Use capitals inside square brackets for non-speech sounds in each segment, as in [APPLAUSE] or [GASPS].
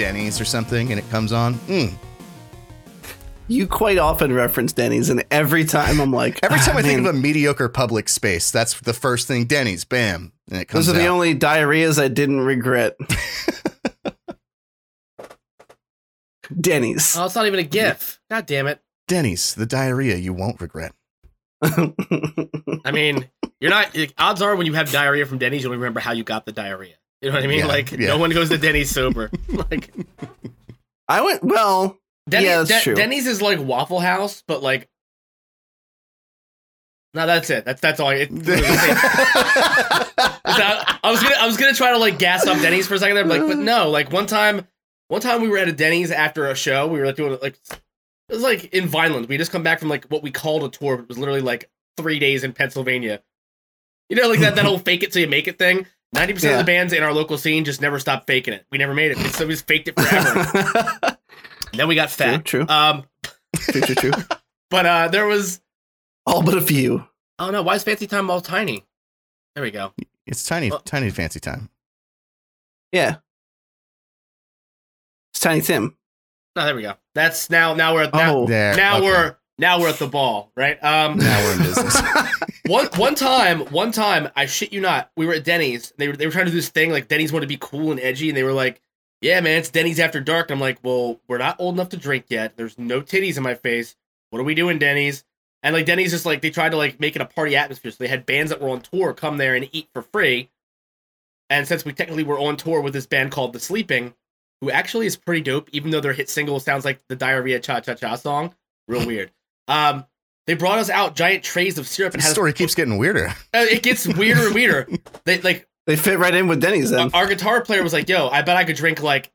Denny's or something, and it comes on. Mm. You quite often reference Denny's, and every time I'm like, Every time "Ah, I think of a mediocre public space, that's the first thing. Denny's, bam, and it comes those are the out. only diarrheas I didn't regret. [LAUGHS] Denny's. Oh, it's not even a GIF. God damn it. Denny's, the diarrhea you won't regret. [LAUGHS] I mean, you're not. Odds are, when you have diarrhea from Denny's, you'll remember how you got the diarrhea. You know what I mean? Yeah, like, yeah. no one goes to Denny's sober. [LAUGHS] like, I went well. Denny's, Yeah, that's De- true. Denny's is like Waffle House, but like. No, that's it. That's that's all. I, it, [LAUGHS] I was gonna I was gonna try to like gas up Denny's for a second there, but like, but no. Like one time, one time we were at a Denny's after a show. We were like doing like it was like in Vineland. We just come back from like what we called a tour. But it was literally like three days in Pennsylvania. You know, like that that whole fake it till you make it thing. Ninety percent of the bands in our local scene just never stopped faking it. We never made it. So we just faked it forever. [LAUGHS] then we got fat. True, true. Um, true, true, true. [LAUGHS] but uh, there was All but a few. oh no, why is Fancy Time all tiny? There we go. It's tiny, Well- tiny fancy time. Yeah. It's Tiny Tim. No, there we go. That's now. Now we're at now. Oh, There. now okay. we're now we're at the ball, right? Um, now we're in business. [LAUGHS] [LAUGHS] one one time, one time, I shit you not, we were at Denny's. They were they were trying to do this thing like Denny's wanted to be cool and edgy, and they were like, "Yeah, man, it's Denny's after dark." And I'm like, "Well, we're not old enough to drink yet. There's no titties in my face. What are we doing, Denny's?" And like Denny's just like they tried to like make it a party atmosphere. So they had bands that were on tour come there and eat for free. And since we technically were on tour with this band called The Sleeping, who actually is pretty dope, even though their hit single sounds like the Diarrhea Cha Cha Cha song, real weird. [LAUGHS] Um, they brought us out giant trays of syrup and the had us story keeps getting weirder. uh, it gets weirder and weirder. [LAUGHS] They like They fit right in with Denny's then. our guitar player was like, "Yo, I bet I could drink like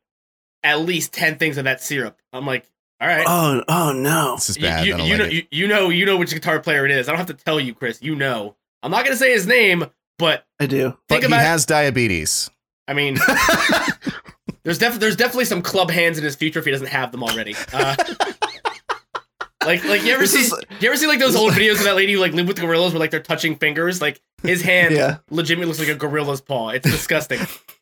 at least ten things of that syrup." I'm like, "All right." oh, oh no. This is You- bad. you, I don't you like know, you, you know, you know which guitar player it is. I don't have to tell you, Chris. You know. I'm not gonna say his name, but I do. but think he about. has diabetes. I mean, [LAUGHS] there's def- there's definitely some club hands in his future if he doesn't have them already. Uh, [LAUGHS] like, like you ever This see, is- you ever see like those old videos of that lady who like live with gorillas where like they're touching fingers? Like his hand Yeah. legitimately looks like a gorilla's paw. It's disgusting.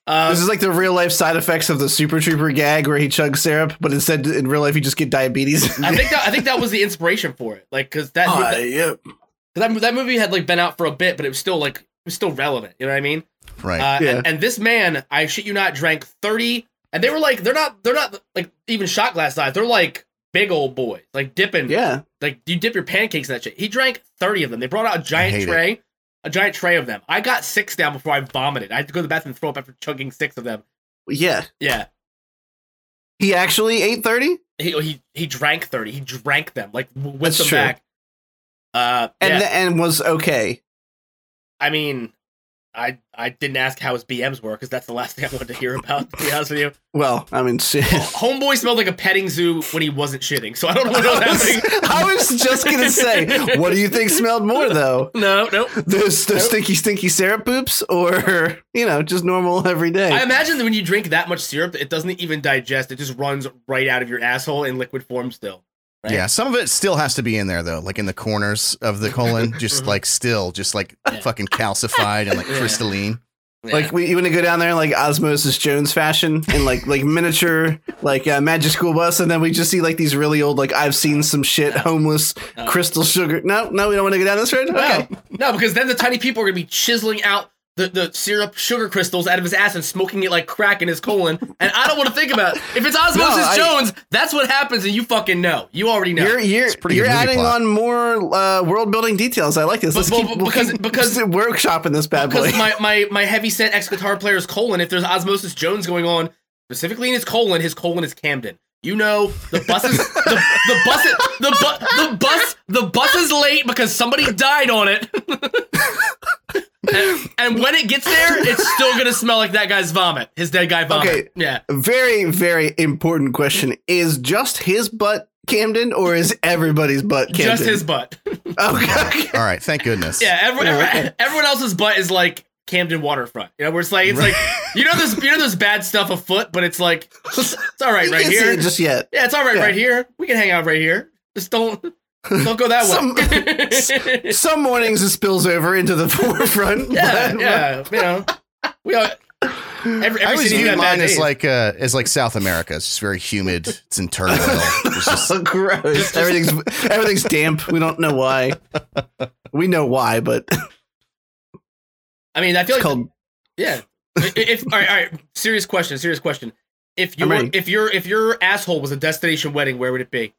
Uh, [LAUGHS] This is like the real life side effects of the Super Trooper gag where he chugs syrup, but instead in real life you just get diabetes. I think that I think that was the inspiration for it. Like, because that, Oh, that yeah. that that movie had like been out for a bit, but it was still like it was still relevant. You know what I mean? Right. Uh, Yeah. and, and this man, I shit you not, drank thirty, and they were like, they're not, they're not like even shot glass size. They're like big old boys, like dipping. Yeah. Like you dip your pancakes in that shit. He drank thirty of them. They brought out a giant it. tray, a giant tray of them. I got six down before I vomited. I had to go to the bathroom and throw up after chugging six of them. Yeah. Yeah. He actually ate 30? He he he drank thirty. He drank them like with That's them true. back. Uh, And yeah. th- and was okay. I mean, I I didn't ask how his BMs were because that's the last thing I wanted to hear about. To be honest with you, [LAUGHS] Well, I mean, [LAUGHS] shit. Homeboy smelled like a petting zoo when he wasn't shitting, so I don't know what [LAUGHS] I was, happening. I was just gonna say, what do you think smelled more though? No, no. Those those Nope. stinky, stinky syrup poops, or you know, just normal everyday. I imagine that when you drink that much syrup, it doesn't even digest. It just runs right out of your asshole in liquid form still. Right? Yeah, some of it still has to be in there though, like in the corners of the colon, [LAUGHS] just like still, just like Yeah. fucking calcified and like Yeah. crystalline. Like we, you want to go down there in like Osmosis Jones fashion in like like miniature like uh, Magic School Bus, and then we just see like these really old like I've seen some shit homeless No. crystal sugar. No, no, we don't want to go down this road. Okay, No, no, because then the tiny people are gonna be chiseling out the, the syrup sugar crystals out of his ass and smoking it like crack in his colon. And I don't want to think about it. If it's [LAUGHS] Osmosis No, I- Jones, that's what happens, and you fucking know. You already know. you're you're It's pretty you're good adding plot. on more uh, world building details. I like this. But- Let's but- keep we'll because- keep because- [LAUGHS] workshopping this bad boy. because my, my [LAUGHS] my heavy set ex guitar player's colon, if there's Osmosis Jones going on specifically in his colon, his colon is Camden. You know the bus is the, the bus the bu- the bus the bus is late because somebody died on it. And, [LAUGHS] and when it gets there, it's still gonna smell like that guy's vomit, his dead guy vomit. Okay. Yeah. very very important question: Is just his butt Camden, or is everybody's butt Camden? Just his butt. [LAUGHS] Okay. All right, thank goodness. Yeah, everyone, Yeah, everyone else's butt is like Camden waterfront. You know, where it's like it's like you know this you know there's bad stuff afoot, but it's like it's all right right can't see here. it just yet. yeah, it's all right Yeah. right here. We can hang out right here. Just don't don't go that way. [LAUGHS] Some mornings it spills over into the [LAUGHS] forefront. yeah, but- yeah. You know, we all, every, every I always city's view mine bad as like uh, as like South America. It's just very humid. It's in turmoil. [LAUGHS] It's just Oh, gross. everything's everything's damp. We don't know why. We know why, but I mean, I feel like called. Yeah. if, if all right, all right, serious question, serious question. If I'm if your if your asshole was a destination wedding, where would it be?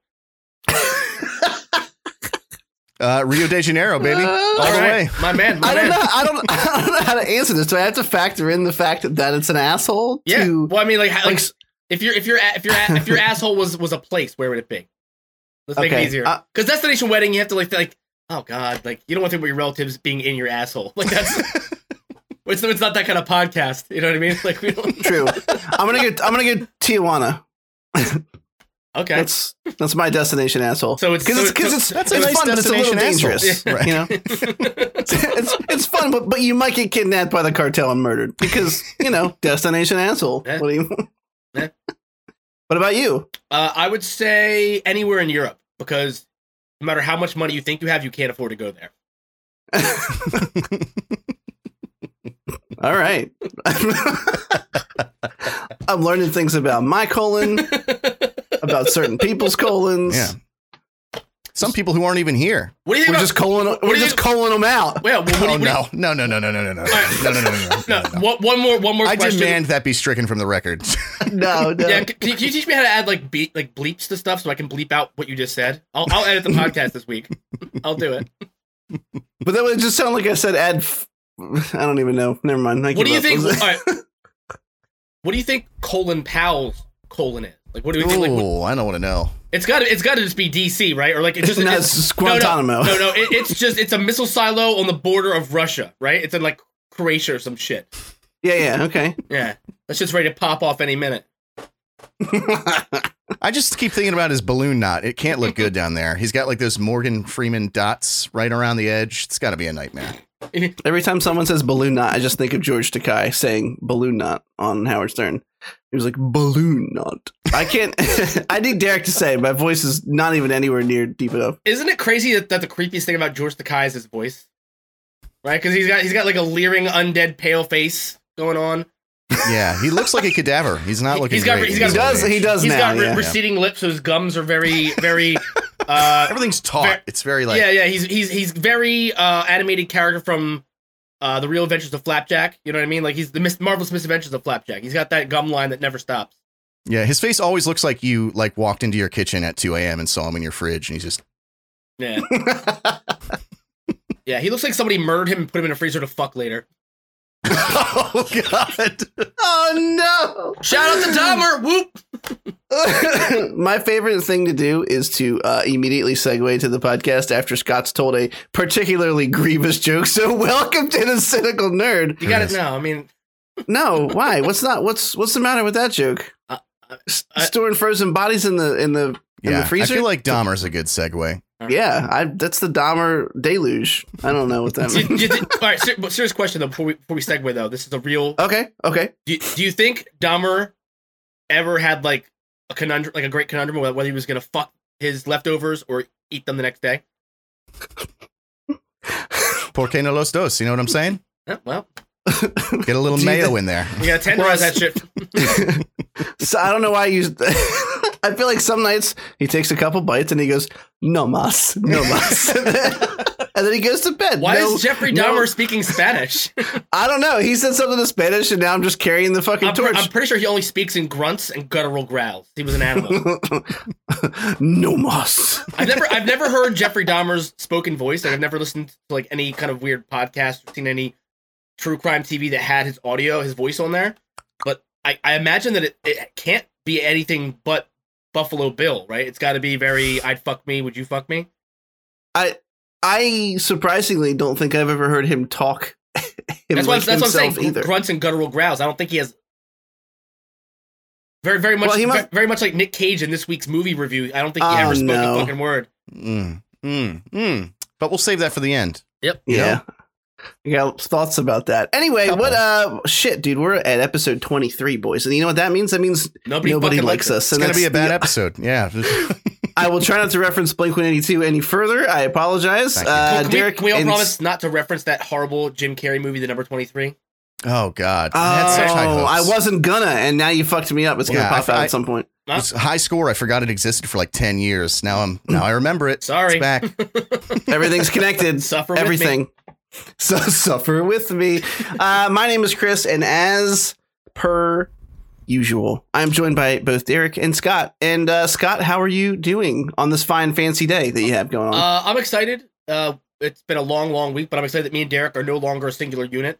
Uh, Rio de Janeiro, baby, [LAUGHS] all the All right, way. my man, my I don't man. know. I don't. [LAUGHS] I don't know how to answer this. Do I have to factor in the fact that it's an asshole? Yeah. To, Well, I mean, like, how- like like, if your if your a- if your a- [LAUGHS] if your asshole was was a place, where would it be? Let's make Okay, it easier. Because uh, Because destination wedding, you have to like feel like, oh god, like you don't want to think about your relatives being in your asshole. Like that's it's, it's not that kind of podcast. You know what I mean? Like we don't. true. I'm gonna get. I'm gonna get Tijuana. Okay. That's that's my destination asshole. So it's- because so it's because it's- it's, it's nice fun, but it's a little dangerous. asshole. Right. You know, [LAUGHS] [LAUGHS] it's, it's fun, but but you might get kidnapped by the cartel and murdered because you know [LAUGHS] destination asshole. What do you? What about you? Uh, I would say anywhere in Europe because no matter how much money you think you have, you can't afford to go there. All right. I'm learning things about my colon, about certain people's colons. Yeah. Some people who aren't even here. What do you think We're about? just colon. do We're you just think- colon them out. well, what, what do Oh you- no, no, no, no, no, no, no, no, no, no, no, no, no, [LAUGHS] no, no, no. One, one more, one more I question. demand that be stricken from the record. [LAUGHS] No, no. Yeah, can, can you teach me how to add like beat like bleeps to stuff so I can bleep out what you just said? I'll, I'll edit the [LAUGHS] podcast this week. I'll do it. But that would just sound like I said add. F- I don't even know. Never mind. I What do you give think? All right. What do you think Colin Powell's colon is? Like, what do we think? Like, what- Oh, I don't want to know. it's got to it's got to just be DC, right? Or like [LAUGHS] it's just No, it's, it's just no, no, No, no, it, it's just it's a missile silo on the border of Russia, right? It's in like Croatia or some shit. Yeah, yeah. Okay. Yeah, that's just ready to pop off any minute. [LAUGHS] I just keep thinking about his balloon knot. It can't look good down there. He's got like those Morgan Freeman dots right around the edge. It's got to be a nightmare. [LAUGHS] Every time someone says balloon knot, I just think of George Takei saying balloon knot on Howard Stern. He was like balloon knot. I can't. [LAUGHS] I need Derek to say. My voice is not even anywhere near deep enough. Isn't it crazy that, that the creepiest thing about George Takei is his voice? Right? Because he's got he's got like a leering, undead, pale face going on. Yeah, he looks like a cadaver. He's not looking. he's got- great he's in got- He does. old He does He's now. got re- yeah. receding lips, so his gums are very, very. [LAUGHS] Uh, Everything's taught. Ver- it's very like yeah, yeah. He's he's he's very uh, animated character from uh, the Real Adventures of Flapjack. You know what I mean? Like he's the mis- marvelous misadventures of Flapjack. He's got that gum line that never stops. yeah. His face always looks like you like walked into your kitchen at 2 a.m. and saw him in your fridge, and he's just Yeah, [LAUGHS] yeah. He looks like somebody murdered him and put him in a freezer to fuck later. Oh god. oh [LAUGHS] no. Shout out to Dahmer! Whoop! [LAUGHS] My favorite thing to do is to uh, immediately segue to the podcast after Scott's told a particularly grievous joke. So [LAUGHS] welcome to the cynical nerd. You got it Yes. now. I mean, No, why? What's not? What's what's the matter with that joke? Uh, S- uh, Storing frozen bodies in the in the in the freezer. I feel like Dahmer's a good segue. Yeah, I that's the Dahmer deluge. I don't know what that [LAUGHS] do you- means. do you thi- all right. Ser- but serious question though. Before we before we segue though, this is a real. okay, okay. Do you, do you think Dahmer ever had like a conundrum, like a great conundrum, about whether he was gonna fuck his leftovers or eat them the next day? [LAUGHS] Por qué no los dos? You know what I'm saying? [LAUGHS] Yeah, well, Get a little Do you mayo thi- in there. you gotta tenderize that shit. so I don't know why you. I feel like some nights he takes a couple bites and he goes no mas, no mas, [LAUGHS] [LAUGHS] and then he goes to bed. Why No- is Jeffrey no- Dahmer speaking Spanish? [LAUGHS] I don't know. He said something in Spanish, and now I'm just carrying the fucking I'm, pre- torch. I'm pretty sure he only speaks in grunts and guttural growls. He was an animal. no mas. I've never, I've never heard Jeffrey Dahmer's spoken voice. Like I've never listened to like any kind of weird podcast or seen any true crime TV that had his audio, his voice on there. But I, I imagine that it, it can't be anything but Buffalo Bill, right? It's got to be very. I'd fuck me. Would you fuck me? I I surprisingly don't think I've ever heard him talk. him That's, like what, that's what I'm saying. either. Grunts and guttural growls. I don't think he has. Very, very much, Well, he must- very much like Nick Cage in this week's movie review. I don't think he Oh, ever spoke no. a fucking word. Mm, mm, mm. But we'll save that for the end. Yep. Yeah. I got thoughts about that. Anyway, Couple. what uh shit, dude, we're at episode 23, boys. And you know what that means? That means Nobody, nobody fucking likes us. It's gonna be a bad the- episode. Yeah. [LAUGHS] [LAUGHS] I will try not to reference Blink 182 any further. I apologize. Uh, Can we- Derek, can we all and- promise not to reference that horrible Jim Carrey movie, The Number Twenty Three? oh God. Oh, I such high hopes. I wasn't gonna, and now you fucked me up. It's gonna Yeah, pop I- out I- at some point. It was high score. I forgot it existed for like ten years. Now I'm now I remember it. Sorry. It's back. [LAUGHS] Everything's connected. Suffer with me. Everything. [LAUGHS] So suffer with me. Uh, my name is Chris, and as per usual, I'm joined by both Derek and Scott. And uh, Scott, how are you doing on this fine, fancy day that you have going on? Uh, I'm excited. Uh, it's been a long, long week, but I'm excited that me and Derek are no longer a singular unit.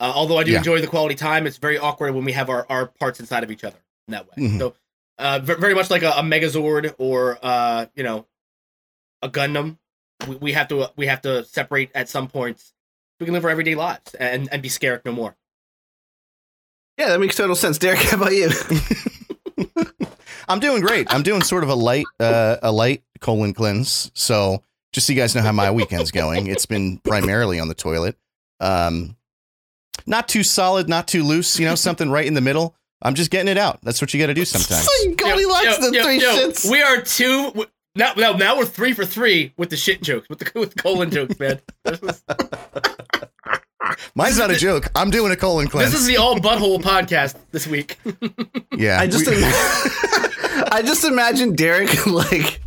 Uh, although I do Yeah. enjoy the quality time, it's very awkward when we have our, our parts inside of each other in that way. Mhm. So, uh, ve- very much like a, a Megazord or uh, you know, a Gundam. We, we have to we have to separate at some points. We can live our everyday lives and and be scared no more. yeah, that makes total sense. Derek, [LAUGHS] how about you? I'm doing great. I'm doing sort of a light uh, a light colon cleanse. So just so you guys know how my weekend's going, it's been primarily on the toilet. Um, not too solid, not too loose. You know, something right in the middle. I'm just getting it out. That's what you got to do sometimes. Goldilocks Yo, the yo, three yo, shits. We are two. W- Now, now, now we're three for three with the shit jokes, with the with colon jokes, man. This [LAUGHS] Mine's not a joke. I'm doing a colon cleanse. this is the all butthole podcast this week. [LAUGHS] yeah. I just we- ima- [LAUGHS] I just imagine Derek like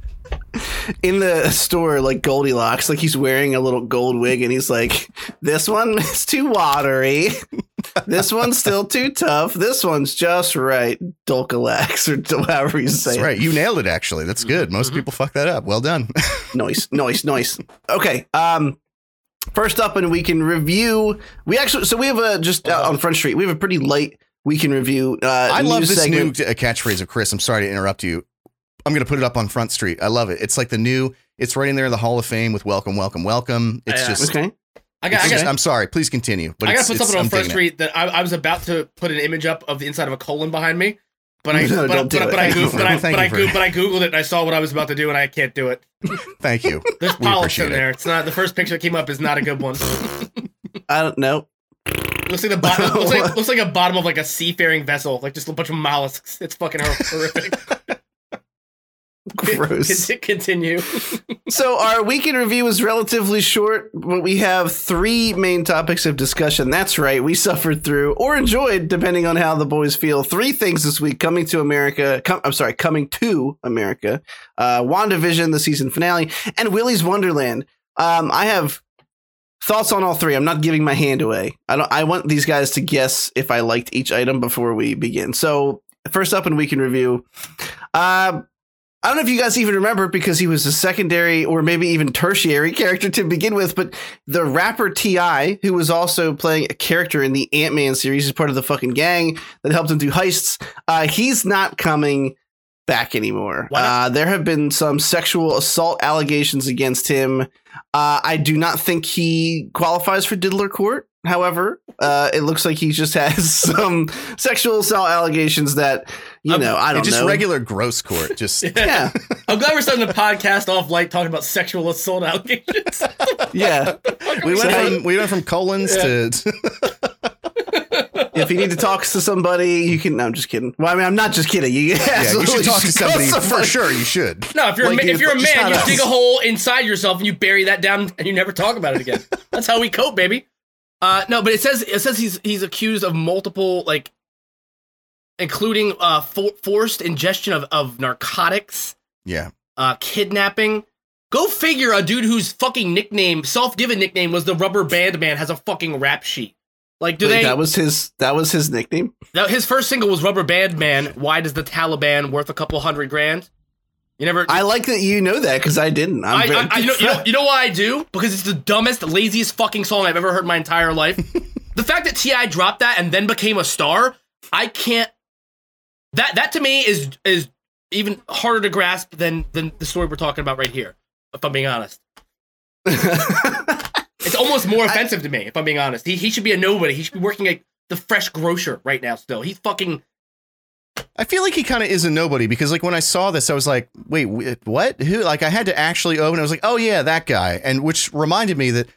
in the store like Goldilocks, like he's wearing a little gold wig and he's like, This one is too watery. This one's still too tough. This one's just right. Dulcolax or however you say That's it. right. You nailed it. Actually, that's good. Most Mhm. people fuck that up. Well done. [LAUGHS] nice, nice, nice. Okay. Um first up and we can review we actually so we have a just uh, on Front Street, we have a pretty light weekend review. Uh I love this segment. new uh, catchphrase of Chris. I'm sorry to interrupt you. I'm going to put it up on Front Street. I love it. It's like the new. It's right in there in the Hall of Fame with "Welcome, welcome, welcome." It's Yeah. just. Okay. I got, it's I just- got, I'm sorry. Please continue. But I got to put something on I'm Front. Street that I, I was about to put an image up of the inside of a colon behind me, but I, [LAUGHS] No, but, but, but I, Googled, but I, but I, Googled, but I googled it and I saw what I was about to do and I can't do it. [LAUGHS] Thank you. [LAUGHS] There's We polish in appreciate it. there. It's not the first picture that came up is not a good one. I don't know. looks like the bottom. looks like looks like a bottom of like a seafaring vessel, like just a bunch of mollusks. It's fucking horrific. Gross. [LAUGHS] Continue. So our weekend review is relatively short, but we have three main topics of discussion. That's right, we suffered through or enjoyed, depending on how the boys feel. Three things this week coming to America. Com- I'm sorry, coming to America. Uh, WandaVision, the season finale, and Willy's Wonderland. Um, I have thoughts on all three. I'm not giving my hand away. I don't. I want these guys to guess if I liked each item before we begin. So first up in weekend review. Um, I don't know if you guys even remember because he was a secondary or maybe even tertiary character to begin with, but the rapper T.I., who was also playing a character in the Ant Man series, is part of the fucking gang that helped him do heists. Uh, he's not coming back anymore. Uh, there have been some sexual assault allegations against him. Uh, I do not think he qualifies for Diddler Court. However, uh, it looks like he just has [LAUGHS] some sexual assault allegations that, you Um, know, I Yeah, don't know. just know. regular gross court. Just [LAUGHS] yeah. I'm glad we're starting the podcast off light talking about sexual assault allegations. [LAUGHS] Yeah. we went hey- from we went from colons to if you need to talk to somebody, you can. No, I'm just kidding. Well, I mean, I'm not just kidding. You, yeah. You should talk to somebody for sure. You should. No, if you're Like a, if you're a man, you us. dig a hole inside yourself and you bury that down and you never talk about it again. That's how we cope, baby. Uh, no, but it says it says he's he's accused of multiple like, including uh for- forced ingestion of of narcotics, Yeah. uh, kidnapping. Go figure. A dude whose fucking nickname, self-given nickname, was the Rubber Band Man, has a fucking rap sheet. Like, do Wait, they? that was his. That was his nickname. that- his first single was Rubber Band Man. Why does the Taliban worth a couple hundred grand? You never. I like that you know that because I didn't. I'm I, very, I, I you, know, you, know, [LAUGHS] you know why I do? Because it's the dumbest, laziest fucking song I've ever heard in my entire life. [LAUGHS] the fact that T.I. dropped that and then became a star, I can't. That that to me is is even harder to grasp than than the story we're talking about right here. If I'm being honest, [LAUGHS] it's almost more offensive to me. If I'm being honest, he he should be a nobody. He should be working at the fresh grocer right now. Still, he's fucking. I feel like he kind of is a nobody because like when I saw this, I was like, wait, what? Who? Like I had to actually open. it. I was like, oh yeah, that guy. And which reminded me that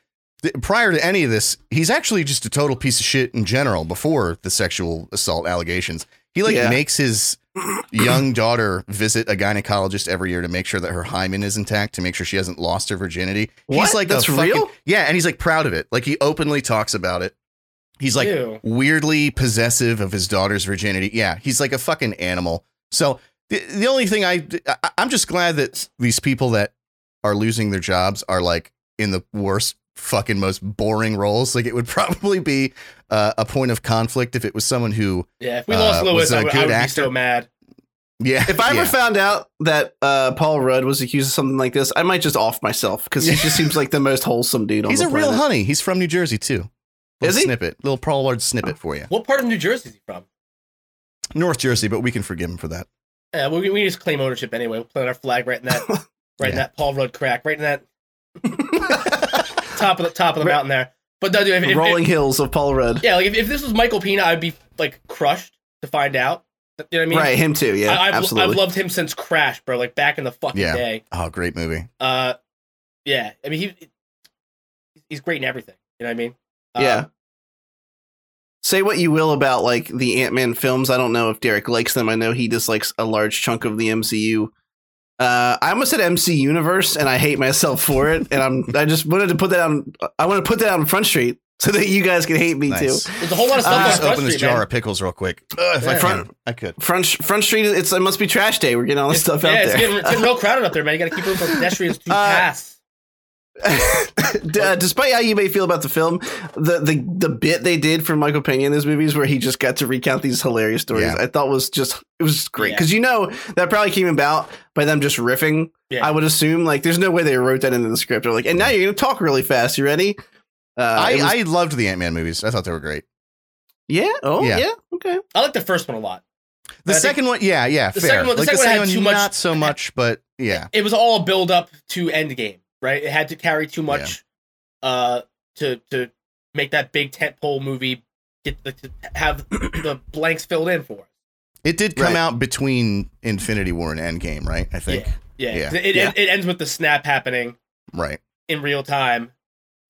th- prior to any of this, he's actually just a total piece of shit in general. Before the sexual assault allegations, he like Yeah. makes his [CLEARS THROAT] young daughter visit a gynecologist every year to make sure that her hymen is intact, to make sure she hasn't lost her virginity. He's What? like That's fucking, real? yeah, and he's like proud of it. Like he openly talks about it. He's like Ew. weirdly possessive of his daughter's virginity. Yeah, he's like a fucking animal. So the, the only thing I, I I'm just glad that these people that are losing their jobs are like in the worst fucking most boring roles. Like it would [LAUGHS] probably be uh, a point of conflict if it was someone who Yeah, if we Uh, lost was Lewis, a I would, I good would be so mad. yeah If I ever yeah. found out that uh, Paul Rudd was accused of something like this, I might just off myself because he [LAUGHS] just seems like the most wholesome dude on he's the a real honey. He's from New Jersey too. Little Is he? Snippet, little Paul Rudd snippet for you. What part of New Jersey is he from? North Jersey, but we can forgive him for that. Yeah, we, we just claim ownership anyway. We'll plant our flag right in that, [LAUGHS] right in that Paul Rudd crack, right in that [LAUGHS] top of the top of the mountain there. But no, dude, if, if, Rolling if- hills of Paul Rudd. yeah, like if, if this was Michael Pena, I'd be like crushed to find out. You know what I mean? right, him too. Yeah, I, I've, absolutely. I've loved him since Crash, bro. Like back in the fucking Yeah. day. Oh, great movie. Uh, yeah. I mean, he he's great in everything. You know what I mean? Uh, yeah. Say what you will about like the Ant Man films. I don't know if Derek likes them. I know he dislikes a large chunk of the MCU. Uh, I almost said MC Universe, and I hate myself for it. And I'm I just wanted to put that on. I want to put that on Front Street [LAUGHS] so that you guys can hate me Nice. too. There's a whole lot of stuff Uh, on Just Front open this Street, jar man. of pickles real quick. Ugh, if I Yeah. could, I could. Front Front Street. It's it must be trash day. We're getting all this It's- stuff yeah, out it's there. getting, it's getting real crowded up there, man. You got to keep room for [LAUGHS] pedestrians to Uh, pass. D- uh, despite how you may feel about the film, the, the the bit they did for Michael Pena in those movies, where he just got to recount these hilarious stories, Yeah. I thought was just it was just great Yeah. because you know that probably came about by them just riffing. Yeah. I would assume like there's no way they wrote that into the script. They're like, and now you're gonna talk really fast. You ready? Uh, I, was- I loved the Ant Man movies. I thought they were great. yeah. Oh Yeah. yeah. Okay. I like the first one a lot. The second one, yeah, yeah, The fair. second one- the like second the one had second too much- not so [LAUGHS] much, but yeah, It was all a build up to Endgame, right? It had to carry too much uh to to make that big tentpole movie get the, to have the blanks filled in for us. it did come Right. out between Infinity War and Endgame, right? I think, Yeah. Yeah. It, Yeah. it ends with the snap happening right. in real time.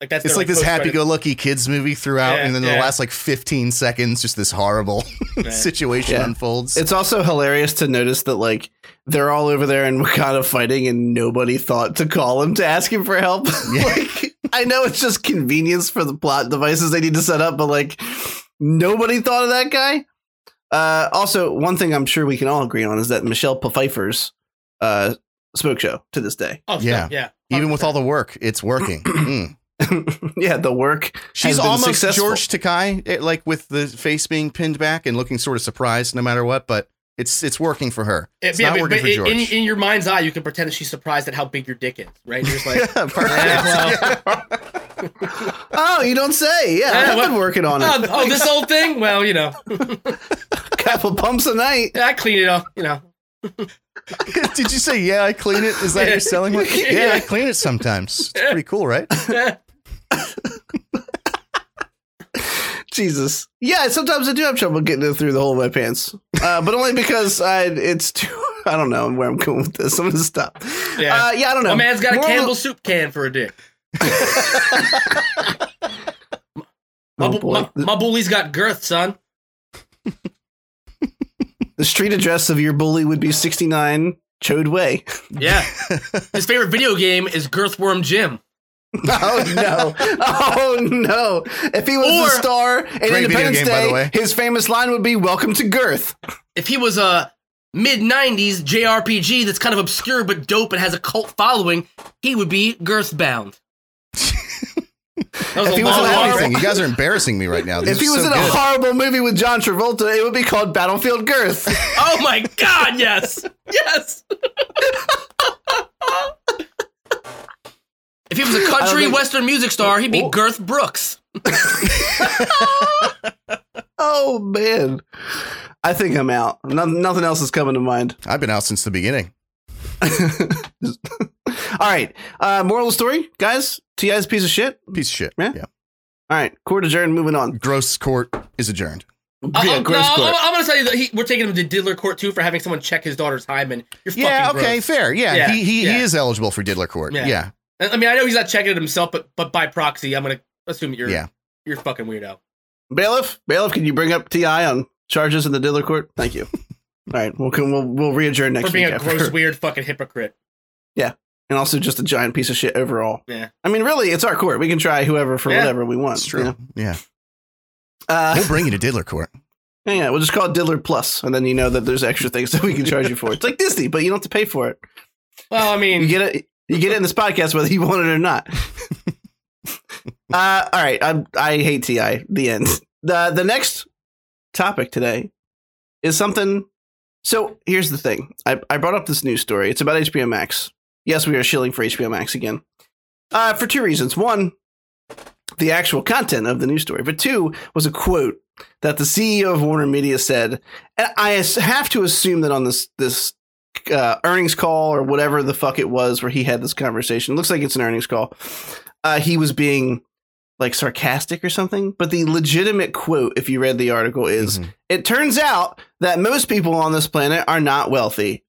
Like that's It's their, like this happy-go-lucky kids movie throughout, Yeah, and then yeah. the last like 15 seconds, just this horrible [LAUGHS] situation Yeah. unfolds. It's also hilarious to notice that like they're all over there in Wakanda fighting, and nobody thought to call him to ask him for help. [LAUGHS] Yeah. like I know it's just convenience for the plot devices they need to set up, but like nobody thought of that guy. Uh, also, one thing I'm sure we can all agree on is that Michelle Pfeiffer's uh, smoke show to this day. Oh, Yeah. yeah. Yeah. Even with all the work, it's [CLEARS THROAT] working. Mm. [LAUGHS] yeah, the work. She's has been almost successful. George Takei, like with the face being pinned back and looking sort of surprised no matter what, but it's it's working for her. It's yeah, not but- working but for in, George. in, in your mind's eye, you can pretend that she's surprised at how big your dick is, right? You're just like, [LAUGHS] yeah, perfect. Yeah, [LAUGHS] Oh, you don't say. Yeah, I've what- been working on it. oh, oh, this old thing? Well, you know, [LAUGHS] couple pumps a night. I clean it up, you know. Did you say yeah? I clean it. Is that your selling one? Yeah, Yeah. I clean it sometimes. It's pretty cool, right? Jesus. Yeah, sometimes I do have trouble getting it through the hole of my pants, uh, but only because I it's too. [LAUGHS] I don't know where I'm going with this. I'm gonna stop. Yeah. uh, yeah. I don't know. My man's got a Campbell soup can for a dick. [LAUGHS] My, Oh, boy. my, my bully's got girth, son. [LAUGHS] The street address of your bully would be 69 Chode Way. Yeah. His favorite video game is Girthworm Jim. [LAUGHS] oh no! Oh no! If he was Or- the star in video Independence game, by the Day, way. his famous line would be "Welcome to Girth." If he was a mid 90s JRPG that's kind of obscure but dope and has a cult following, he would be Girthbound. That was If he was in an long- Everything. You guys are embarrassing me right now. These If he was so in a good. horrible movie with John Travolta, it would be called Battlefield Girth. Oh my god, yes! Yes! [LAUGHS] if he was a country think- western music star, he'd be Oh. Girth Brooks. [LAUGHS] oh man, I think I'm out. No, nothing else is coming to mind. I've been out since the beginning. [LAUGHS] All right. Uh, moral of the story, guys. T.I. is a piece of shit. Piece of shit. Yeah. Yeah. All right. Court adjourned. Moving on. Gross court is adjourned. I- Yeah, I'm, gross no, court. I'm, I'm gonna tell you that he, we're taking him to Diddler Court too for having someone check his daughter's hymen. You're Yeah. fucking Okay. gross. Fair. Yeah. Yeah, He he, yeah. he is eligible for Diddler court. Yeah. Yeah. I I mean, I know he's not checking it himself, but but by proxy, I'm gonna assume you're Yeah. you're fucking weirdo. Bailiff, bailiff, can you bring up T.I. on charges in the diddler court? Thank you. [LAUGHS] All right, we'll we'll we'll re-adjourn next For being week. a after- gross, [LAUGHS] weird fucking hypocrite. Yeah, and also just a giant piece of shit overall. Yeah. I mean, really, it's our court. We can try whoever for Yeah. whatever we want. It's true. you know? Yeah. Uh, We'll [LAUGHS] bring you to Diddler Court. yeah, yeah, we'll just call it Diddler Plus, and then you know that there's extra things that we can charge you for. It's like Disney, but you don't have to pay for it. Well, I mean, You get it. You get it in this podcast whether you want it or not. [LAUGHS] uh, all right, I I hate Ti. The end. the The next topic today is something. So here's the thing. I I brought up this news story. It's about HBO Max. Yes, we are shilling for HBO Max again. Uh, for two reasons. One, the actual content of the news story, but two was a quote that the CEO of Warner Media said, and I have to assume that on this this uh, earnings call or whatever the fuck it was where he had this conversation. Looks like it's an earnings call. Uh, he was being like sarcastic or something, but the legitimate quote, if you read the article, is Mhm. it turns out that most people on this planet are not wealthy.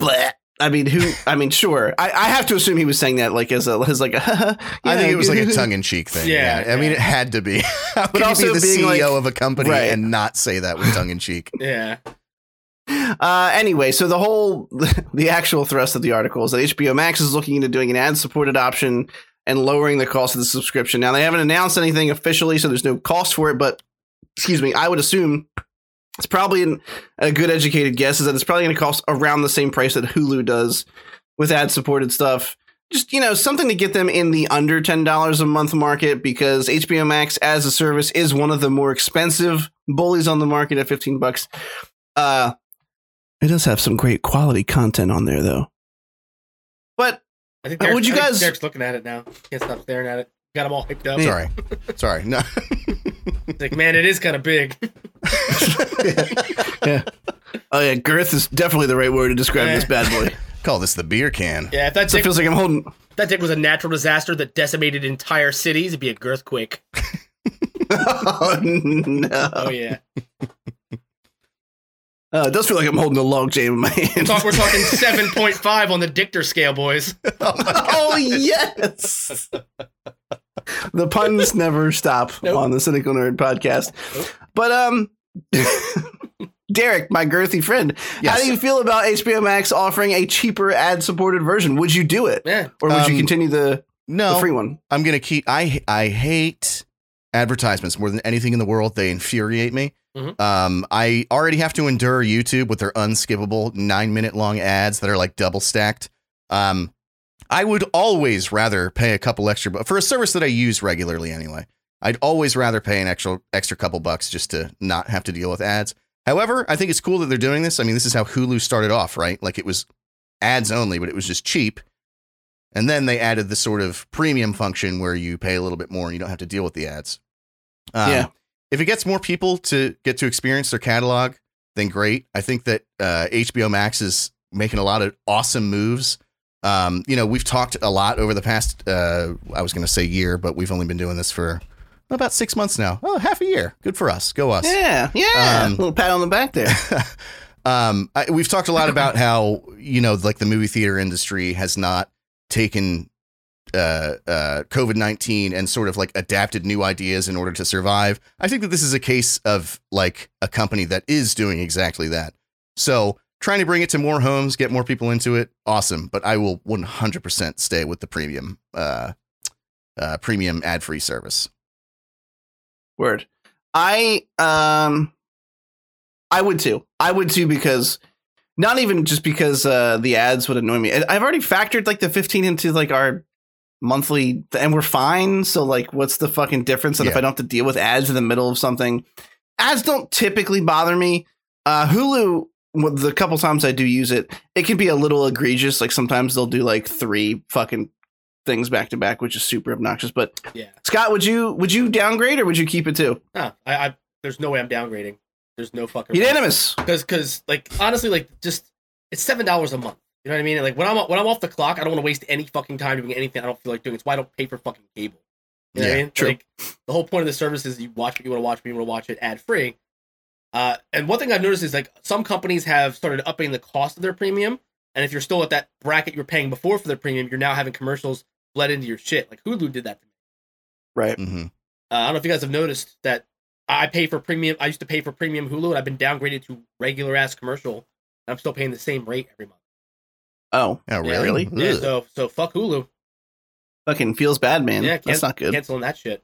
Blech. I mean, who? I mean, sure. I, I have to assume he was saying that like as a as like a. [LAUGHS] I think it was like a [LAUGHS] tongue in cheek thing. Yeah, Yeah. I mean, it had to be. [LAUGHS] How can also be the CEO like- of a company Right. and not say that with tongue in cheek? yeah. Uh, anyway, so the whole [LAUGHS] the actual thrust of the article is that HBO Max is looking into doing an ad supported option and lowering the cost of the subscription. Now they haven't announced anything officially, so there's no cost for it. But excuse me, I would assume it's probably an, a good educated guess is that it's probably going to cost around the same price that Hulu does with ad supported stuff. Just you know something to get them in the under ten dollars a month market because HBO Max as a service is one of the more expensive bullies on the market at fifteen bucks. Uh, it does have some great quality content on there, though. But I think Derek, would you I think guys- Derek's looking at it now. Can't stop staring at it. Got them all hyped up. Sorry. [LAUGHS] Sorry. No. It's like, man, it is kind of big. [LAUGHS] Yeah. oh yeah, girth is definitely the right word to describe Eh. this bad boy. [LAUGHS] Call this the beer can. Yeah, if that so it feels like I'm holding. if that dick was a natural disaster that decimated entire cities, it'd be a girthquake. oh no! Oh yeah. Uh, it does feel like I'm holding a log jam in my hand. Talk, we're talking [LAUGHS] seven point five on the Dichter scale, boys. [LAUGHS] oh yes. [LAUGHS] the puns never stop Nope. on the Cynical Nerd podcast. Nope. But um Derek, my girthy friend, how do you feel about HBO Max offering a cheaper ad supported version? Would you do it? Yeah. Or would you Um, continue the, no the No. free one? I'm gonna keep. I I hate advertisements more than anything in the world. They infuriate me. Mhm. Um, I already have to endure YouTube with their unskippable nine minute long ads that are like double stacked. Um, I would always rather pay a couple extra, but for a service that I use regularly anyway, I'd always rather pay an extra extra couple bucks just to not have to deal with ads. However, I think it's cool that they're doing this. I mean, this is how Hulu started off, right? Like it was ads only, but it was just cheap. And then they added the sort of premium function where you pay a little bit more and you don't have to deal with the ads. Um, Yeah. If it gets more people to get to experience their catalog, then great. I think that uh, HBO Max is making a lot of awesome moves. Um, you know, we've talked a lot over the past, uh, I was going to say year, but we've only been doing this for about six months now. Oh, half a year. Good for us. Go us. Yeah, yeah. Um, little pat on the back there. [LAUGHS] um, I, we've talked a lot about how you know, like the movie theater industry has not taken uh, uh, COVID nineteen and sort of like adapted new ideas in order to survive. I think that this is a case of like a company that is doing exactly that. So trying to bring it to more homes, get more people into it, awesome. But I will one hundred percent stay with the premium, uh, uh, premium ad free service. Word. I um I would too. I would too because not even just because uh the ads would annoy me. I- I've already factored like the 15 into like our monthly and we're fine. So like what's the fucking difference? And if I don't have to deal with ads in the middle of something, ads don't typically bother me. Uh Hulu the couple times I do use it, it can be a little egregious. Like sometimes they'll do like three fucking things back to back, which is super obnoxious. But Yeah. Scott, would you would you downgrade or would you keep it too? No, I, I there's no way I'm downgrading. There's no fucking. Unanimous. because because like honestly like just it's seven dollars a month you know what i mean like when i'm when i'm off the clock i don't want to waste any fucking time doing anything i don't feel like doing it's why i don't pay for fucking cable you know what i Yeah, mean true. like the whole point of the service is you watch what you want to watch when you want to watch it ad free uh and one thing i've noticed is like some companies have started upping the cost of their premium And if you're still at that bracket you're paying before for the premium, you're now having commercials bled into your shit. Like Hulu did that to me. Right. hmm Uh, I don't know if you guys have noticed that I pay for premium. I used to pay for premium Hulu, and I've been downgraded to regular ass commercial. And I'm still paying the same rate every month. Oh, Oh, Yeah, really? really? Yeah, so so fuck Hulu. fucking feels bad, man. yeah, That's not good. Canceling that shit.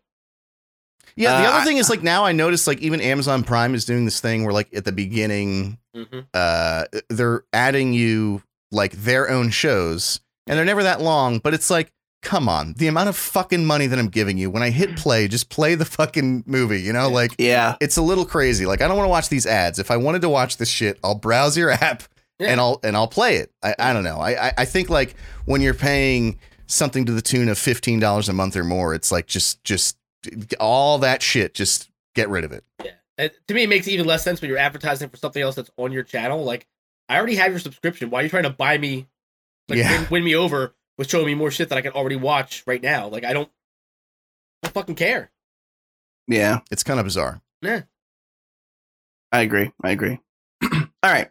Yeah, the Uh, other thing is like now I notice like even Amazon Prime is doing this thing where like at the beginning hmm uh they're adding you like their own shows and they're never that long, but it's like come on, the amount of fucking money that I'm giving you when I hit play, just play the fucking movie, you know? Like Yeah. it's a little crazy. Like I don't want to watch these ads. If I wanted to watch this shit, I'll browse your app Yeah. and I'll and I'll play it. I, I don't know. I, I I think like when you're paying something to the tune of fifteen dollars a month or more, it's like just just all that shit. Just get rid of it. Yeah. And to me, it makes even less sense when you're advertising for something else that's on your channel. Like, I already have your subscription. Why are you trying to buy me? Like, Yeah. win, win me over with showing me more shit that I can already watch right now. Like, I don't, I don't fucking care. Yeah. It's kind of bizarre. Yeah. I agree. I agree. [CLEARS THROAT] All right.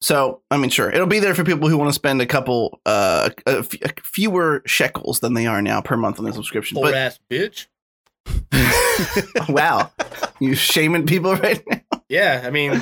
So, I mean, sure, it'll be there for people who want to spend a couple, uh, a f- fewer shekels than they are now per month on the subscription. Poor But ass bitch. [LAUGHS] wow, you shaming people right now? Yeah. I mean, [LAUGHS]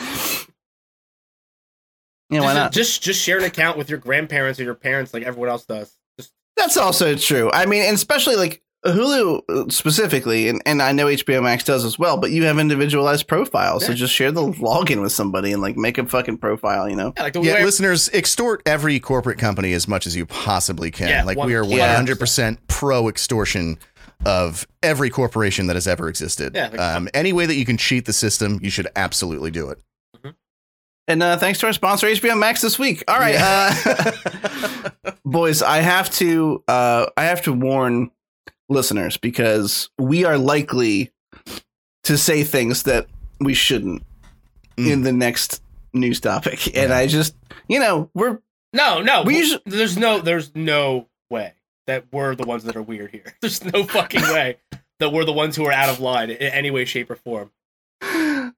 Yeah, why just, not? just just share an account with your grandparents or your parents, like everyone else does. Just That's also true. I mean, and especially like Hulu uh, specifically, and, and I know HBO Max does as well, but you have individualized profiles. So just share the login with somebody and like make a fucking profile, you know? yeah, like the Yeah, way listeners, extort every corporate company as much as you possibly can. Yeah, like one- we are 100% pro extortion of every corporation that has ever existed. Yeah, like- um, any way that you can cheat the system, you should absolutely do it. And uh, thanks to our sponsor, HBO Max, this week. All right, uh, [LAUGHS] boys, I have to uh, I have to warn listeners because we are likely to say things that we shouldn't Mm. in the next news topic, and I just you know we're no, no. We w- usu- there's no, there's no way that we're the ones that are weird here. [LAUGHS] There's no fucking way that we're the ones who are out of line in any way, shape, or form.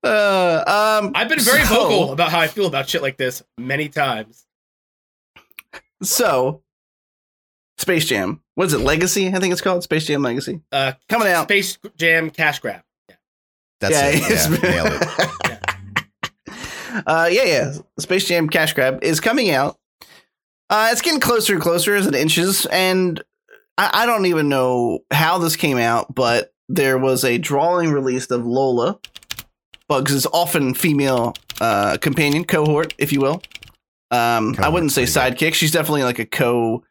Uh, um I've been very so- vocal about how I feel about shit like this many times. So, Space Jam. What is it? Legacy? I think it's called Space Jam Legacy. Uh, Coming out. Space Jam Cash Grab. Yeah. That's it. Yeah, nailed it. [LAUGHS] uh, yeah, yeah. Space Jam Cash Grab is coming out. Uh, it's getting closer and closer as it inches, and I, I don't even know how this came out, but there was a drawing released of Lola, Bugs' is often female uh, companion, cohort, if you will. Um, I wouldn't say sidekick. She's definitely like a co.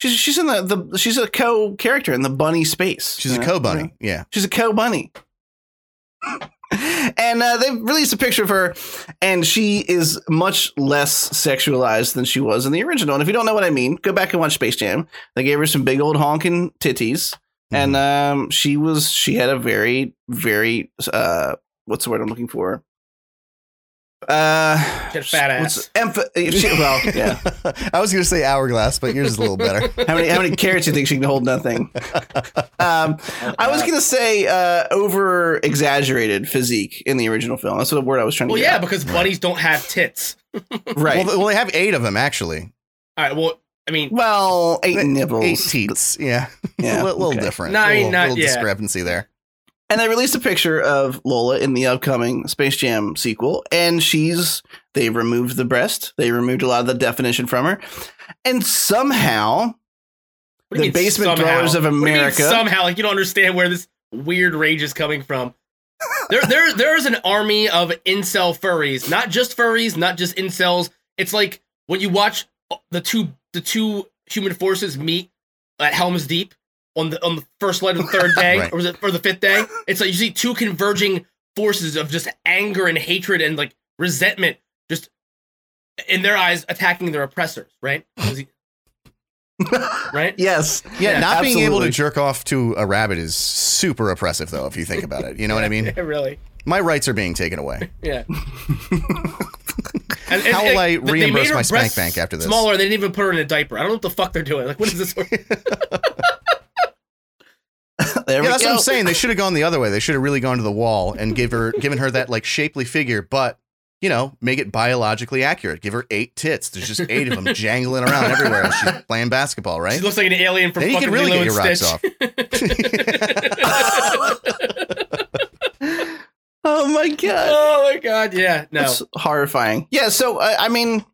She's she's in the, the she's a co character in the bunny space. She's a know? co bunny. Yeah. She's a co bunny. and uh, they released a picture of her, and she is much less sexualized than she was in the original. And if you don't know what I mean, go back and watch Space Jam. They gave her some big old honking titties, and Mm-hmm. um, she was she had a very very uh, what's the word I'm looking for? Uh, She had a fat what's- ass. emph- well, [LAUGHS] yeah. I was going to say hourglass, but yours is a little better. [LAUGHS] How many how many carrots you think she can hold? Nothing. Um, I was gonna say uh, over exaggerated physique in the original film. That's what the word I was trying to Well, get. yeah, because bunnies don't have tits. [LAUGHS] right. Well, well, they have eight of them, actually. All right. Well, I mean, Well, eight nipples, Eight teats. Yeah. Yeah, a little, little okay. different. No, I mean, little, not- little yeah. discrepancy there. And they released a picture of Lola in the upcoming Space Jam sequel, and she's they removed the breast, they removed a lot of the definition from her, and somehow what do you the basement somehow? dwellers of What do you mean America- somehow, like you don't understand where this weird rage is coming from. there, there, there is an army of incel furries. Not just furries, not just incels. It's like when you watch uh, the two, the two human forces meet at Helm's Deep on the on the first light of the third day, [LAUGHS] Right. or was it for the fifth day? It's like you see two converging forces of just anger and hatred and like resentment, just in their eyes attacking their oppressors. Right? [LAUGHS] Right? yes, Yeah, Yeah, not being able to jerk off to a rabbit is super oppressive, though, if you think about it. You know what I mean? [LAUGHS] Yeah, really. My rights are being taken away. Yeah. And- and- How will I they- they reimburse my spank bank after this? Smaller, they didn't even put her in a diaper. I don't know what the fuck they're doing. Like, what is this? [LAUGHS] there Yeah, we that's go. what I'm saying. They [LAUGHS] should have gone the other way. They should have really gone to the wall and give her, given her that like shapely figure, but you know, make it biologically accurate. Give her eight tits. There's just eight of them [LAUGHS] jangling around everywhere as she's playing basketball, right? She looks like an alien from Then you fucking can really Lilo get and your Stitch. rocks Oh my god. oh my god, yeah. No. That's horrifying. Yeah, so I, I mean,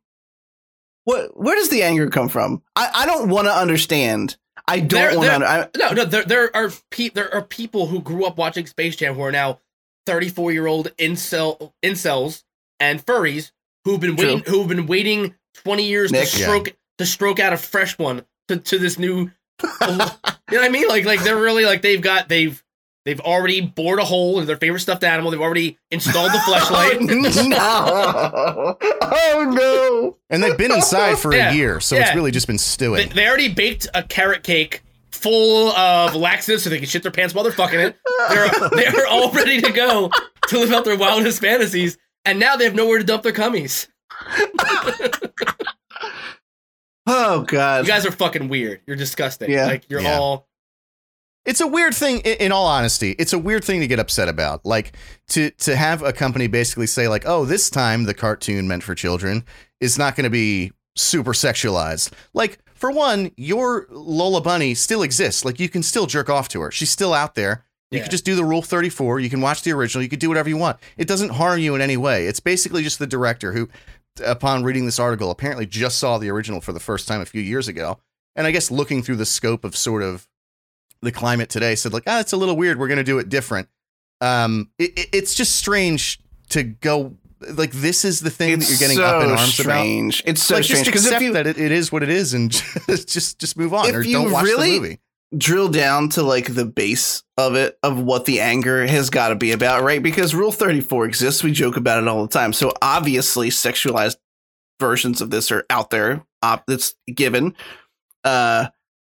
what? Where does the anger come from? I, I don't want to understand. I don't want there- to. I, No, no, there, there are pe- there are people who grew up watching Space Jam who are now 34 year old incel incels and furries who've been waiting who've been waiting 20 years Nick. to Yeah. stroke to stroke out a fresh one to, to this new [LAUGHS] you know what I mean? Like like they're really like they've got they've they've already bored a hole in their favorite stuffed animal. They've already installed the [LAUGHS] flashlight. [LAUGHS] no! Oh no! and they've been inside for Yeah. a year, so it's really just been they, stewing. they already baked a carrot cake full of laxatives so they can shit their pants while they're fucking it. They're [LAUGHS] they're all ready to go to live out their wildest fantasies, and now they have nowhere to dump their cummies. Oh god! You guys are fucking weird. You're disgusting. Yeah. Like you're Yeah. all It's a weird thing. In all honesty, it's a weird thing to get upset about. Like to to have a company basically say like, "Oh, this time the cartoon meant for children is not going to be super sexualized." Like for one, your Lola Bunny still exists. Like you can still jerk off to her. She's still out there. You Yeah. can just do the Rule 34. You can watch the original. You can do whatever you want. It doesn't harm you in any way. It's basically just the director who, upon reading this article, apparently just saw the original for the first time a few years ago. And I guess looking through the scope of sort of the climate today, said like, ah, it's a little weird. We're going to do it different. Um, it, it- it's just strange to go like this is the thing that you're getting so up in arms about. strange. It's so like, strange just because accept if you that it, it is what it is and [LAUGHS] just just just move on or don't watch really- the movie. drill down to like the base of it of what the anger has got to be about right because rule 34 exists we joke about it all the time so obviously sexualized versions of this are out there it's given uh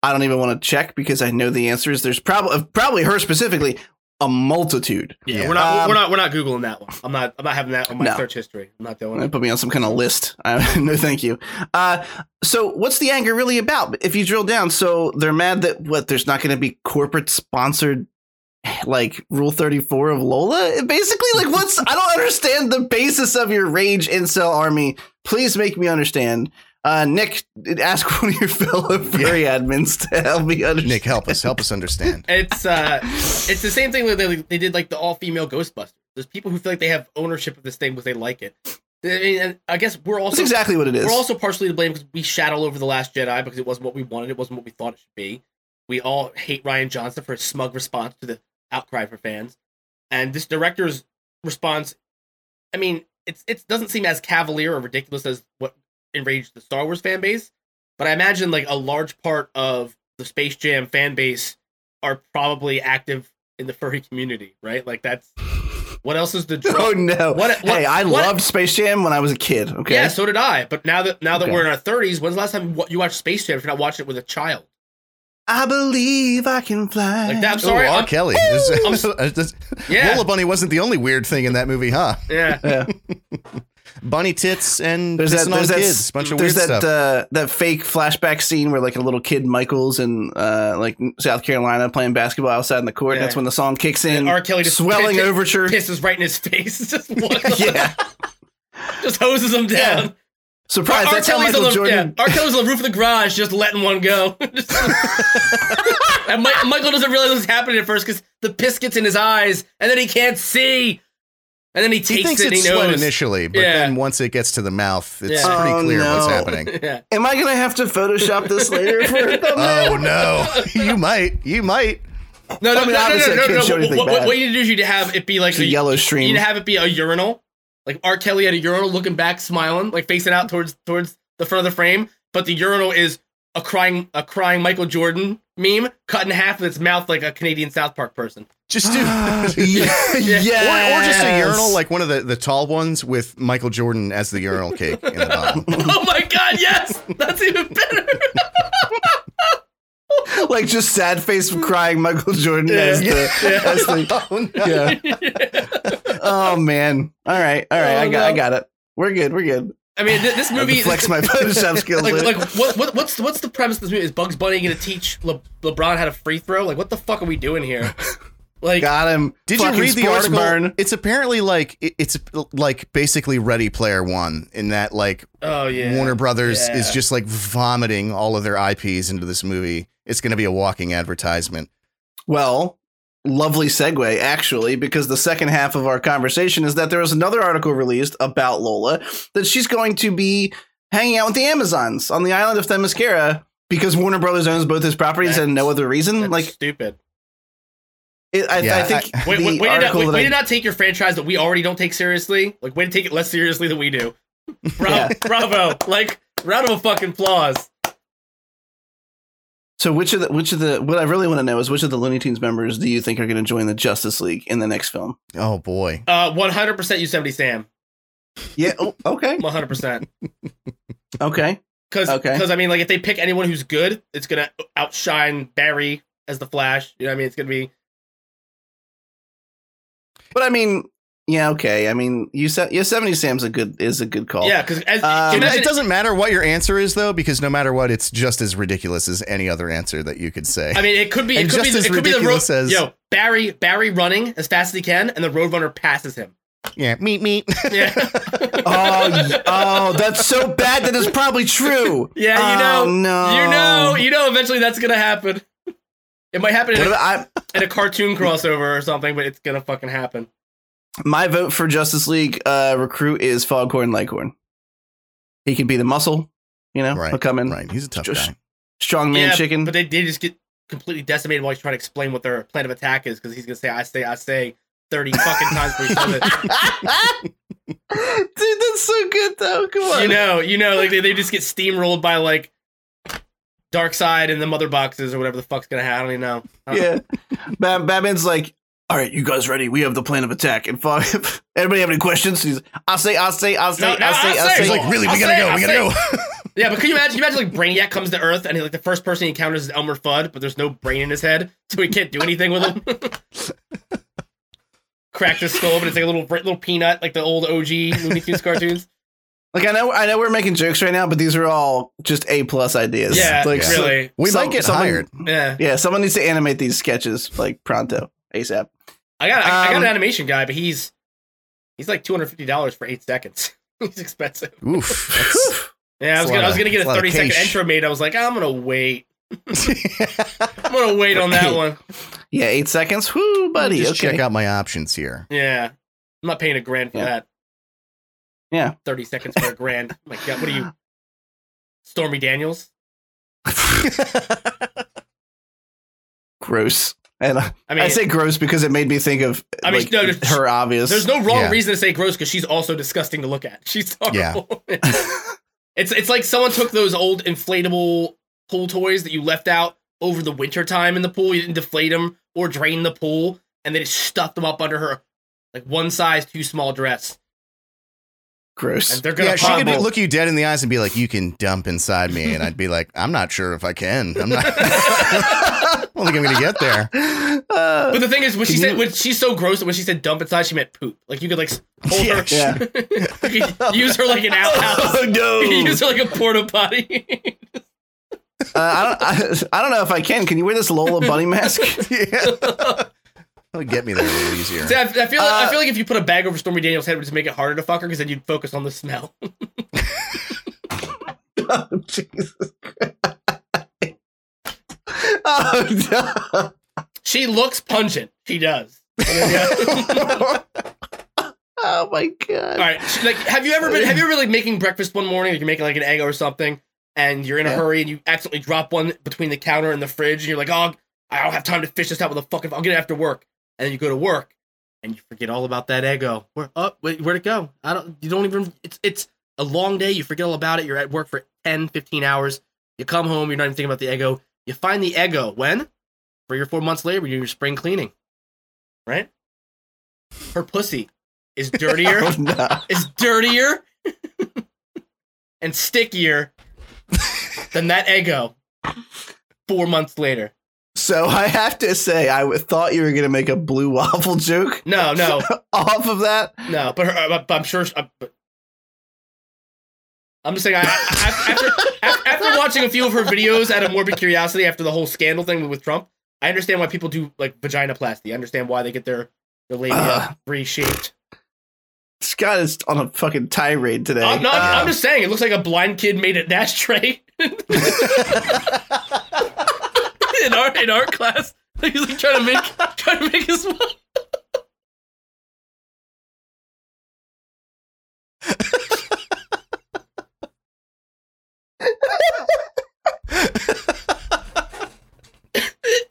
i don't even want to check because i know the answer is there's probably probably her specifically a multitude yeah. Yeah. We're not Um, we're not we're not googling that one. I'm not I'm not having that on my No. search history. I'm not doing it. put me on some kind of list. [LAUGHS] Uh, no, thank you. Uh, so, what's the anger really about? If you drill down, so they're mad that what there's not going to be corporate sponsored, like Rule Thirty Four of Lola. Basically, like what's I don't understand the basis of your rage incel army. Please make me understand. Uh, Nick, ask one of your [LAUGHS] fellow furry admins to help me understand. Nick, help us, help us understand. [LAUGHS] It's uh it's the same thing that they, they did like the all female Ghostbusters. There's people who feel like they have ownership of this thing because they like it. I mean, and I guess we're That's also exactly what it is. We're also partially to blame because we shat all over the Last Jedi because it wasn't what we wanted. It wasn't what we thought it should be. We all hate Rian Johnson for his smug response to the outcry for fans, and this director's response. I mean, it's it doesn't seem as cavalier or ridiculous as what enraged the Star Wars fan base, but I imagine like a large part of the Space Jam fan base are probably active in the furry community, right? Like that's what else is the draw? [LAUGHS] oh no! What- what- hey, I what- loved Space Jam when I was a kid. Okay. Yeah, so did I. But now that now that Okay. we're in our thirties, when's the last time you watched Space Jam if you're not watching it with a child? I believe I can fly. Like that. I'm Ooh. R. I'm- Kelly. [LAUGHS] I'm [LAUGHS] yeah, Lola Bunny wasn't the only weird thing in that movie, huh? yeah. Yeah. Bunny tits and There's that. pissing on There's that. kids. Bunch of there's weird that. stuff. Uh, that fake flashback scene where like a little kid Michael's in uh, like South Carolina playing basketball outside in the court. Yeah. That's when the song kicks in. And R. Kelly just swelling piss- overture. pisses right in his face. [LAUGHS] just [LAUGHS] yeah. just hoses him down. Yeah. Surprise! R. That's how Kelly's Michael on the Jordan. yeah, R. Kelly's on the roof of the garage, just letting one go. [LAUGHS] Just- and Mi- Michael doesn't realize what's happening at first because the piss gets in his eyes, and then he can't see, and then he he thinks it and it's he sweat knows. initially, but Yeah. then once it gets to the mouth, it's Yeah. pretty Oh, clear what's happening. [LAUGHS] yeah. Am I gonna have to Photoshop this later for a thumbnail? [LAUGHS] Oh no, you might, you might. No, no, I mean, no, no, obviously I no, no, no. What, what, what you need to do is you need to have it be like It's a you- yellow You stream. need to have it be a urinal, like R. Kelly at a urinal, looking back, smiling, like facing out towards towards the front of the frame. But the urinal is a crying a crying Michael Jordan meme, cut in half with its mouth like a Canadian South Park person. Just do. [LAUGHS] yeah. Or, or just a urinal, like one of the, the tall ones with Michael Jordan as the urinal cake in the bottom. [LAUGHS] oh my god, yes, that's even better. [LAUGHS] like just sad face crying Michael Jordan Yeah. as the, Yeah. as the oh, no. yeah. Oh man. All right. All right. Oh, I got. I got it. We're good. We're good. I mean, th- this movie to flex my Photoshop skills. like, with. like what, what what's what's the premise of this movie? Is Bugs Bunny going to teach Le- LeBron how to free throw? Like, what the fuck are we doing here? Like, Got him. Did you read the article? burn. It's apparently like it- it's like basically Ready Player One in that like oh yeah, Warner Brothers is just like vomiting all of their IPs into this movie. It's going to be a walking advertisement. Well, lovely segue, actually, because the second half of our conversation is that there was another article released about Lola that she's going to be hanging out with the Amazons on the island of Themyscira because Warner Brothers owns both his properties and no other reason. That's like, stupid. It, I, Yeah, I think Wait, the wait, wait, to not, article wait, that way I- to not take your franchise that we already don't take seriously. Like, way to take it less seriously than we do. Bravo, Yeah. bravo! Like, round of fucking applause. So which of the which of the what I really want to know is which of the Looney Tunes members do you think are going to join the Justice League in the next film? Oh boy. Uh, one hundred percent Yosemite Sam. Yeah. Oh, okay. One hundred percent. Okay. Because, Okay. because I mean, like, if they pick anyone who's good, it's gonna outshine Barry as the Flash. You know what I mean? It's gonna be But I mean, yeah. Okay. I mean, you said Yosemite Sam's a good is a good call. yeah. Because Um, It- doesn't matter what your answer is though, because no matter what, it's just as ridiculous as any other answer that you could say. I mean, it could be. It And could be. the- as It could be the road. ridiculous as- Yo, Barry. Barry running as fast as he can, and the Roadrunner passes him. yeah, meet meet. Yeah. [LAUGHS] Oh, oh, that's so bad that it's probably true. [LAUGHS] Yeah, you Oh, know, no. you know, you know. Eventually, that's gonna happen. It might happen in What a, [LAUGHS] in a cartoon crossover or something, but it's gonna fucking happen. my vote for Justice League uh, recruit is Foghorn Leghorn. He can be the muscle. You know, right. he'll come in, Right. He's a tough Just- guy. strong man yeah, chicken. but they, they just get completely decimated while he's trying to explain what their plan of attack is because he's gonna say, "I say, I say." 30 [LAUGHS] fucking times before he says it. [LAUGHS] Dude, that's so good though. Come on. You know, you know, like they, they just get steamrolled by like Darkseid and the mother boxes or whatever the fuck's gonna happen. I don't even know. I don't- yeah. Bat- Batman's like, all right, you guys ready? We have the plan of attack. And Fog, [LAUGHS] anybody have any questions? He's, I say, I say, I say, No, no, I say, I'll say. say. He's like, really, we I'll gotta say- go. I'll We gotta say- go. Yeah, but can you imagine? Can you imagine like Brainiac comes to Earth and he, like the first person he encounters is Elmer Fudd, but there's no brain in his head, so he can't do anything with him. [LAUGHS] Cracked his skull, but it's like a little little peanut, like the old OG Looney Tunes cartoons. Like I know, I know we're making jokes right now, but these are all just a plus ideas. Yeah, like so- really. We Some- might get someone- hired. Yeah, yeah, someone needs to animate these sketches like pronto, ASAP. I got I, I got Um, an animation guy, but he's he's like two hundred fifty dollars for eight seconds. [LAUGHS] he's expensive. Oof. [LAUGHS] That's- Yeah, I was gonna lot I was gonna get a a thirty second cash. intro made. I was like, I'm gonna wait. [LAUGHS] I'm gonna wait on that one. Yeah, eight seconds. Whoo, buddy. Just okay. check out my options here. Yeah, I'm not paying a grand for Yeah. that. Yeah. thirty seconds for a grand. My what are you, Stormy Daniels? [LAUGHS] gross. And I, I mean, I say gross because it made me think of I mean, like, no, her obvious. there's no wrong Yeah. reason to say gross because she's also disgusting to look at. She's Yeah. horrible. [LAUGHS] it's it's like someone took those old inflatable pool toys that you left out over the winter time in the pool. You didn't deflate them or drain the pool, and they just stuffed them up under her like one size too small dress, gross. and they're gonna yeah, she could pop. look you dead in the eyes and be like, "You can dump inside me," and I'd be like, "I'm not sure if I can. I'm not. I don't think I'm gonna get there." Uh, But the thing is, when she Can said when she's so gross that when she said dump inside, she meant poop. Like you could like s- hold her, Yeah. [LAUGHS] [LAUGHS] use her like an outhouse. oh no! Use her like a porta potty. Uh, I don't. I, I don't know if I can. Can you wear this Lola bunny mask? [LAUGHS] yeah, that would get me there a little easier. See, I, I feel I Uh, feel like if you put a bag over Stormy Daniels' head, it would just make it harder to fuck her because then you'd focus on the smell. [LAUGHS] oh Jesus! Christ. [LAUGHS] oh no! She looks pungent. She does. [LAUGHS] oh my god! All right. Like, have you ever been? Have you ever like making breakfast one morning? Like you're making like an egg or something, and you're in a Yeah. hurry and you accidentally drop one between the counter and the fridge, and you're like, oh, I don't have time to fish this out with a fucking. I'll get it after work, and then you go to work, and you forget all about that ego. Where? Oh, where'd it go? I don't. You don't even. It's it's a long day. You forget all about it. You're at work for 10, 15 hours. You come home. You're not even thinking about the ego. You find the ego when three or four months later, when you do your spring cleaning, right? Her pussy is [LAUGHS] dirtier Oh, no. is dirtier and stickier [LAUGHS] than that ego. four months later. So [LAUGHS] I have to say, I thought you were gonna make a blue [LAUGHS] waffle joke No, no, [LAUGHS] off of that. no. But, her, uh, I'm sure. Uh, but I'm just saying. I, I, after, after watching a few of her videos out of morbid curiosity after the whole scandal thing with Trump, I understand why people do like vaginoplasty. I understand why they get their their labia Ugh. reshaped. Scott is on a fucking tirade today. I'm, no, I'm, I'm just saying, it looks like a blind kid made an ashtray [LAUGHS] in art in art class. [LAUGHS] He's like trying to make [LAUGHS] trying to make his.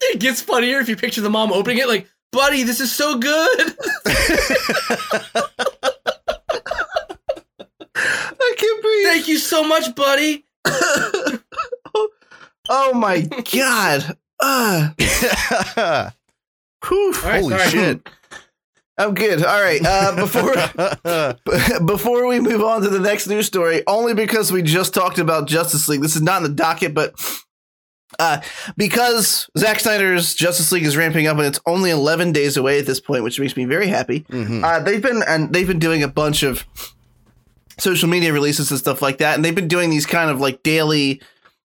it gets funnier if you picture the mom opening it like, buddy, this is so good. I can't breathe. Thank you so much, buddy. Oh, oh my god. Uh, whew. All right, Holy sorry. shit. I'm good. All right. Uh, [LAUGHS] before [LAUGHS] before we move on to the next news story, only because we just talked about Justice League. This is not in the docket, but uh, because Zack Snyder's Justice League is ramping up and it's only 11 days away at this point, which makes me very happy. Mhm. Uh, they've been and they've been doing a bunch of social media releases and stuff like that, and they've been doing these kind of like daily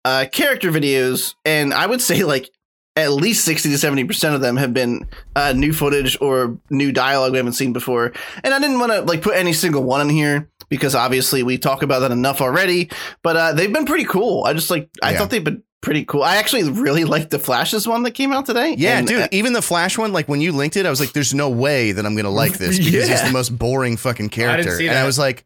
uh, character videos, and I would say like at least 60 to 70 percent of them have been uh, new footage or new dialogue we haven't seen before. And I didn't want to like put any single one in here because obviously we talk about that enough already. But uh, they've been pretty cool. I just like I Yeah. thought they've been pretty cool. I actually really liked the Flashes one that came out today. Yeah, And, dude. uh, even the Flash one, like when you linked it, I was like, "There's no way that I'm gonna like this [LAUGHS] because he's the most boring fucking character." see and I was like,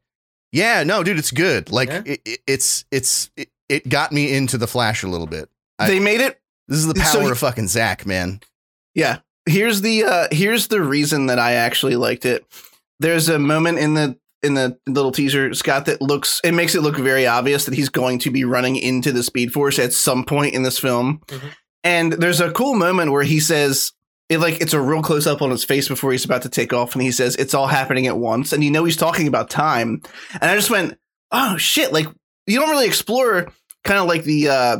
"Yeah, no, dude, it's good. Like, Yeah. it, it- it's it's it, it got me into the Flash a little bit. I- they made it This is the power So he- of fucking Zack, man. Yeah. Here's the uh here's the reason that I actually liked it. There's a moment in the in the little teaser, Scott, that looks it makes it look very obvious that he's going to be running into the Speed Force at some point in this film. Mhm. And there's a cool moment where he says it like it's a real close up on his face before he's about to take off and he says it's all happening at once and you know he's talking about time. And I just went, "Oh shit, like you don't really explore kind of like the uh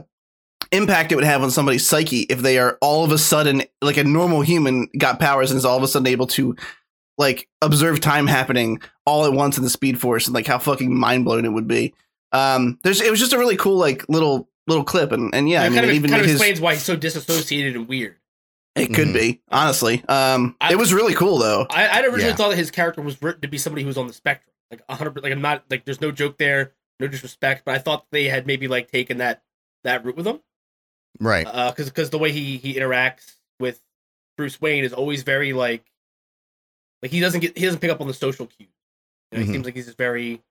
impact it would have on somebody's psyche if they are all of a sudden like a normal human got powers and is all of a sudden able to like observe time happening all at once in the speed force and like how fucking mind blowing it would be. Um there's it was just a really cool like little little clip and and yeah, I mean kind it of, even kind of his explains why he's so disassociated and weird. it could Mhm. be, honestly. Um I- it was really cool though. I, I originally Yeah. thought that his character was written to be somebody who was on the spectrum, like a hundred. Like I'm not like there's no joke there, no disrespect, but I thought they had maybe like taken that that route with him, Right. because because the way he he interacts with Bruce Wayne is always very like like he doesn't get he doesn't pick up on the social cues. You know, Mhm. He seems like he's just very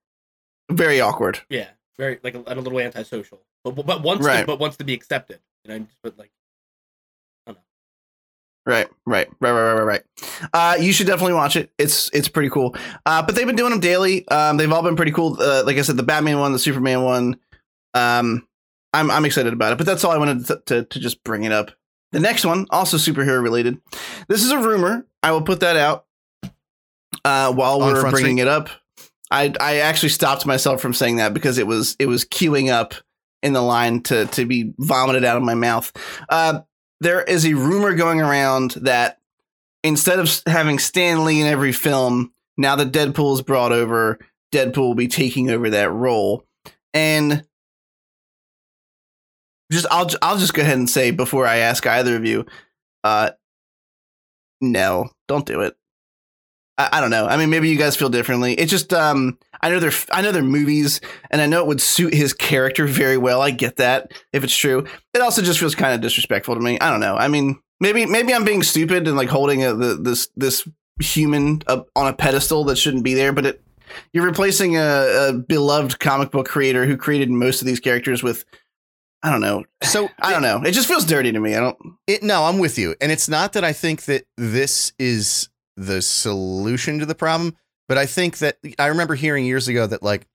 Very awkward. yeah very like a, a little antisocial, but but wants Right. to, but wants to be accepted. And I just but like Right, right, right, right, right, right, right. Uh, you should definitely watch it. It's it's pretty cool. Uh, but they've been doing them daily. Um, they've all been pretty cool. Uh, like I said, the Batman one, the Superman one. Um, I'm I'm excited about it. But that's all I wanted to, to to just bring it up. The next one, also superhero related. This is a rumor. I will put that out uh, while On we're bringing Street? it up. I I actually stopped myself from saying that because it was it was queuing up in the line to to be vomited out of my mouth. Uh, there is a rumor going around that instead of having Stan Lee in every film, now that Deadpool is brought over, Deadpool will be taking over that role. And just I'll I'll just go ahead and say before I ask either of you, uh, no, don't do it. I, I don't know. I mean, maybe you guys feel differently. It's just um, I know they're I know they're movies, and I know it would suit his character very well. I get that if it's true. It also just feels kind of disrespectful to me. I don't know. I mean, maybe maybe I'm being stupid and like holding a, the, this this human up on a pedestal that shouldn't be there, but it you're replacing a, a beloved comic book creator who created most of these characters with I don't know. So I don't know. It just feels dirty to me. I don't. It, no, I'm with you. And it's not that I think that this is the solution to the problem, but I think that I remember hearing years ago that like,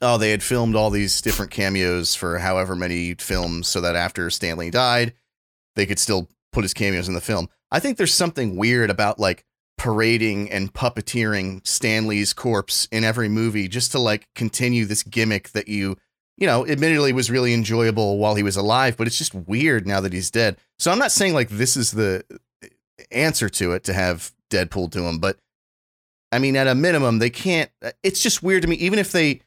oh, they had filmed all these different cameos for however many films so that after Stan Lee died, they could still put his cameos in the film. I think there's something weird about like parading and puppeteering Stan Lee's corpse in every movie just to like continue this gimmick that you you know, admittedly was really enjoyable while he was alive, but it's just weird now that he's dead. So I'm not saying like this is the eh, answer to it to have Deadpool do him, but I mean, at a minimum, they can't. Eh, it's just weird to me. Even if they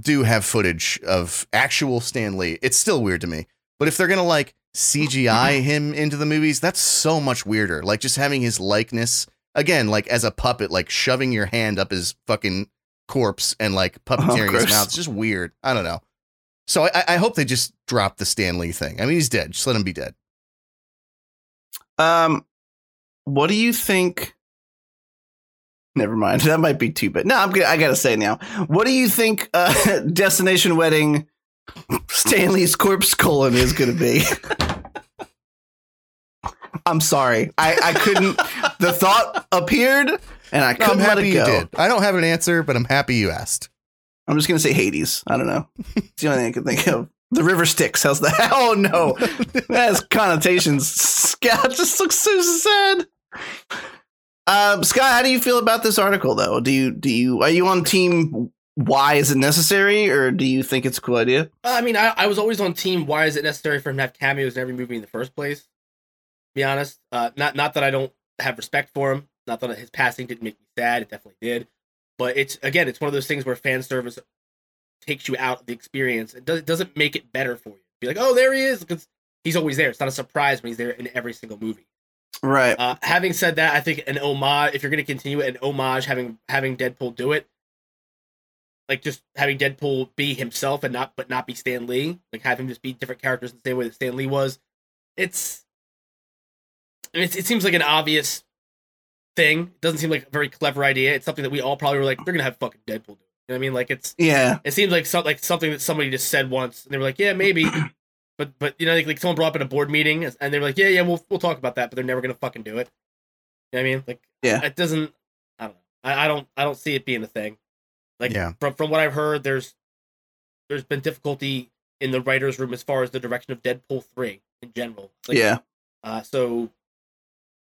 do have footage of actual Stan Lee, it's still weird to me. But if they're gonna like CGI mm-hmm. him into the movies, that's so much weirder. Like just having his likeness again, like as a puppet, like shoving your hand up his fucking corpse and like [LAUGHS] puppeteering his mouth. It's just weird. I don't know. So I, I hope they just drop the Stan Lee thing. I mean, he's dead. Just let him be dead. Um, what do you think? [LAUGHS] Never mind. That might be too bad. No, I'm gonna, I gotta say now. What do you think? Uh, [LAUGHS] Destination Wedding, Stan Lee's corpse colon is gonna be. I'm sorry. I, I couldn't. The thought appeared, and I No, couldn't I'm let happy it you go. did. I don't have an answer, but I'm happy you asked. I'm just gonna say Hades. I don't know. It's the only thing I can think of. The river Styx. How's that? [LAUGHS] Oh no, [LAUGHS] that has connotations. Scott just looks so sad. Um, Scott, how do you feel about this article, though? Do you do you are you on team? Why is it necessary, or do you think it's a cool idea? I mean, I, I was always on team. Why is it necessary for him to have cameos in every movie in the first place? To be honest, uh, not not that I don't have respect for him. Not that his passing didn't make me sad. It definitely did. But it's again, it's one of those things where fan service takes you out of the experience. It, does, it doesn't make it better for you. Be like, oh, there he is, because he's always there. It's not a surprise when he's there in every single movie. Right. Uh, having said that, I think an homage. If you're going to continue it, an homage, having having Deadpool do it, like just having Deadpool be himself and not, but not be Stan Lee. Like have him just be different characters the same way that Stan Lee was. It's, it's, it seems like an obvious thing. It doesn't seem like a very clever idea. It's something that we all probably were like, they're gonna have fucking Deadpool do. it. You know what I mean? Like it's, Yeah. it seems like some, like something that somebody just said once, and they were like, yeah, maybe. [CLEARS THROAT] But but you know, like, like someone brought up in a board meeting, and they were like, yeah, yeah, we'll we'll talk about that, but they're never gonna fucking do it. You know what I mean? Like, Yeah. it doesn't. I don't know. I, I don't I don't see it being a thing. Like Yeah. from from what I've heard, there's there's been difficulty in the writers' room as far as the direction of Deadpool three in general. Like, yeah. Uh, so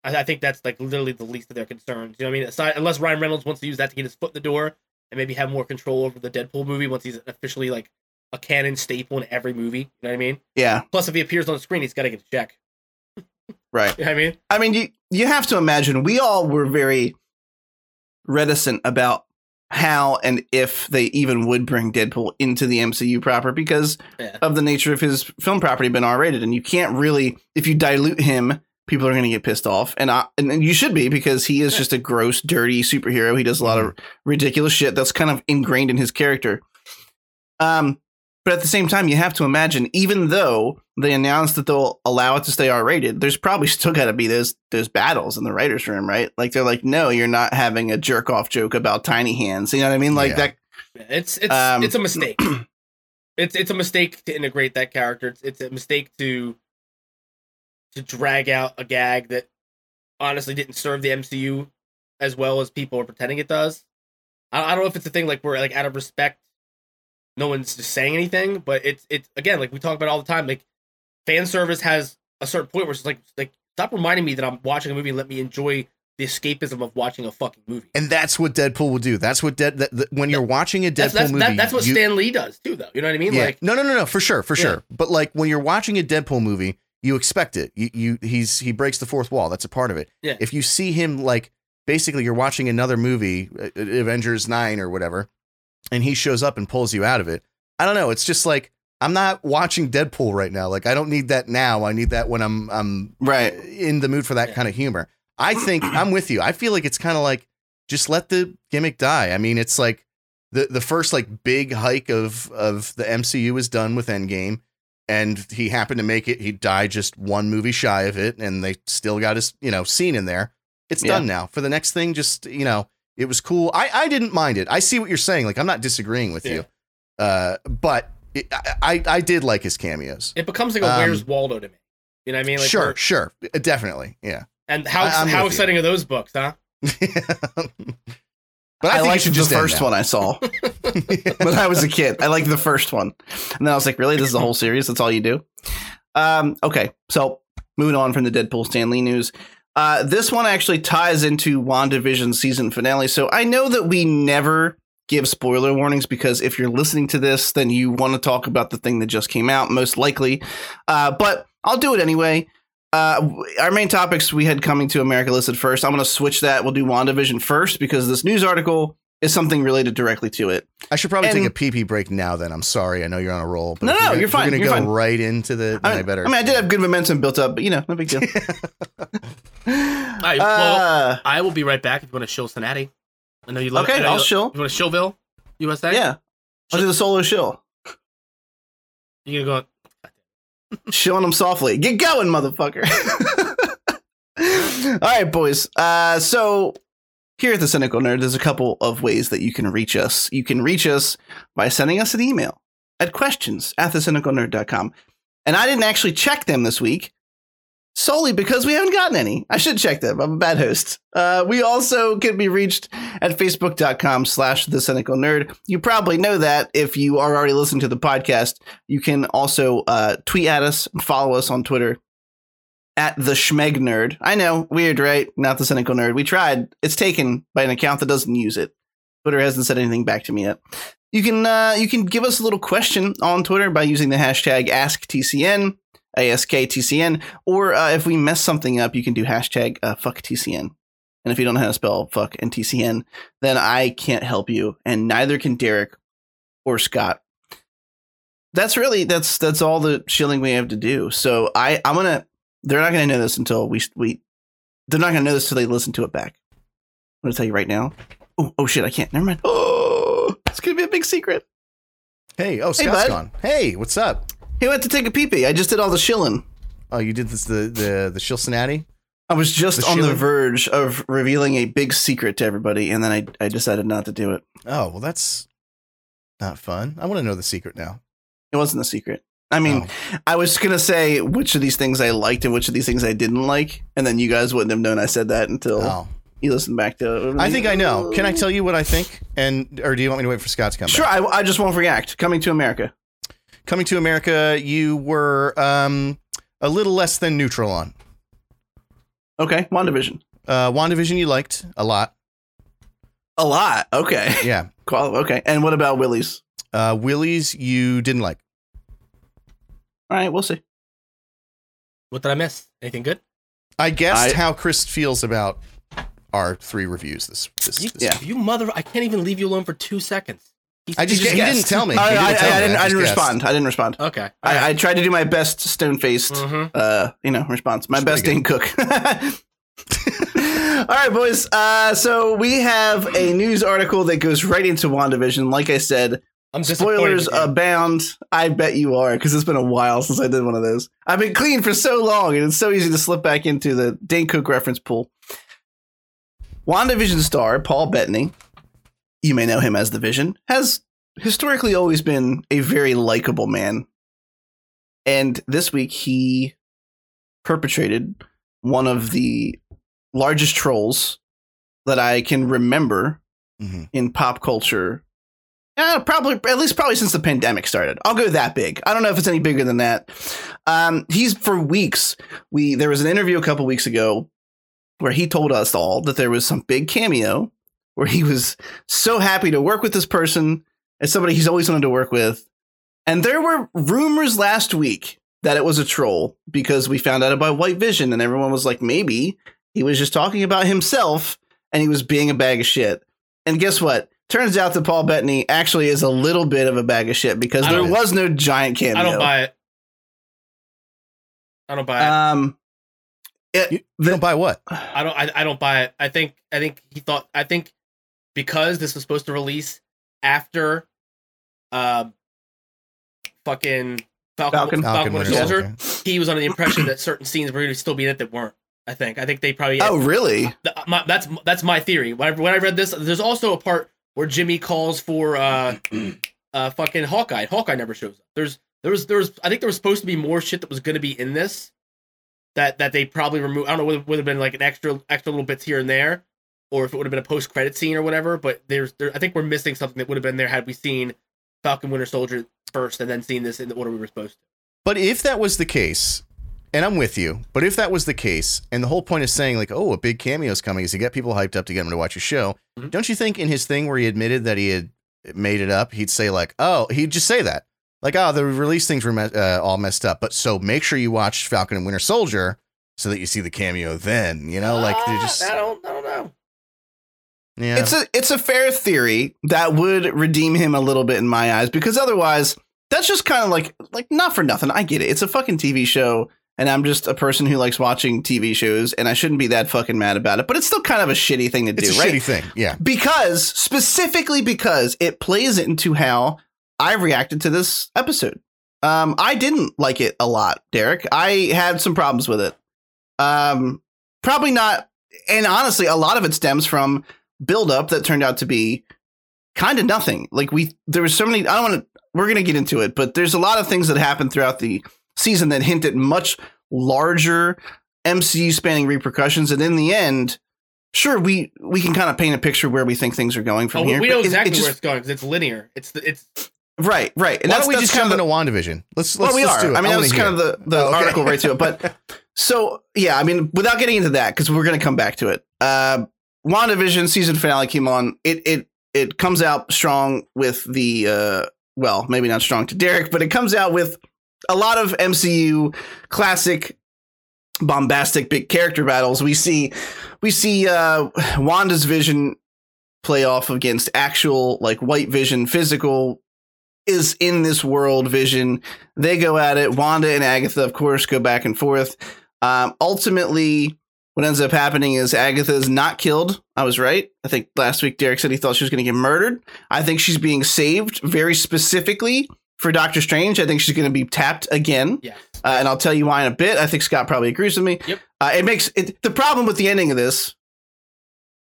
I, I think that's like literally the least of their concerns. You know what I mean? Aside, unless Ryan Reynolds wants to use that to get his foot in the door and maybe have more control over the Deadpool movie once he's officially like a canon staple in every movie. You know what I mean? Yeah. Plus, if he appears on the screen, he's got to get a check. [LAUGHS] Right. You know what I mean? I mean, you you have to imagine we all were very reticent about how and if they even would bring Deadpool into the MCU proper because Yeah. of the nature of his film property being R rated, and you can't really if you dilute him, people are going to get pissed off, and I, and you should be because he is just a gross, dirty superhero. He does a lot of ridiculous shit that's kind of ingrained in his character. Um, but at the same time, you have to imagine, even though they announced that they'll allow it to stay R rated, there's probably [LAUGHS] still got to be those those battles in the writers' room, right? Like they're like, no, you're not having a jerk off joke about tiny hands. You know what I mean? Like Yeah. that. It's it's Um, it's a mistake. [CLEARS THROAT] it's it's a mistake to integrate that character. It's, it's a mistake to to drag out a gag that honestly didn't serve the MCU as well as people are pretending it does. I, I don't know if it's a thing like we're like out of respect, no one's just saying anything, but it's it's again like we talk about all the time. Like fan service has a certain point where it's like like stop reminding me that I'm watching a movie and let me enjoy the escapism of watching a fucking movie. And that's what Deadpool will do. That's what Dead. That, that- when you're watching a Deadpool That's that's, movie, that, that's what you- Stan Lee does too, though. You know what I mean? Yeah. Like no, no, no, no, for sure, for Yeah. sure. But like when you're watching a Deadpool movie, you expect it. You, you, he's he breaks the fourth wall. That's a part of it. Yeah. If you see him like basically, you're watching another movie, uh, Avengers Nine or whatever, and he shows up and pulls you out of it. I don't know. It's just like I'm not watching Deadpool right now. Like I don't need that now. I need that when I'm I'm Right. in the mood for that Yeah. kind of humor. I think [CLEARS THROAT] I'm with you. I feel like it's kind of like just let the gimmick die. I mean, it's like the the first like big hike of of the MCU is done with Endgame, and he happened to make it. He died just one movie shy of it, and they still got his you know scene in there. It's Yeah. done now. For the next thing, just you know, it was cool. I I didn't mind it. I see what you're saying. Like I'm not disagreeing with you, uh, but it, I, I did like his cameos. it becomes like a Um, Where's Waldo to me. You know what I mean? Like sure, sure, definitely, yeah. And how I- how with you. exciting are those books, huh? [LAUGHS] but I, I, think the just first one I saw [LAUGHS] [LAUGHS] when I was a kid. I liked the first one, and then I was like, "Really? This is the whole series? That's all you do?" Um, okay, so moving on from the Deadpool Stan Lee news. Uh, this one actually ties into WandaVision season finale. So I know that we never give spoiler warnings because if you're listening to this, then you want to talk about the thing that just came out, most likely. Uh, but I'll do it anyway. Uh, our main topics we had coming to America listed first. I'm going to switch that. We'll do WandaVision first because this news article is something related directly to it. I should probably And- take a pee pee break now. Then I'm sorry. I know you're on a roll. But No, no, we're you're fine. we're gonna go fine. right into the. I then I, mean, better. I mean, I did have good momentum built up, but you know, no big deal. [LAUGHS] right, well, Uh, I will be right back if you want to show Cincinnati. I know you love okay, I know I'll you, shill. You want to showville, USA? Yeah, I'll do the solo shill, You gonna go? Shilling them softly. Get going, motherfucker. [LAUGHS] All right, boys. Uh, so here at the Cynical Nerd, there's a couple of ways that you can reach us. You can reach us by sending us an email at questions at thecynicalnerd.com. And I didn't actually check them this week solely because we haven't gotten any. I should check them. I'm a bad host. Uh, we also can be reached at facebook.com slash the cynical nerd. You probably know that if you are already listening to the podcast. You can also uh, tweet at us and follow us on Twitter at the Schmeg Nerd. I know, weird, right? Not the cynical nerd. We tried. It's taken by an account that doesn't use it. Twitter hasn't said anything back to me yet. You can uh, you can give us a little question on Twitter by using the hashtag AskTCN, ASKTCN, or uh, if we mess something up, you can do hashtag uh, FuckTCN. And if you don't know how to spell fuck and TCN, then I can't help you, and neither can Derek or Scott. That's really that's that's all the shilling we have to do. So I I'm gonna they're not gonna know this until we we they're not gonna know this until they listen to it back. I'm gonna tell you right now. Oh oh shit I can't. Never mind. Oh, [GASPS] it's gonna be a big secret. hey, oh, Hey, Scott's bud. gone. Hey, what's up? He went to take a pee pee. I just did all the shilling. Oh, you did this the the the Cincinnati. I was just The on the shilling? verge of revealing a big secret to everybody, and then I I decided not to do it. Oh, well, that's not fun. I want to know the secret now. It wasn't a secret. I mean, Oh. I was gonna say which of these things I liked and which of these things I didn't like, and then you guys wouldn't have known I said that until Oh. you listened back to it. I think I know. Can I tell you what I think? And or do you want me to wait for Scott to come Sure, back? I, I just won't react. Coming to America. Coming to America, you were um a little less than neutral on. Okay, WandaVision. Uh WandaVision you liked a lot. A lot. Okay. Yeah. [LAUGHS] Qual- okay. And what about Willy's? Uh Willy's you didn't like. All right, we'll see. What did I miss? Anything good? I guessed I- how Chris feels about our three reviews this this, You, this Yeah. you mother! I can't even leave you alone for two seconds. He- I just he he didn't tell me. He I, didn't I, tell I me. didn't, I just didn't respond. I didn't respond. Okay. I, I tried to do my best stone faced, Mhm. uh, you know, response. My It's best Dane Cook. [LAUGHS] All right, boys. Uh, so we have a news article that goes right into WandaVision. Like I said, I'm spoilers abound. I bet you are, because it's been a while since I did one of those. I've been clean for so long, and it's so easy to slip back into the Dane Cook reference pool. WandaVision star Paul Bettany, you may know him as the Vision, has historically always been a very likable man. And this week he perpetrated one of the largest trolls that I can remember Mhm. in pop culture. Uh, probably, at least probably since the pandemic started. I'll go that big. I don't know if it's any bigger than that. Um, he's for weeks. We there was an interview a couple weeks ago where he told us all that there was some big cameo where he was so happy to work with this person as somebody he's always wanted to work with. And there were rumors last week that it was a troll because we found out about White Vision and everyone was like, maybe he was just talking about himself and he was being a bag of shit. And guess what? Turns out that Paul Bettany actually is a little bit of a bag of shit because there was no giant cameo. I don't buy it. I don't buy it. Um, it, You, you don't buy what? I don't. I, I don't buy it. I think. I think he thought. I think because this was supposed to release after, uh, fucking Falcon, Falcon. Falcon, Falcon Winter Winter Soldier. Soldier. He was under the impression that [CLEARS THROAT] certain scenes were going to still be in it that weren't. I think. I think they probably. oh, really? Th- my, that's that's my theory. When I, when I read this, there's also a part where Jimmy calls for uh, [CLEARS THROAT] uh, fucking Hawkeye. Hawkeye never shows up. There's there was there was I think there was supposed to be more shit that was going to be in this that that they probably removed. I don't know whether it would have been like an extra extra little bits here and there, or if it would have been a post credit scene or whatever. But there's there I think we're missing something that would have been there had we seen Falcon Winter Soldier first and then seen this in the order we were supposed to. But if that was the case, and I'm with you, but if that was the case, and the whole point is saying like, oh, a big cameo is coming, is to get people hyped up to get them to watch a show. Mhm. Don't you think in his thing where he admitted that he had made it up, he'd say like, oh, he'd just say that, like, oh, the release things were me- uh, all messed up, but so make sure you watch Falcon and Winter Soldier so that you see the cameo then, you know, like they Ah, just. I don't I don't know. Yeah. It's a it's a fair theory that would redeem him a little bit in my eyes because otherwise that's just kind of like like not for nothing. I get it. It's a fucking TV show and I'm just a person who likes watching TV shows and I shouldn't be that fucking mad about it. But it's still kind of a shitty thing to it's do, a right? shitty thing. Yeah. because specifically because it plays into how I reacted to this episode. Um, I didn't like it a lot, Derek. I had some problems with it. Um, probably not, and honestly, a lot of it stems from buildup that turned out to be kind of nothing. Like we, there was so many. I don't want to. We're gonna get into it, but there's a lot of things that happened throughout the season that hint at much larger MCU spanning repercussions, and in the end, sure we we can kind of paint a picture where we think things are going from Oh, here. we but know it- it exactly just- where it's going because it's linear. It's the, it's right, right. And Why that's, don't we that's just kind jump of into WandaVision? Let's let's well, we let's are. do it. I mean, that wanna was hear kind of the, the Oh, okay. article right to it. But [LAUGHS] so yeah, I mean, without getting into that, because we're going to come back to it. Uh, WandaVision season finale came on. It it it comes out strong with the uh, well, maybe not strong to Derek, but it comes out with a lot of MCU classic bombastic big character battles. We see we see uh, Wanda's vision play off against actual like white vision physical is in this world vision they go at it wanda and agatha of course go back and forth um, ultimately what ends up happening is agatha is not killed i was right i think last week derek said he thought she was going to get murdered i think she's being saved very specifically for doctor strange i think she's going to be tapped again yeah. uh, and I'll tell you why in a bit. I think Scott probably agrees with me. Yep. Uh, it makes it, the problem with the ending of this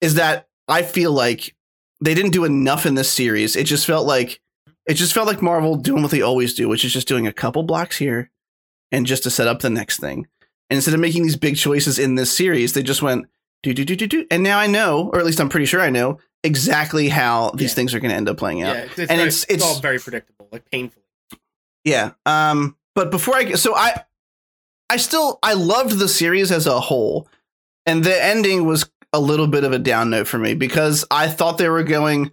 is that I feel like they didn't do enough in this series. It just felt like it just felt like Marvel doing what they always do, which is just doing a couple blocks here and just to set up the next thing. And instead of making these big choices in this series, they just went do do do do do. And now I know, or at least I'm pretty sure I know exactly how these Yeah. things are going to end up playing out. it's, it's, And very, it's- it's, it's- all very predictable, like painfully. Yeah. Um, but before I so I I still I loved the series as a whole. And the ending was a little bit of a down note for me because I thought they were going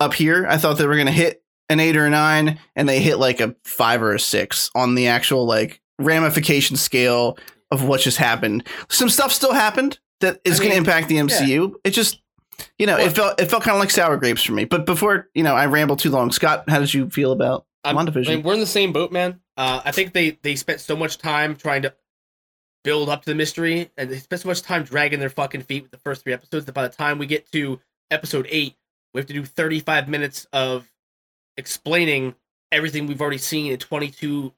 up here. I thought they were gonna hit an eight or a nine, and they hit like a five or a six on the actual like ramification scale of what just happened. Some stuff still happened that is I gonna impact the MCU. It just you know, Well- it felt it felt kind of like sour grapes for me. But before, you know, I ramble too long. Scott, how did you feel about I'm- WandaVision? I mean, we're in the same boat, man. Uh, I think they they spent so much time trying to build up to the mystery, and they spent so much time dragging their fucking feet with the first three episodes that by the time we get to episode eight, we have to do 35 minutes of explaining everything we've already seen in 22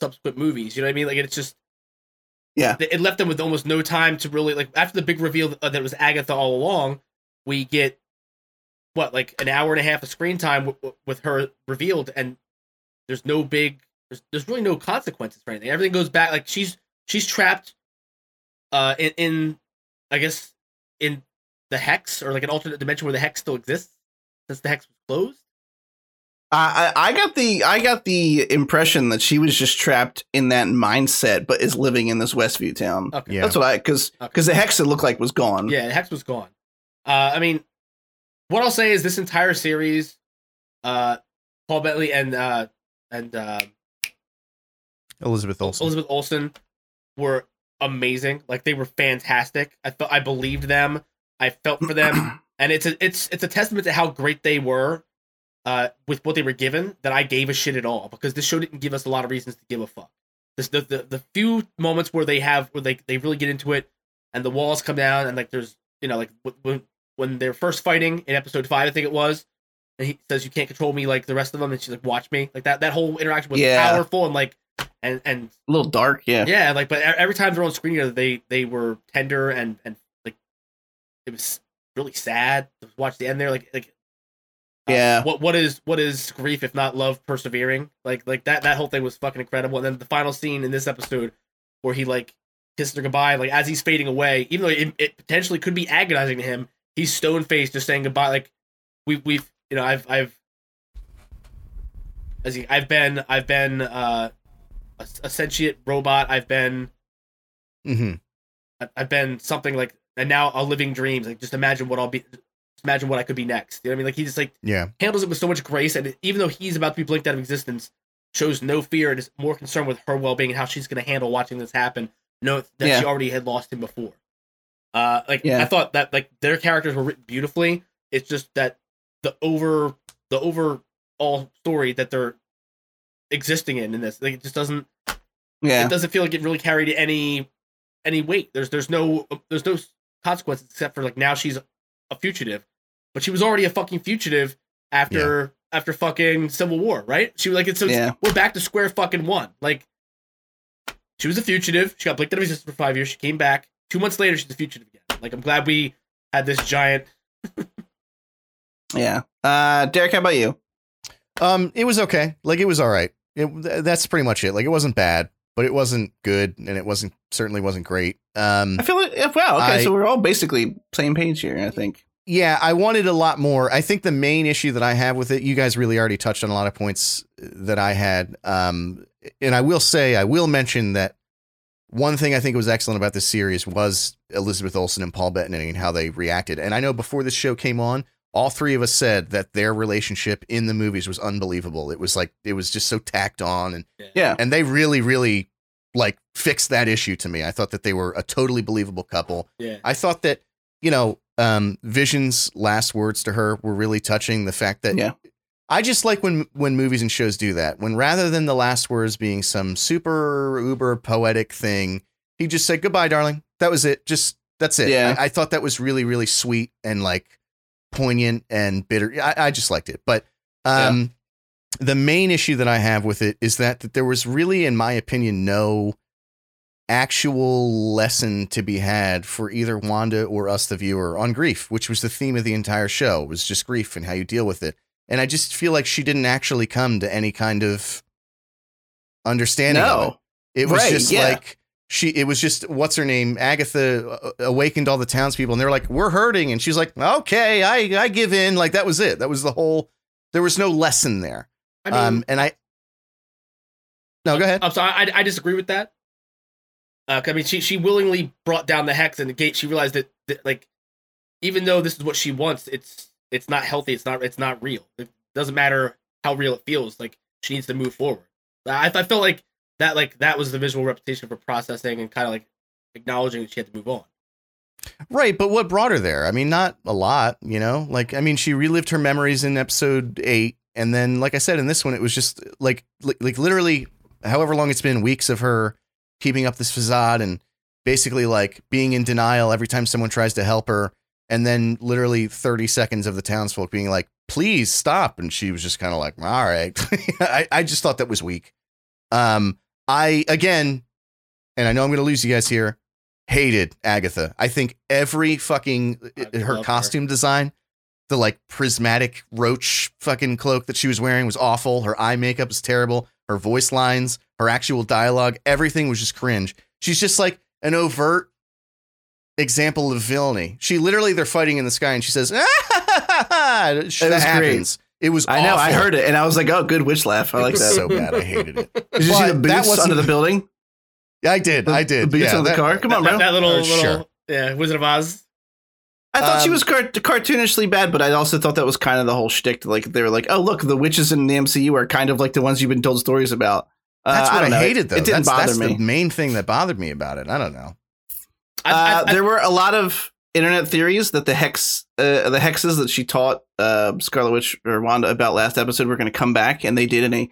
subsequent movies. You know what I mean? Like it's just Yeah. it left them with almost no time to really like after the big reveal that it was Agatha all along. We get what like an hour and a half of screen time w- with her revealed, and there's no big there's, there's really no consequences for anything. Everything goes back like she's she's trapped uh in, in I guess in the hex or like an alternate dimension where the hex still exists since the hex was closed. I, I I got the I got the impression that she was just trapped in that mindset, but is living in this Westview town. Okay. Yeah. That's what I because Okay. because the hex it looked like was gone. Yeah, the hex was gone. Uh, I mean, what I'll say is this entire series, uh, Paul Bettany and uh, and uh, Elizabeth Olsen. Elizabeth Olsen were amazing. Like they were fantastic. I felt I believed them. I felt for them, [CLEARS THROAT] and it's a it's it's a testament to how great they were uh, with what they were given. That I gave a shit at all because this show didn't give us a lot of reasons to give a fuck. This the the, the few moments where they have where they they really get into it, and the walls come down, and like there's you know like when when they're first fighting in episode five, I think it was. And he says, "You can't control me like the rest of them," and she's like, "Watch me." Like that. That whole interaction was Yeah. powerful and like, and and a little dark. Yeah, yeah, like but every time they're on screen together, they they were tender and and like it was really sad to watch the end there. Like like uh, Yeah. what what is what is grief if not love persevering? Like like that that whole thing was fucking incredible. And then the final scene in this episode where he like kisses her goodbye, like as he's fading away, even though it, it potentially could be agonizing to him, he's stone faced just saying goodbye. Like we we've you know I've I've as he, I've been I've been uh a, a sentient robot. I've been mm-hmm. I've been something like, and now a living dreams. Like, just imagine what I'll be. Imagine what I could be next. You know what I mean? Like, he just like Yeah. handles it with so much grace, and even though he's about to be blinked out of existence, shows no fear and is more concerned with her well being and how she's going to handle watching this happen. Know that Yeah. she already had lost him before. Uh, like Yeah. I thought that like their characters were written beautifully. It's just that the over the overall story that they're existing in in this, like, it just doesn't Yeah. it doesn't feel like it really carried any any weight. There's there's no there's no consequences except for like now she's a fugitive, but she was already a fucking fugitive after after fucking Civil War, right? She was like it's, it's Yeah. we're back to square fucking one. Like she was a fugitive. She got blinked out of existence for five years. She came back. Two months later, she's a fugitive again. Like I'm glad we had this giant. Yeah. Uh, Derek, how about you? Um, it was okay. Like it was all right. It, th- that's pretty much it. Like it wasn't bad, but it wasn't good, and it wasn't certainly wasn't great. Um, I feel like yeah, wow. Okay, I- so we're all basically same page here. I think. Yeah, I wanted a lot more. I think the main issue that I have with it, you guys really already touched on a lot of points that I had. Um, and I will say, I will mention that one thing I think was excellent about this series was Elizabeth Olsen and Paul Bettany and how they reacted. And I know before this show came on, all three of us said that their relationship in the movies was unbelievable. It was like it was just so tacked on and Yeah. and they really really like fixed that issue to me. I thought that they were a totally believable couple. Yeah. I thought that, you know, um, Vision's last words to her were really touching. The fact that Yeah. I just like when when movies and shows do that. When rather than the last words being some super uber poetic thing, he just said goodbye, darling. That was it. Just that's it. Yeah. I, I thought that was really really sweet and like poignant and bitter. I, I just liked it. But um, the main issue that I have with it is that, that there was really, in my opinion, no actual lesson to be had for either Wanda or us, the viewer, on grief, which was the theme of the entire show. It was just grief and how you deal with it. And I just feel like she didn't actually come to any kind of understanding of it. No. It was Right, just yeah. like she. It was just what's her name? Agatha uh, awakened all the townspeople, and they were like, "We're hurting," and she's like, "Okay, I I give in." Like that was it. That was the whole. There was no lesson there. I mean, um, and I. No, go ahead. I'm sorry, I, I disagree with that. Uh, I mean, she she willingly brought down the hex and the gate. She realized that, that like, even though this is what she wants, it's it's not healthy. It's not it's not real. It doesn't matter how real it feels. Like she needs to move forward. I, I felt like that like that was the visual repetition for processing and kind of like acknowledging that she had to move on. Right, but what brought her there? I mean, not a lot, you know? Like, I mean, she relived her memories in episode eight. And then, like I said, in this one, it was just like, like, like literally, however long it's been, weeks of her keeping up this facade and basically like being in denial every time someone tries to help her. And then literally 30 seconds of the townsfolk being like, please stop. And she was just kind of like, all right. [LAUGHS] I, I just thought that was weak. Um, I, again, and I know I'm going to lose you guys here, hated Agatha. I think every fucking I her love her. costume design, the like prismatic roach fucking cloak that she was wearing was awful. Her eye makeup was terrible. Her voice lines, her actual dialogue, everything was just cringe. She's just like an overt example of villainy. She literally they're fighting in the sky and she says, ah, [LAUGHS] that was great. It was I know. I heard it, and I was like, "Oh, good witch laugh." I It like was that. so bad. I hated it. [LAUGHS] Did you see the that boots under the building? Yeah, I did. The, I did. The boots yeah, on the car. Come on, that, bro. that little little sure. yeah Wizard of Oz. I thought she Um, was cart- cartoonishly bad, but I also thought that was kind of the whole shtick. Like they were like, "Oh, look, the witches in the MCU are kind of like the ones you've been told stories about." Uh, That's what I, don't know. hated, though. It didn't that's bother that's me. the main thing that bothered me about it. I don't know. Uh, I, I, there were a lot of internet theories that the hex, uh, the hexes that she taught uh, Scarlet Witch or Wanda about last episode were going to come back, and they did in a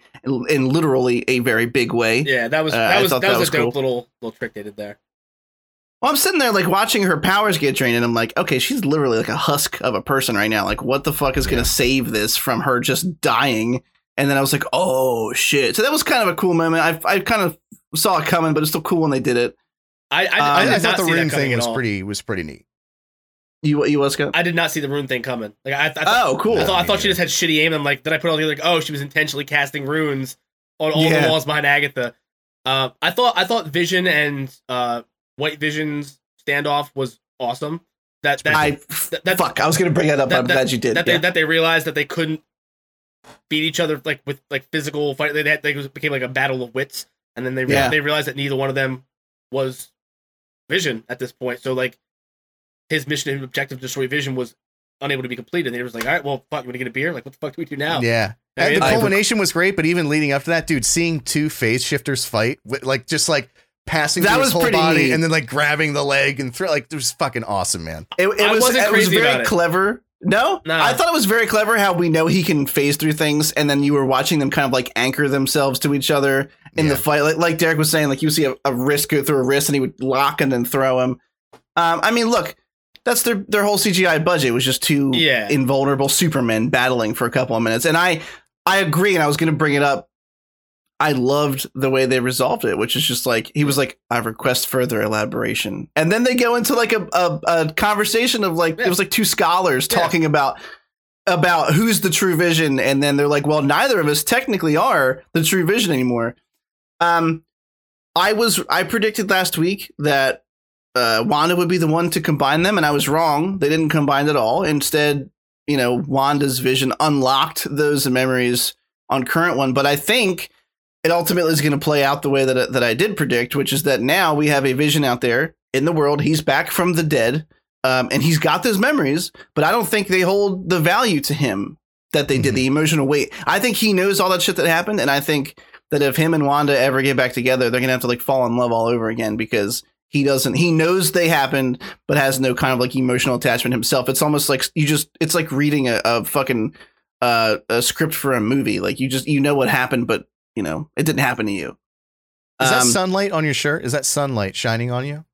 in literally a very big way. yeah, that was Uh, that was that, that was, was a dope cool. little little trick they did there. Well, I'm sitting there like watching her powers get drained, and I'm like, okay, she's literally like a husk of a person right now. Like, what the fuck is gonna save this from her just dying? And then I was like, oh shit! So that was kind of a cool moment. I I kind of saw it coming, but it's still cool when they did it. I I, Uh, I, I, did I thought the rune thing was pretty was pretty neat. You you was good. I did not see the rune thing coming. Like I, I thought, Oh, cool. I thought, I thought she just had shitty aim. I'm like, then I put all the like, oh, she was intentionally casting runes on all Yeah. the walls behind Agatha. Uh, I thought I thought Vision and uh, White Vision's standoff was awesome. That that I that, that, fuck. I was going to bring that up. that- I'm that- glad you did. that yeah. they that they realized that they couldn't beat each other like with like physical fight. They had like, it was- became like a battle of wits, and then they rea- Yeah. they realized that neither one of them was Vision at this point. So like his mission and objective to destroy Vision was unable to be completed. And they was like, all right, well, fuck, you want to get a beer? Like, what the fuck do we do now? Yeah. I And mean, the I- culmination was great, but even leading up to that, dude, seeing two phase shifters fight, like just like passing That through was his whole pretty body neat. and then like grabbing the leg and throw, like it was fucking awesome, man. It, it I was, wasn't it was very about it. clever No? No. I thought it was very clever how we know he can phase through things, and then you were watching them kind of like anchor themselves to each other in the fight. Like, like Derek was saying, like you see a, a wrist go through a wrist, and he would lock and then throw him. Um, I mean, look, that's their their whole CGI budget was just two Yeah. invulnerable Supermen battling for a couple of minutes, and I I agree, and I was going to bring it up. I loved the way they resolved it, which is just like he was like, "I request further elaboration," and then they go into like a a, a conversation of like Yeah. it was like two scholars Yeah. talking about about who's the true vision, and then they're like, "Well, neither of us technically are the true vision anymore." Um, I was I predicted last week that uh, Wanda would be the one to combine them, and I was wrong. They didn't combine at all. Instead, you know, Wanda's vision unlocked those memories on current one. But I think it ultimately is going to play out the way that that I did predict, which is that now we have a vision out there in the world. He's back from the dead, um, and he's got those memories. But I don't think they hold the value to him that they did, Mhm. the emotional weight. I think he knows all that shit that happened, and I think that if him and Wanda ever get back together, they're gonna have to like fall in love all over again because he doesn't. He knows they happened, but has no kind of like emotional attachment himself. It's almost like you just. It's like reading a, a fucking uh, a script for a movie. Like you just you know what happened, but you know it didn't happen to you. Is that Um, sunlight on your shirt? Is that sunlight shining on you?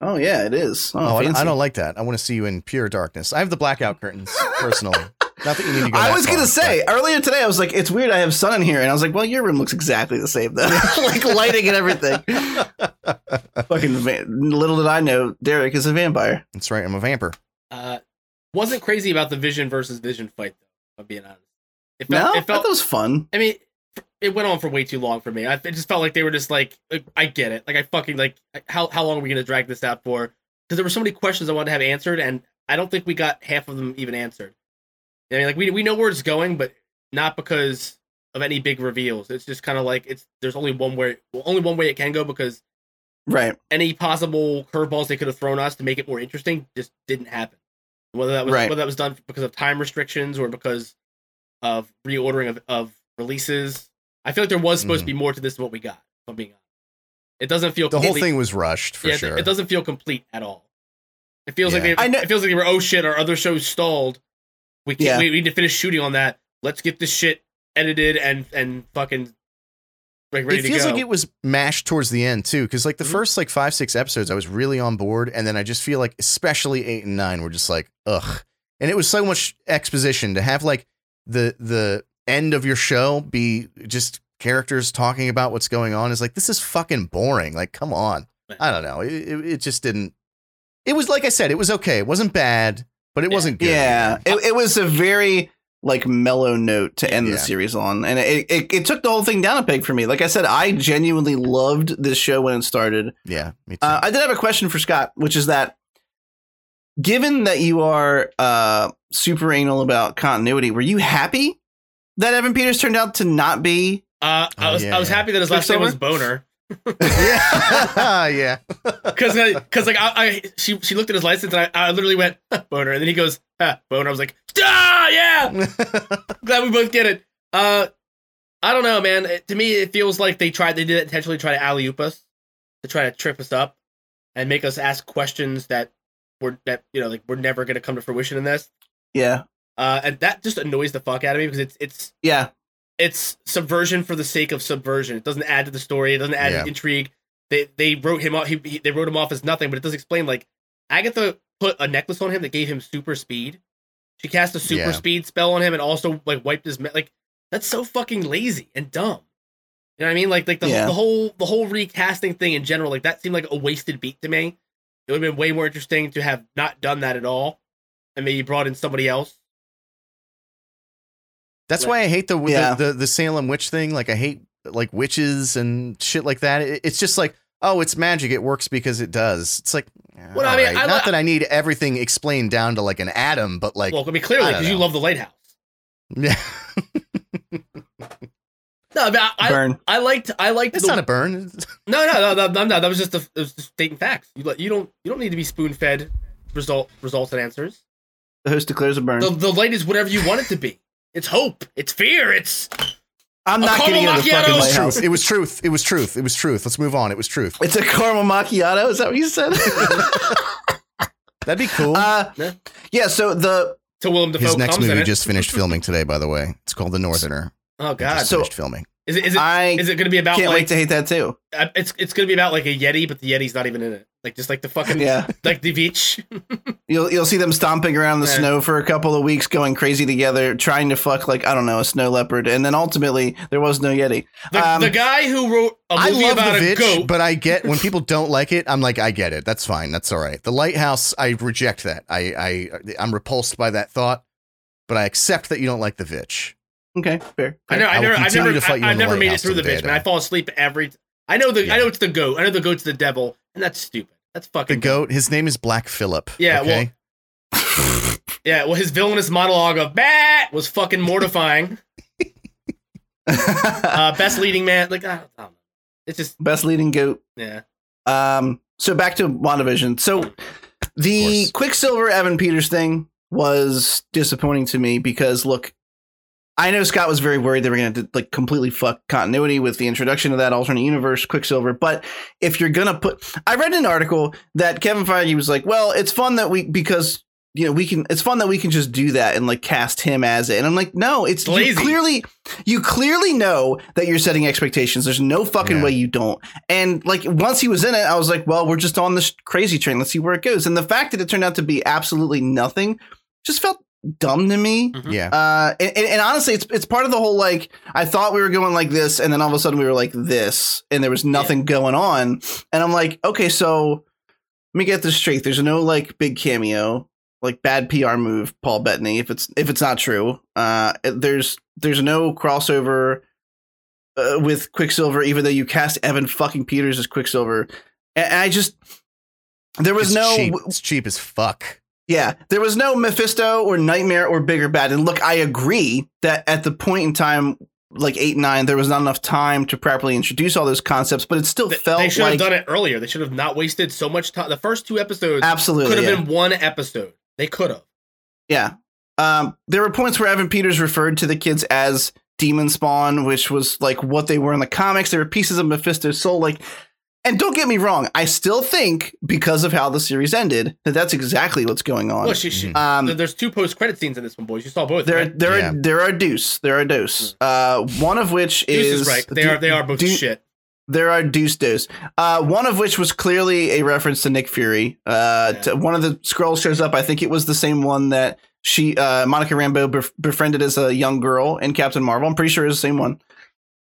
Oh yeah, it is. Oh, Oh, I. I don't like that. I want to see you in pure darkness. I have the blackout curtains personally. [LAUGHS] Not that you need to go. I that was gonna far, say earlier today, I was like, it's weird. I have sun in here, and I was like, well, your room looks exactly the same though, [LAUGHS] like lighting and everything. [LAUGHS] Fucking va- little did I know, Derek is a vampire. That's right. I'm a vamper. Uh, wasn't crazy about the Vision versus Vision fight though. If I'm being honest. It felt. No, it I thought felt. that was fun. I mean, it went on for way too long for me. I it just felt like they were just like, like, I get it. Like I fucking like how how long are we gonna drag this out for? Because there were so many questions I wanted to have answered, and I don't think we got half of them even answered. I mean, like we we know where it's going, but not because of any big reveals. It's just kind of like it's there's only one way, well, only one way it can go because Right. any possible curveballs they could have thrown us to make it more interesting just didn't happen. Whether that was Right. whether that was done because of time restrictions or because of reordering of, of releases. I feel like there was supposed to be more to this than what we got. If I'm being honest. It doesn't feel The whole thing was rushed for yeah, sure. It doesn't feel complete at all. It feels like they, I know- it feels like they were oh shit, our other show stalled. We can't, Yeah. we, we need to finish shooting on that. Let's get this shit edited and and fucking like it feels like it was mashed towards the end too, because like the Mhm. first like five six episodes, I was really on board, and then I just feel like especially eight and nine were just like ugh, and it was so much exposition to have like the the end of your show be just characters talking about what's going on is like this is fucking boring. Like come on, I don't know, it it, it just didn't. It was like I said, it was okay. It wasn't bad, but it Yeah. wasn't good. Yeah. It, it was a very like mellow note to end Yeah. the series on, and it, it it took the whole thing down a peg for me. Like I said, I genuinely loved this show when it started. yeah, me too. Uh, I did have a question for Scott, which is that given that you are uh, super anal about continuity, were you happy that Evan Peters turned out to not be? uh, I Oh, was yeah, I was happy that his last name was Boner. [LAUGHS] yeah, yeah. [LAUGHS] Cause, cause like I, I, she, she looked at his license and I, I literally went boner, and then he goes ah, boner. I was like, ah, yeah. [LAUGHS] Glad we both get it. Uh, I don't know, man. It- to me, it feels like they tried, they did it intentionally try to alley oop us, to try to trip us up, and make us ask questions that were that you know like we're never gonna come to fruition in this. Yeah, Uh, and that just annoys the fuck out of me because it's it's yeah, it's subversion for the sake of subversion. It doesn't add to the story. It doesn't add Yeah. intrigue. They they wrote him off. He, he- they wrote him off as nothing, but it does explain like Agatha put a necklace on him that gave him super speed. She cast a super Yeah. speed spell on him and also like wiped his me- like that's so fucking lazy and dumb. You know what I mean? Like like the, Yeah. the whole the whole recasting thing in general like that seemed like a wasted beat to me. It would have been way more interesting to have not done that at all and maybe brought in somebody else. That's why I hate the, Yeah. the the the Salem witch thing. Like I hate like witches and shit like that. It- it's just like oh, it's magic. It works because it does. It's like Well, I mean, right. I not li- that I need everything explained down to like an atom, but like well, I mean clearly because you love the lighthouse. yeah, [LAUGHS] No, I, mean, I, I burn. I liked I liked it's the, not a burn. [LAUGHS] no, no no no no no that was just a, it was just stating facts. You like you don't you don't need to be spoon fed result results and answers. The host declares a burn. The the light is whatever you want it to be. It's hope. It's fear. It's I'm not getting caramel into the fucking It was lighthouse. truth. It was truth. It was truth. It was truth. Let's move on. It was truth. It's a caramel macchiato. Is that what you said? [LAUGHS] That'd be cool. uh, Yeah. yeah. So the till Willem Dafoe His next comes in movie it. just finished filming today, by the way. It's called The Northerner. oh It god, just So- finished filming. Is it is it I is it going to be about can't like wait to hate that too. it's it's going to be about like a yeti, but the yeti's not even in it. Like just like the fucking Yeah, [LAUGHS] like the beach. [LAUGHS] you'll you'll see them stomping around in the Yeah. snow for a couple of weeks, going crazy together, trying to fuck like I don't know a snow leopard, and then ultimately there was no yeti. The, Um, the guy who wrote a I movie love about the a Vitch, goat. but I get when people don't like it. I'm like, I get it. That's fine. That's all right. The Lighthouse, I reject that. I, I, I'm repulsed by that thought, but I accept that you don't like the Vitch. Okay, fair. I know. I, I never. I continue never. to fight you I, I never made it through the till the day bitch, man. I I fall asleep every. I know the. Yeah. I know it's the goat. I know the goat's the devil, and that's stupid. That's The fucking goat, his name is Black Phillip. Yeah, well- [LAUGHS] Yeah. Well, his villainous monologue of "bat" was fucking mortifying. [LAUGHS] uh, best leading man. Like I don't, know. It's just Best leading goat. yeah. Um, so back to WandaVision. So the. Quicksilver Evan Peters thing was disappointing to me because look, I know Scott was very worried they were going to like completely fuck continuity with the introduction of that alternate universe Quicksilver. But if you're gonna put, I read an article that Kevin Feige was like, well, it's fun that we because you know we can. It's fun that we can just do that and like cast him as it. And I'm like, no, it's you clearly you clearly know that you're setting expectations. There's no fucking Yeah. way you don't. And like once he was in it, I was like, well, we're just on this crazy train. Let's see where it goes. And the fact that it turned out to be absolutely nothing just felt dumb to me. Mhm. Yeah. Uh, and, and, and honestly, it's it's part of the whole like I thought we were going like this, and then all of a sudden we were like this, and there was nothing going on. And I'm like, okay, so let me get this straight. There's no like big cameo, like bad PR move, Paul Bettany. If it's if it's not true, uh, there's there's no crossover uh, with Quicksilver, even though you cast Evan fucking Peters as Quicksilver. And, and I just there was it's no cheap. It's cheap as fuck. Yeah, there was no Mephisto or Nightmare or Bigger Bad. And look, I agree that at the point in time, like eight and nine, there was not enough time to properly introduce all those concepts, but it still They, felt they should like have done it earlier. They should have not wasted so much time. The first two episodes absolutely could have yeah. been one episode. They could have. yeah. Um, there were points where Evan Peters referred to the kids as demon spawn, which was like what they were in the comics. There were pieces of Mephisto's soul, like. And don't get me wrong, I still think because of how the series ended that that's exactly what's going on. Well, she, she, um, there's two post credit scenes in this one, boys. You saw both. There, right? there, Yeah. are, there are deuce. There are deuce. Uh, one of which Deuce is is right. They are they are both Deu- shit. There are deuce deuce. Uh, one of which was clearly a reference to Nick Fury. Uh, Yeah. to, one of the Skrulls shows up. I think it was the same one that she, uh, Monica Rambeau, bef- befriended as a young girl in Captain Marvel. I'm pretty sure it's the same one.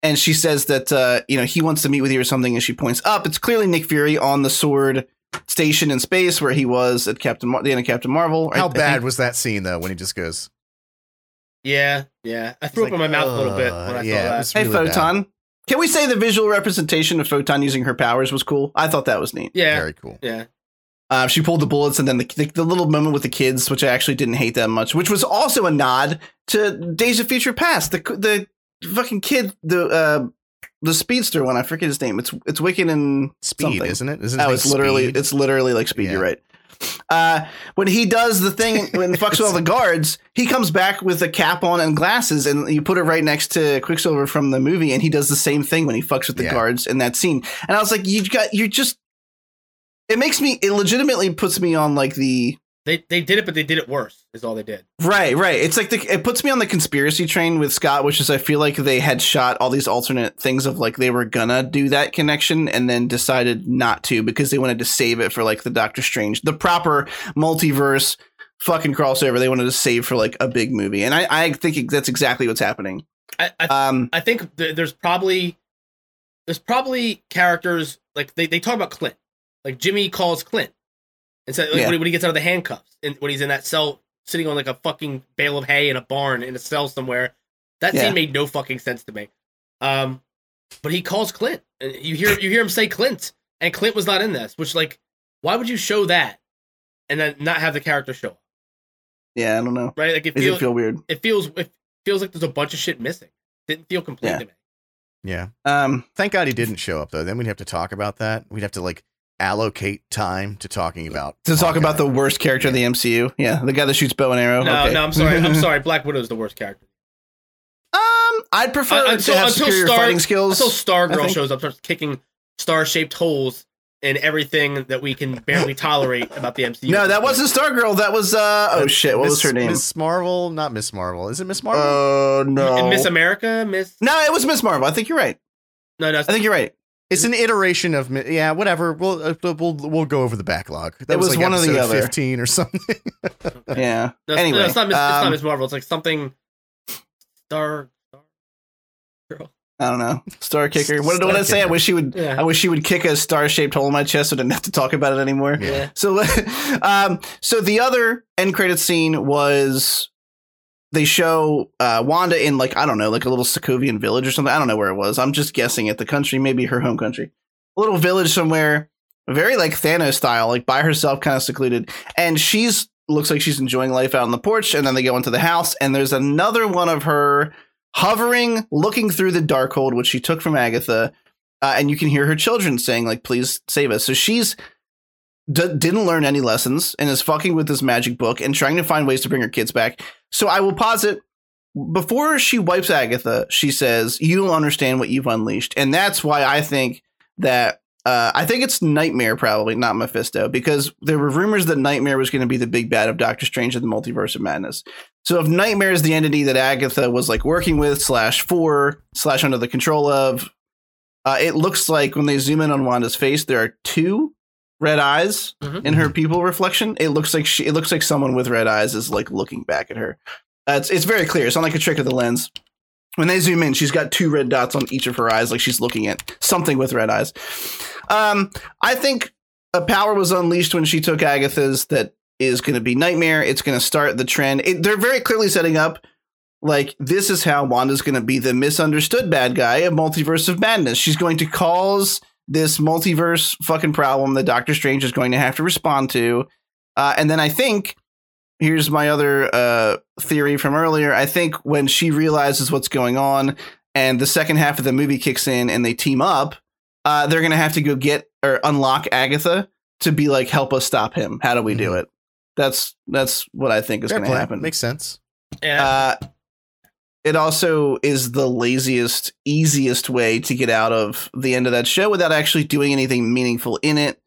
And she says that uh, you know he wants to meet with you or something, and she points up. It's clearly Nick Fury on the S.W.O.R.D. station in space where he was at Captain Mar- the end of Captain Marvel. How I bad think- was that scene though when he just goes? Yeah, yeah. I threw It's up in my mouth a little bit uh, when I yeah, saw it that. was- Hey, really bad. Photon. Can we say the visual representation of Photon using her powers was cool? I thought that was neat. yeah, Very cool. yeah. Uh, she pulled the bullets, and then the, the the little moment with the kids, which I actually didn't hate that much, which was also a nod to Days of Future Past. The the fucking kid, the uh, the speedster one, I forget his name. It's it's Wiccan and Speed, something. isn't it? Isn't Oh, it's literally Speed? it's literally like speed. Yeah. You're right. Uh, when he does the thing when he fucks with all the guards, he comes back with a cap on and glasses, and you put it right next to Quicksilver from the movie, and he does the same thing when he fucks with the Yeah. guards in that scene. And I was like, you got you're just. It makes me. It legitimately puts me on like the They they did it, but they did it worse. Is all they did. right, right. It's like the. It puts me on the conspiracy train with Scott, which is I feel like they had shot all these alternate things of like they were gonna do that connection and then decided not to because they wanted to save it for like the Doctor Strange, the proper multiverse fucking crossover. They wanted to save for like a big movie, and I I think that's exactly what's happening. I I, Um, I think th- there's probably there's probably characters like they, they talk about Clint. Like Jimmy calls Clint. And so like, Yeah. when, he, when he gets out of the handcuffs and when he's in that cell sitting on like a fucking bale of hay in a barn in a cell somewhere. That Yeah. scene made no fucking sense to me. Um but he calls Clint. And you hear you hear him say Clint and Clint was not in this, which like why would you show that and then not have the character show up? yeah, I don't know. Right? Like it Makes feels it feel weird. it feels it feels like there's a bunch of shit missing. Didn't feel complete Yeah. to me. Yeah. Um, Thank God he didn't show up though. Then we'd have to talk about that. We'd have to like allocate time to talking about to talk about the worst character in the MCU. Yeah, the guy that shoots bow and arrow. No, okay. no, I'm sorry. I'm [LAUGHS] sorry. Black Widow's the worst character. Um, I'd prefer Uh, until- to have until Star- fighting skills. Until I Stargirl shows up, starts kicking star-shaped holes in everything that we can barely tolerate about the MCU. No, that wasn't Stargirl. That was uh oh shit. What Miss- was her name? Miss Marvel, not Miss Marvel. Is it Miss Marvel? Oh no. And Miss America, Miss. no, it was Miss Marvel. I think you're right. No, no, I think you're right. It's an iteration of yeah, whatever. We'll uh, we'll we'll go over the backlog. That It was like one or the episode other. Fifteen or something. [LAUGHS] Yeah. no, anyway, no, it's not Miss, it's um, not Miss Marvel. It's like something. Star. Star Girl. I don't know. Star kicker. What did I say? I Kicker. wish she would. Yeah. I wish she would kick a star shaped hole in my chest so I didn't have to talk about it anymore. Yeah. Yeah. So, [LAUGHS] um, so the other end credit scene was they show uh, Wanda in like I don't know, like a little Sokovian village or something. I don't know where it was. I'm just guessing at the country, maybe her home country, a little village somewhere, very like Thanos style, like by herself, kind of secluded. And she's looks like she's enjoying life out on the porch. And then they go into the house, and there's another one of her hovering, looking through the Darkhold, which she took from Agatha. Uh, and you can hear her children saying like, "Please save us." So she's d- didn't learn any lessons and is fucking with this magic book and trying to find ways to bring her kids back. So I will posit before she wipes Agatha, she says, "You don't understand what you've unleashed," and that's why I think that. Uh, I think it's Nightmare, probably not Mephisto, because there were rumors that Nightmare was going to be the big bad of Doctor Strange and the Multiverse of Madness. So if Nightmare is the entity that Agatha was like working with slash for slash under the control of, uh, it looks like when they zoom in on Wanda's face, there are two red eyes Mhm. in her people reflection. It looks like she. It looks like someone with red eyes is like looking back at her. Uh, it's it's very clear. It's not like a trick of the lens. When they zoom in, she's got two red dots on each of her eyes, like she's looking at something with red eyes. Um, I think a power was unleashed when she took Agatha's that is going to be nightmare. It's going to start the trend. It, they're very clearly setting up like this is how Wanda's going to be the misunderstood bad guy of Multiverse of Madness. She's going to cause this multiverse fucking problem that Doctor Strange is going to have to respond to. Uh, and then I think here's my other uh, theory from earlier. I think when she realizes what's going on and the second half of the movie kicks in and they team up, uh, they're going to have to go get or unlock Agatha to be like, help us stop him. How do we do Mhm. it? That's that's what I think is going to happen. Makes sense. Yeah. It also is the laziest, easiest way to get out of the end of that show without actually doing anything meaningful in it.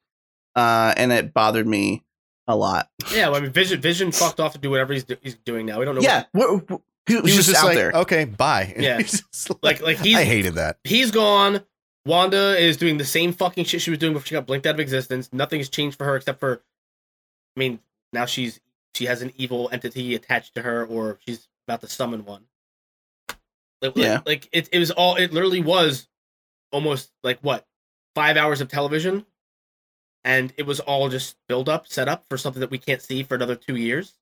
Uh, and it bothered me a lot. yeah. Well, I mean, Vision. Vision fucked off to do whatever he's, do- he's doing now. We don't know. Yeah, wh- wh- he was, He was just, just out like, there. okay, bye. [LAUGHS] Yeah. He's just Like, like he's I hated that. he's gone. Wanda is doing the same fucking shit she was doing before she got blinked out of existence. Nothing has changed for her except for, I mean, now she's she has an evil entity attached to her, or she's about to summon one. Like, like- Yeah. like it, it was all. It literally was almost like what five hours of television, and it was all just build up, set up for something that we can't see for another two years.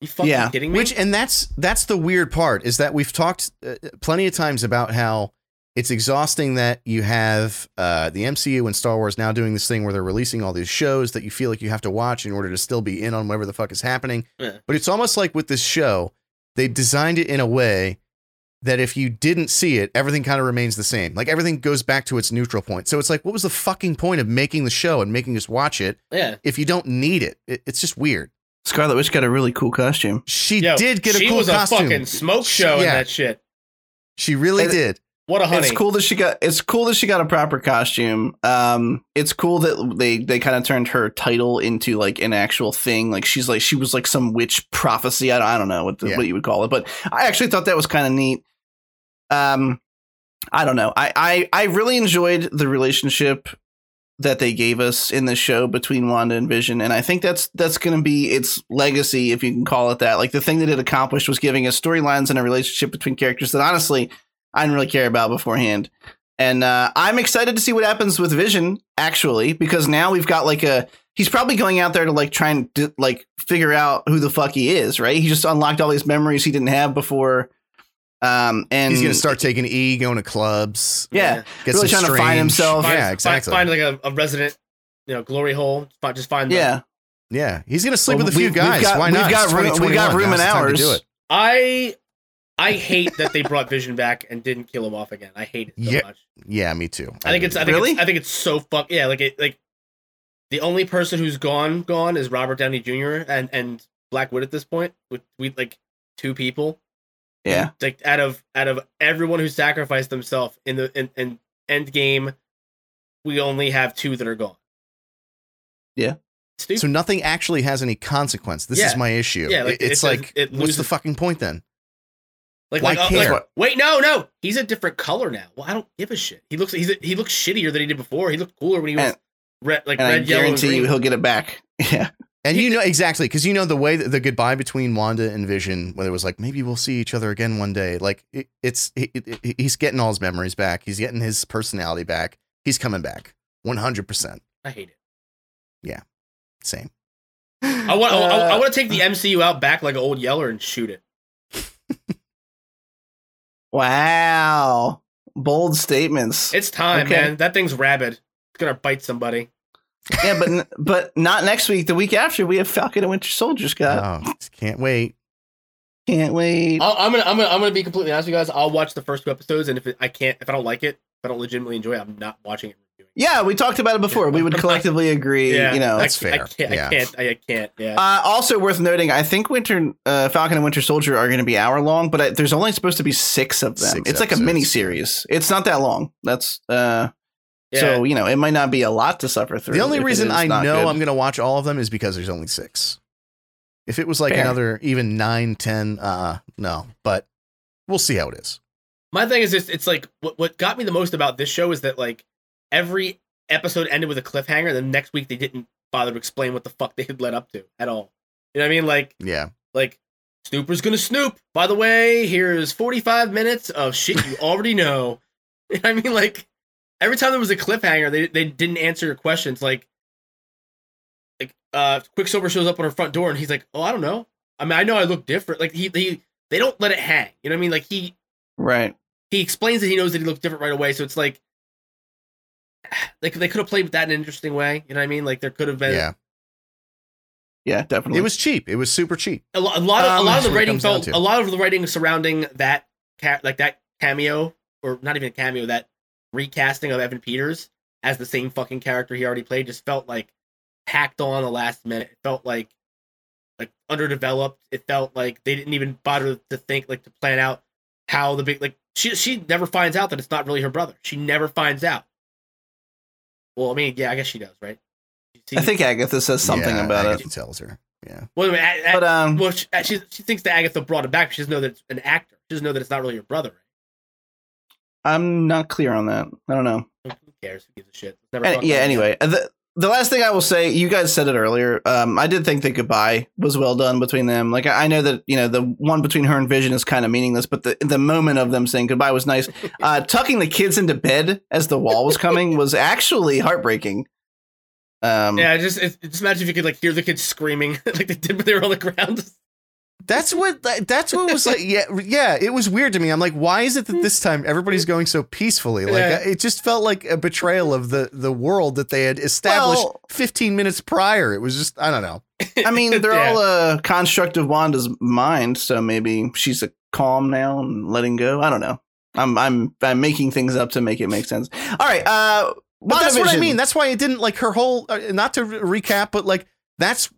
You fucking Yeah. kidding me? Which and that's that's the weird part is that we've talked uh, plenty of times about how it's exhausting that you have uh, the MCU and Star Wars now doing this thing where they're releasing all these shows that you feel like you have to watch in order to still be in on whatever the fuck is happening. Yeah. But it's almost like with this show, they designed it in a way that if you didn't see it, everything kind of remains the same. Like everything goes back to its neutral point. So it's like, what was the fucking point of making the show and making us watch it yeah, if you don't need it? it it's just weird. Scarlet Witch got a really cool costume. She Yo, did get a she cool was costume. a fucking smoke show in Yeah. that shit. She really And- did. What a honey! It's cool that she got. It's cool that she got a proper costume. Um, it's cool that they they kind of turned her title into like an actual thing. Like she's like she was like some witch prophecy. I don't, I don't know what the, Yeah. what you would call it, but I actually thought that was kind of neat. Um, I don't know. I, I I really enjoyed the relationship that they gave us in the show between Wanda and Vision, and I think that's that's going to be its legacy, if you can call it that. Like the thing that it accomplished was giving us storylines and a relationship between characters that honestly I didn't really care about beforehand. And uh, I'm excited to see what happens with Vision actually, because now we've got like a he's probably going out there to like try and like figure out who the fuck he is, right? He just unlocked all these memories he didn't have before. Um, and He's gonna start taking E, going to clubs, yeah, get Really some trying to find himself. Find- Yeah, exactly. Find, like a, a resident, you know, glory hole. Find, just find. the- yeah. yeah, he's gonna sleep Well, with a few we've- we've guys. got- Why we've not? got room- we got room Now's and the to hours. do it. I I hate that they brought Vision back and didn't kill him off again. I hate it so Yeah, much. Yeah, me too. I think it's I think Really? it's, I think it's so fuck yeah. Like it like the only person who's gone gone is Robert Downey Jr. and and Black Widow at this point. With we like two people. Yeah. Like out of out of everyone who sacrificed themselves in the in, in Endgame, we only have two that are gone. Yeah. Stupid. So nothing actually has any consequence. This is my issue. Yeah, like, it's it like, does- it what's the fucking point then? like, why like, uh, care? like, wait, no, no, he's a different color now. Well, I don't give a shit. He looks, he's a, he looks shittier than he did before. He looked cooler when he was And- red, like and I red, yellow, and guarantee you he'll get it back. [LAUGHS] Yeah. And you know exactly because you know the way that the goodbye between Wanda and Vision, where it was like maybe we'll see each other again one day. Like it, it's it, it- he's getting all his memories back. He's getting his personality back. He's coming back, one hundred percent. I hate it. Yeah, same. I want, I, I, Uh, want to take the MCU out back like an old Yeller and shoot it. [LAUGHS] Wow. Bold statements. It's time, Okay. man. That thing's rabid. It's gonna bite somebody. Yeah, but but not next week. The week after, we have Falcon and Winter Soldier. Scott, oh, can't wait. can't wait. I'll, I'm gonna, I'm gonna, I'm gonna be completely honest with you guys. I'll watch the first two episodes, and if it, I can't, if I don't like it, if I don't legitimately enjoy it, I'm not watching it. Yeah, we talked about it before. We would [LAUGHS] collectively agree. Yeah, you know. That's I, I fair. can't, Yeah. I can't, I, I can't. Yeah. Uh, also worth noting, I think Winter uh, Falcon and Winter Soldier are going to be hour long, but I, there's only supposed to be six of them. Six it's like a mini series. It's not that long. That's uh, yeah. so you know it might not be a lot to suffer through. The only reason I know good. I'm going to watch all of them is because there's only six. If it was like Fair. another even nine, ten, uh, no. But we'll see how it is. My thing is just it's like what what got me the most about this show is that like every episode ended with a cliffhanger, and then next week they didn't bother to explain what the fuck they had led up to at all. You know what I mean? Like Yeah. like Snooper's gonna snoop. By the way, here's 45 minutes of shit you already know. [LAUGHS] You know what I mean? Like every time there was a cliffhanger, they they didn't answer your questions. Like like uh Quicksilver shows up on her front door and he's like, Oh, I don't know. I mean, I know I look different. Like he, he they don't let it hang. You know what I mean? Like he right. he explains that he knows that he looks different right away. So it's like, like [SIGHS] they could have played with that in an interesting way. You know what I mean? Like there could have been Yeah. Yeah, definitely. It was cheap. It was super cheap. a, lo- a lot of Um, a lot of the writing felt a lot of the writing surrounding that ca- like that cameo or not even a cameo that recasting of Evan Peters as the same fucking character he already played just felt like hacked on the last minute. It felt like like underdeveloped. It felt like they didn't even bother to think like to plan out how the big like she she never finds out that it's not really her brother. She never finds out. Well, I mean, yeah, I guess she does, right? She I think Agatha says something Yeah, about Agatha it. tells her. Yeah. Well, I mean, a- a- But um, well, she, she she thinks that Agatha brought it back. But she doesn't know that it's an actor. She doesn't know that it's not really her brother. I'm not clear on that. I don't know. Who cares? Who gives a shit? Any- yeah. Anyway, the the last thing I will say, you guys said it earlier. Um, I did think the goodbye was well done between them. Like I I know that you know the one between her and Vision is kind of meaningless, but the the moment of them saying goodbye was nice. [LAUGHS] Uh, tucking the kids into bed as the wall was coming was actually heartbreaking. Um, Yeah, just it, just imagine if you could like hear the kids screaming [LAUGHS] like they did when they were on the ground. That's what that's what was like. Yeah, yeah. It was weird to me. I'm like, why is it that this time everybody's going so peacefully? Like, Yeah. it just felt like a betrayal of the the world that they had established Well- 15 minutes prior. It was just, I don't know. I mean, [LAUGHS] they're Yeah. all a construct of Wanda's mind, so maybe she's a calm now and letting go. I don't know. I'm I'm I'm making things up to make it make sense. All right, uh, But that's what I mean. That's why it didn't like her whole. Uh, not to re- recap, but like that's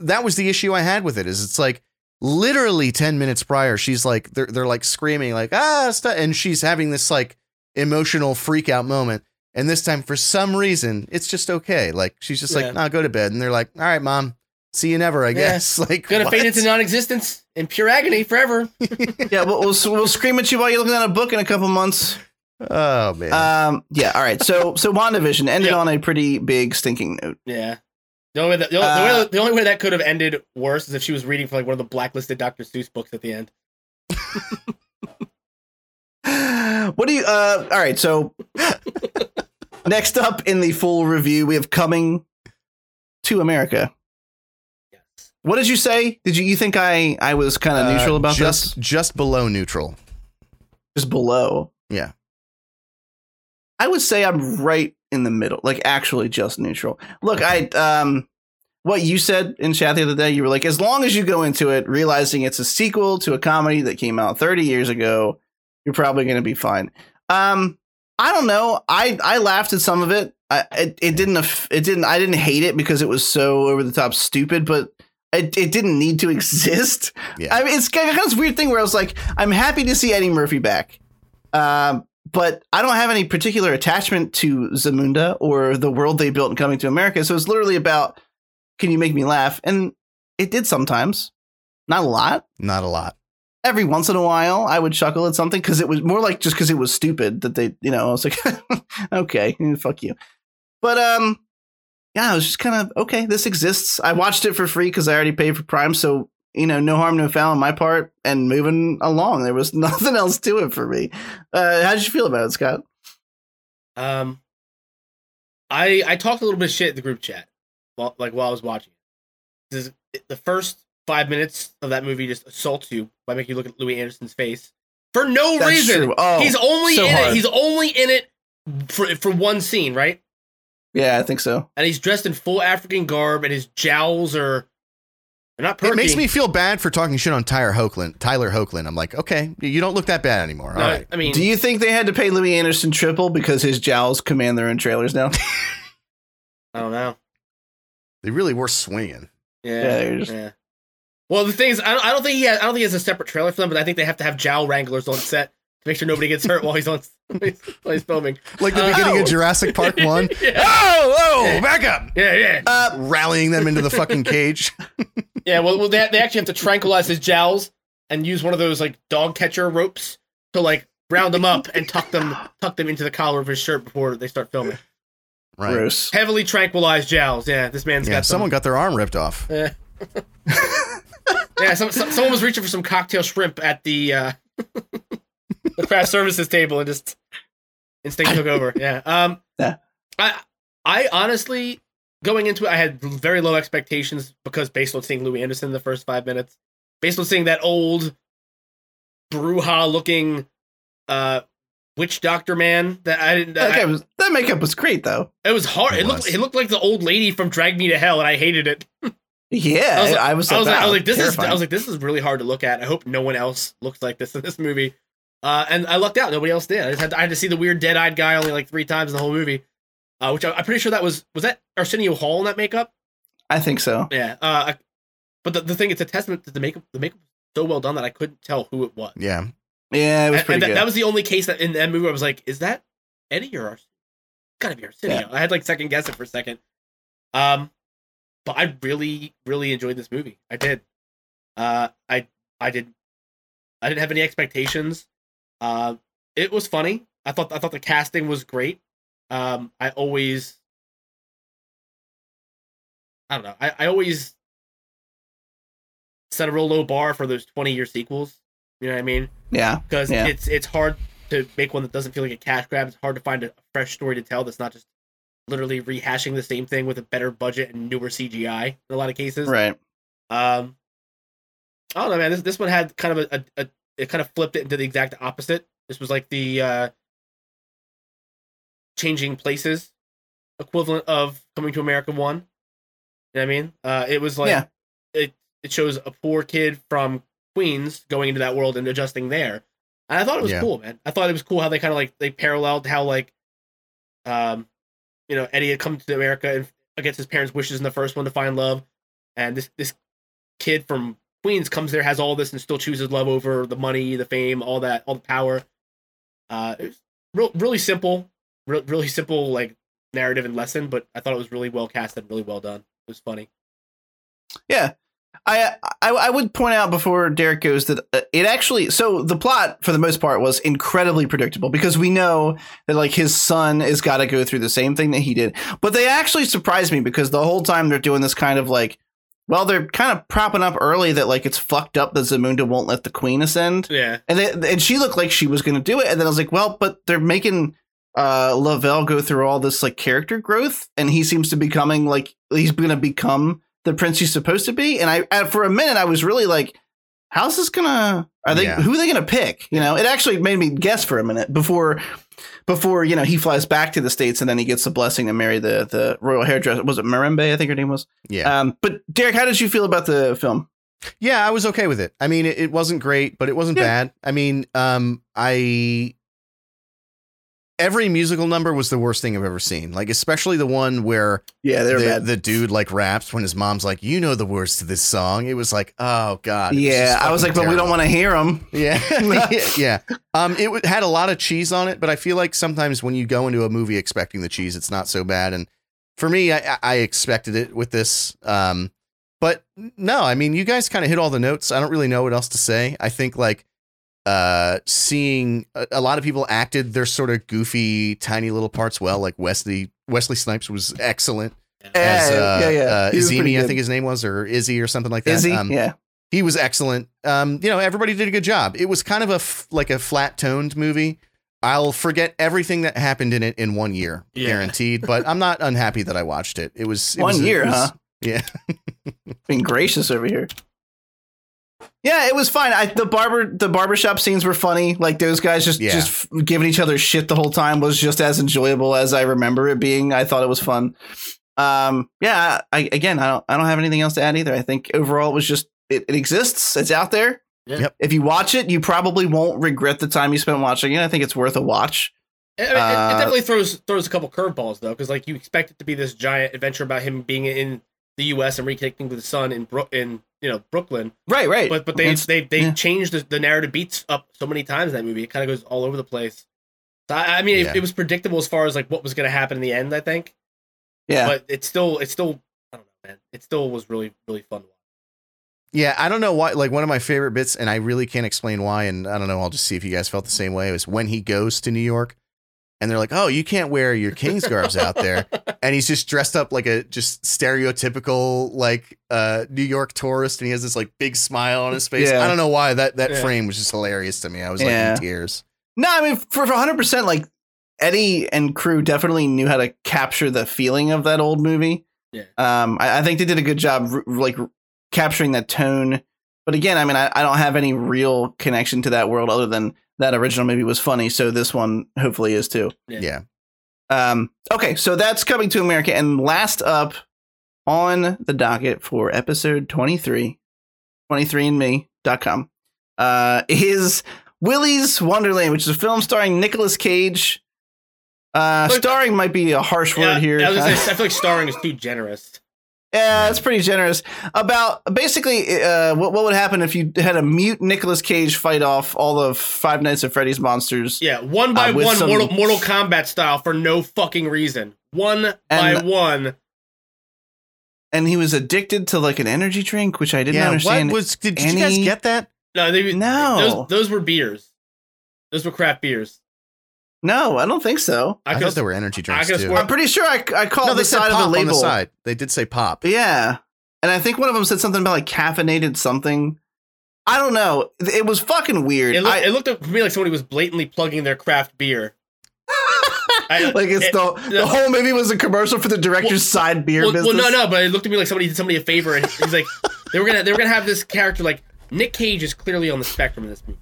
that was the issue I had with it. Is it's like literally 10 minutes prior, she's like they're they're like screaming like ah, stu-" and she's having this like emotional freak out moment. And this time, for some reason, it's just okay. Like she's just Yeah. like, "Nah, go to bed." And they're like, "All right, mom, see you never." I guess. [LAUGHS] Like, Gonna what? fade into non-existence in pure agony forever. [LAUGHS] yeah, we'll, we'll we'll scream at you while you're looking at a book in a couple months. oh man. Um, yeah, all right. So so WandaVision ended Yeah. on a pretty big stinking note. Yeah. The only, way that, the, only, the, Uh, way, the only way that could have ended worse is if she was reading for like one of the blacklisted Dr. Seuss books at the end. [LAUGHS] What do you? Uh, all right. So [LAUGHS] next up in the full review, we have coming to America. Yes. What did you say? Did you you think I I was kind of Uh, neutral about just this? just below neutral. Just below. Yeah. I would say I'm right in the middle, like actually just neutral. Look, I um what you said in chat the other day, you were like, as long as you go into it realizing it's a sequel to a comedy that came out 30 years ago, you're probably gonna be fine. Um, I don't know. I I laughed at some of it. I it, it didn't it didn't I didn't hate it because it was so over the top stupid, but it, it didn't need to [LAUGHS] exist. Yeah. I mean, it's kind of this weird thing where I was like, I'm happy to see Eddie Murphy back. Um, but I don't have any particular attachment to Zamunda or the world they built in Coming to America. So it's literally about can you make me laugh? And it did sometimes, not a lot. Not a lot. Every once in a while, I would chuckle at something because it was more like just because it was stupid that they, you know, I was like, [LAUGHS] okay, [LAUGHS] fuck you. But um, yeah, I was just kind of okay. This exists. I watched it for free because I already paid for Prime, so you know, no harm, no foul on my part, and moving along. There was [LAUGHS] nothing else to it for me. Uh, how did you feel about it, Scott? Um, I I talked a little bit of shit in the group chat, while, like while I was watching it. This is, the first five minutes of that movie just assaults you by making you look at Louie Anderson's face for no That's reason. Oh, he's only so in hard. it. He's only in it for for one scene, right? Yeah, I think so. And he's dressed in full African garb, and his jowls are they're not perky. It makes me feel bad for talking shit on Tyler Hoechlin. Tyler Hoechlin. I'm like, okay, you don't look that bad anymore. All No, right. I mean, Do you think they had to pay Louie Anderson triple because his jowls command their own trailers now? [LAUGHS] I don't know. They really were swinging. Yeah, Yeah, yeah. Well, the thing is, I don't, I don't think he has. I don't think he has a separate trailer for them, but I think they have to have jowl wranglers on set to make sure nobody gets hurt while he's on [LAUGHS] while he's filming. Like the Uh, beginning oh. of Jurassic Park [LAUGHS] 1. yeah, Oh, oh, Yeah. back up. yeah, yeah. Uh, Rallying them into the fucking cage. [LAUGHS] Yeah, well, well they, they actually have to tranquilize his jowls and use one of those like dog catcher ropes to like round them up and tuck them tuck them into the collar of his shirt before they start filming. Right. gross. Heavily tranquilized jowls. Yeah, this man's Yeah, got someone got their arm ripped off. Some, yeah, some, some, someone was reaching for some cocktail shrimp at the uh, the craft services table and just instinct took over. [LAUGHS] Yeah. Um. Yeah. I I honestly going into it, I had very low expectations because based on seeing Louie Anderson in the first five minutes, based on seeing that old Bruja looking uh witch doctor man that I didn't. That, I- was, that makeup was great though. it was hard. It It, looked it looked like the old lady from Drag Me to Hell, and I hated it. [LAUGHS] Yeah, I was, like, I was. I was, like, I was like, this is. I was like, this is really hard to look at. I hope no one else looks like this in this movie. Uh, and I lucked out. Nobody else did. I just had to, I had to see the weird dead-eyed guy only like three times in the whole movie. Uh, which I, I'm pretty sure that was was that Arsenio Hall in that makeup. I think so. Yeah. Uh, I, but the, the thing, it's a testament to the makeup. The makeup was so well done that I couldn't tell who it was. Yeah. Yeah, it was and, pretty and that, good. that was the only case that in that movie I was like, is that Eddie or Arsenio? Gotta be Arsenio. Yeah. I had like second guess it for a second. Um, but I really, really enjoyed this movie. I did. Uh, I, I did. I didn't have any expectations. Uh, it was funny. I thought, I thought the casting was great. Um, I always, I don't know. I, I always set a real low bar for those twenty year sequels. You know what I mean? yeah, because Yeah. it's it's hard to make one that doesn't feel like a cash grab. It's hard to find a fresh story to tell that's not just literally rehashing the same thing with a better budget and newer CGI in a lot of cases. right. Um, I don't know, man. This this one had kind of a, a, a it kind of flipped it into the exact opposite. This was like the uh, changing places equivalent of Coming to America one. You know what I mean? Uh, it was like Yeah. it it shows a poor kid from Queens going into that world and adjusting there. And I thought it was Yeah. cool, man. I thought it was cool how they kind of like they paralleled how like um you know Eddie had come to America and against his parents' wishes in the first one to find love, and this this kid from Queens comes there has all this and still chooses love over the money, the fame, all that, all the power. Uh, real, really simple, real, really simple like narrative and lesson, but I thought it was really well cast and really well done. It was funny. Yeah. I, I I would point out before Derek goes that uh, it actually so the plot for the most part was incredibly predictable because we know that like his son has got to go through the same thing that he did. But they actually surprised me because the whole time they're doing this kind of like well they're kind of propping up early that like it's fucked up that Zamunda won't let the queen ascend. Yeah, And they, and she looked like she was going to do it and then I was like well but they're making uh Lavelle go through all this like character growth and he seems to be becoming like he's going to become the prince he's supposed to be and I, I for a minute I was really like how's this gonna are they Yeah. who are they gonna pick you know it actually made me guess for a minute before before you know he flies back to the states and then he gets the blessing to marry the the royal hairdresser was it Mirembe I think her name was Yeah. um but Derek how did you feel about the film Yeah, I was okay with it. I mean, it, it wasn't great, but it wasn't Yeah. bad. I mean, um, I every musical number was the worst thing I've ever seen. Like especially the one where Yeah, the, the dude like raps when his mom's like, "You know the words to this song." It was like, "Oh god." It was yeah, I was like, fucking but we don't want to hear them. Yeah, [LAUGHS] [LAUGHS] yeah. Um, it w- had a lot of cheese on it, but I feel like sometimes when you go into a movie expecting the cheese, it's not so bad. And for me, I, I- I expected it with this. Um, but no, I mean, you guys kind of hit all the notes. I don't really know what else to say. I think like uh seeing a, a lot of people acted their sort of goofy tiny little parts well like wesley wesley snipes was excellent as Yeah, uh, yeah, yeah. uh He Izimi, i think his name was or izzy or something like that he? Um, yeah. he was excellent. Um, you know, everybody did a good job. It was kind of a f- like a flat toned movie. I'll forget everything that happened in it in one year, Yeah. guaranteed. But I'm not unhappy that I watched it. It was it One was- year, was- huh? Yeah, [LAUGHS] Being gracious over here. Yeah, it was fine. I, the barber, the barbershop scenes were funny. Like those guys just Yeah. just giving each other shit the whole time was just as enjoyable as I remember it being. I thought it was fun. Um, yeah. I, again, I don't, I don't have anything else to add either. I think overall it was just it, it exists. It's out there. Yeah. Yep. If you watch it, you probably won't regret the time you spent watching it. I think it's worth a watch. I mean, it- it, Uh, definitely throws throws a couple curveballs though, because like you expect it to be this giant adventure about him being in the U.S. and reconnecting with his son in Bro- in you know Brooklyn, Right, right. but but they It's- they they yeah. changed the, the narrative beats up so many times in that movie. It kind of goes all over the place. So I, I mean, Yeah. it, it was predictable as far as like what was going to happen in the end. I think, yeah. but it's still it's still I don't know, man. It still was really really fun. to watch. yeah. I don't know why. Like one of my favorite bits, and I really can't explain why. And I don't know. I'll just see if you guys felt the same way. Was when he goes to New York, and they're like, "Oh, you can't wear your [LAUGHS] king's garbs out there," and he's just dressed up like a just stereotypical like uh New York tourist, and he has this like big smile on his face. Yeah. I don't know why that that Yeah. frame was just hilarious to me. I was like Yeah. in tears. No, I mean for for hundred percent, like Eddie and crew definitely knew how to capture the feeling of that old movie. Yeah. Um, I, I think they did a good job, r- like r- capturing that tone. But again, I mean, I, I don't have any real connection to that world other than that original movie was funny. So this one hopefully is too. Yeah. Yeah. Um, okay, so that's coming to America. And last up on the docket for episode 23, 23andme.com, uh, is Willy's Wonderland, which is a film starring Nicolas Cage. Uh, starring might be a harsh word Yeah, here. I, was say, [LAUGHS] I feel like starring is too generous. Yeah, it's pretty generous. About basically, uh, what what would happen if you had a mute Nicolas Cage fight off all of Five Nights at Freddy's monsters? Yeah, one by Uh, one, some- Mortal, Mortal Kombat style for no fucking reason. One by one. And he was addicted to like an energy drink, which I didn't yeah. understand. What was? Did, did you guys get that? No, they, No. those those were beers. Those were craft beers. No, I don't think so. I, could've- thought there were energy drinks could've too. I'm pretty sure I, I called no, the side of the on the label. side. They did say pop. Yeah, and I think one of them said something about like caffeinated something. I don't know. It was fucking weird. It looked, I- it looked to me like somebody was blatantly plugging their craft beer. [LAUGHS] I- like it's it- the the whole movie was a commercial for the director's Well- side beer well, business. well, no, no, but it looked to me like somebody did somebody a favor, and he's like, [LAUGHS] they were gonna they were gonna have this character like Nick Cage is clearly on the spectrum in this movie.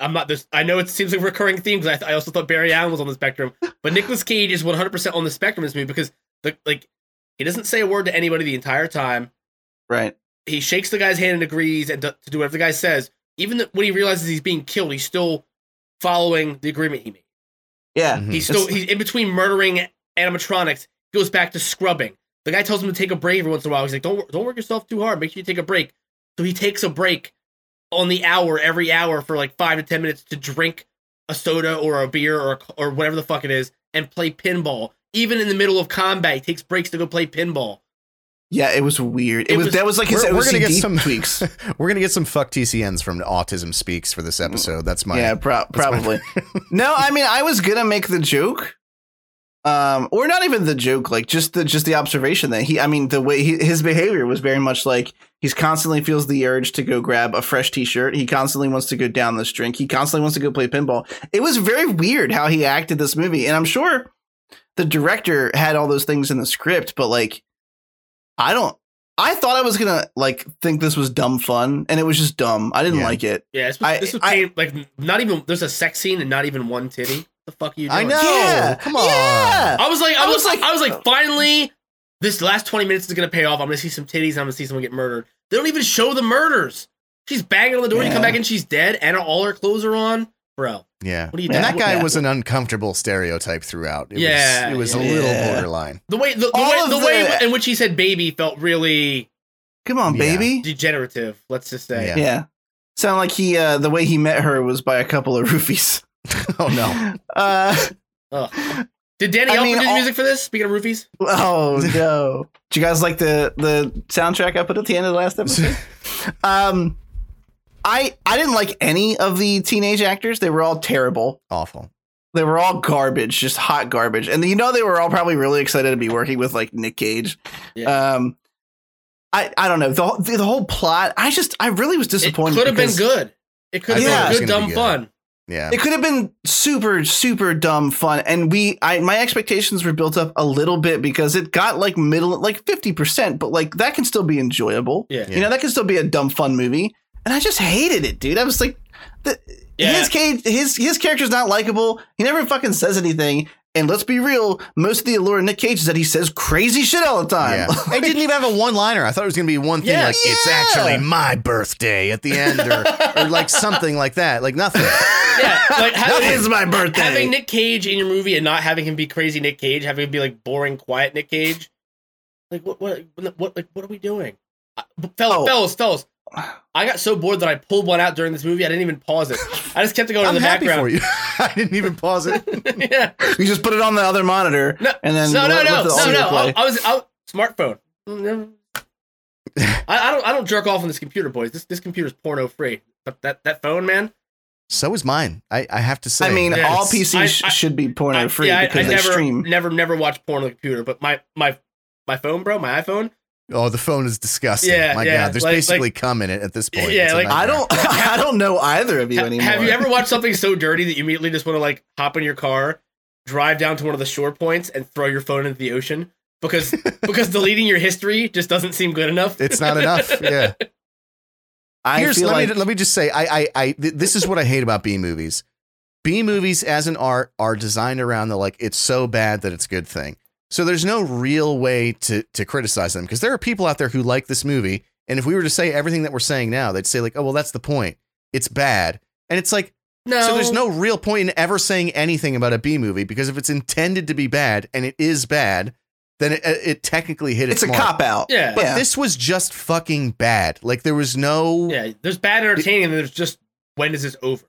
I'm not this. I know it seems like a recurring theme because I, I also thought Barry Allen was on the spectrum, but Nicolas Cage is 100 percent on the spectrum in me because the like he doesn't say a word to anybody the entire time. Right. He shakes the guy's hand and agrees and to, to do whatever the guy says. Even th- when he realizes he's being killed, he's still following the agreement he made. Yeah. Mhm. He's still he's in between murdering animatronics. Goes back to scrubbing. The guy tells him to take a break every once in a while. He's like, "Don't don't work yourself too hard. Make sure you take a break." So he takes a break on the hour every hour for like five to ten minutes to drink a soda or a beer or or whatever the fuck it is and play pinball. Even in the middle of combat, he takes breaks to go play pinball. Yeah, it was weird. It, It was, was- that was like his We're, we're gonna get some tweaks. [LAUGHS] we're gonna get some fuck TCNs from Autism Speaks for this episode. That's my yeah, pro- that's my- probably. [LAUGHS] no, I mean, I was gonna make the joke, um, or not even the joke, like just the just the observation that he. I mean, the way he, his behavior was very much like he's constantly feels the urge to go grab a fresh T-shirt. He constantly wants to go down this drink. He constantly wants to go play pinball. It was very weird how he acted this movie, and I'm sure the director had all those things in the script, but like, I don't. I thought I was gonna like think this was dumb fun, and it was just dumb. I didn't Yeah. like it. Yeah, this was, I- this was I- pain, like not even there's a sex scene and not even one titty. The fuck are you doing? I know. Yeah, come on. yeah. I was like, I, I was, was like- like, I was like, finally, this last twenty minutes is gonna pay off. I'm gonna see some titties. and I'm gonna see someone get murdered. They don't even show the murders. She's banging on the door. You come back and she's dead, and all her clothes are on, bro. Yeah. What are you And doing? that guy Yeah. was an uncomfortable stereotype throughout. It Yeah, was, it was yeah. a little Yeah. borderline. The way the, the way of the way the- in which he said baby felt really Come on, Yeah. baby. degenerative. Let's just say. Yeah. Yeah. Sound like he uh the way he met her was by a couple of roofies. [LAUGHS] oh no. Uh Ugh. Did Danny I Elfman do the all- music for this? Speaking of roofies, oh no. [LAUGHS] Did you guys like the the soundtrack I put at the end of the last [LAUGHS] episode? um I I didn't like any of the teenage actors. They were all terrible. Awful. They were all garbage, just hot garbage. And you know they were all probably really excited to be working with like Nick Cage. Yeah. Um I I don't know. The, whole- the the whole plot, I just I really was disappointed. it could have been good. It could have I thought it been good, dumb be good. fun. Yeah. It could have been super, super dumb fun, and we, I, my expectations were built up a little bit because it got like middle, like fifty percent, but like that can still be enjoyable. Yeah. You know, that can still be a dumb fun movie, and I just hated it, dude. I was like, the, Yeah. his cage, his his character's not likable. He never fucking says anything, and let's be real, most of the allure of Nick Cage is that he says crazy shit all the time. Yeah. [LAUGHS] I didn't even have a one liner. I thought it was going to be one thing Yeah. like, it's actually my birthday at the end or, or like something like that. Like nothing. [LAUGHS] Yeah, like that [LAUGHS] having, is my birthday. having Nick Cage in your movie and not having him be crazy Nick Cage, having him be like boring, quiet Nick Cage. Like what? What? What? Like what are we doing? I- Fellas, Oh. fellas, fellas. I got so bored that I pulled one out during this movie. I didn't even pause it. I just kept it going I'm in the happy for background. you. [LAUGHS] I didn't even pause it. [LAUGHS] yeah. you just put it on the other monitor, No, and then no, no, let- no, let the no, no. I, I was out smartphone. [LAUGHS] I, I don't. I don't jerk off on this computer, boys. This this computer's porno free. But that that phone, man. So is mine. I, I have to say. I mean, Yeah, all PCs I- sh- I- should be porno I- free yeah, because I, they never, stream. Never, never watched porn on the computer. But my my my phone, bro, my iPhone. Oh, the phone is disgusting. Yeah, My yeah, God. There's like- basically like- cum in it at this point. Yeah, like- I don't. [LAUGHS] I don't know either of you Ha- anymore. Have you ever watched something so dirty that you immediately just want to like hop in your car, drive down to one of the shore points, and throw your phone into the ocean? Because [LAUGHS] because deleting your history just doesn't seem good enough. It's not enough. [LAUGHS] Yeah. I Here's feel let like me let me just say I I, I th- this is what I hate about B movies. B movies as an art are designed around the like it's so bad that it's a good thing. So there's no real way to to criticize them because there are people out there who like this movie and if we were to say everything that we're saying now they'd say like oh well that's the point. It's bad. And it's like no. so there's no real point in ever saying anything about a B movie because if it's intended to be bad and it is bad then it, it technically hit its, it's a mark. cop out. Yeah. But Yeah. this was just fucking bad. Like there was no Yeah, there's bad entertaining, and there's just when is this over?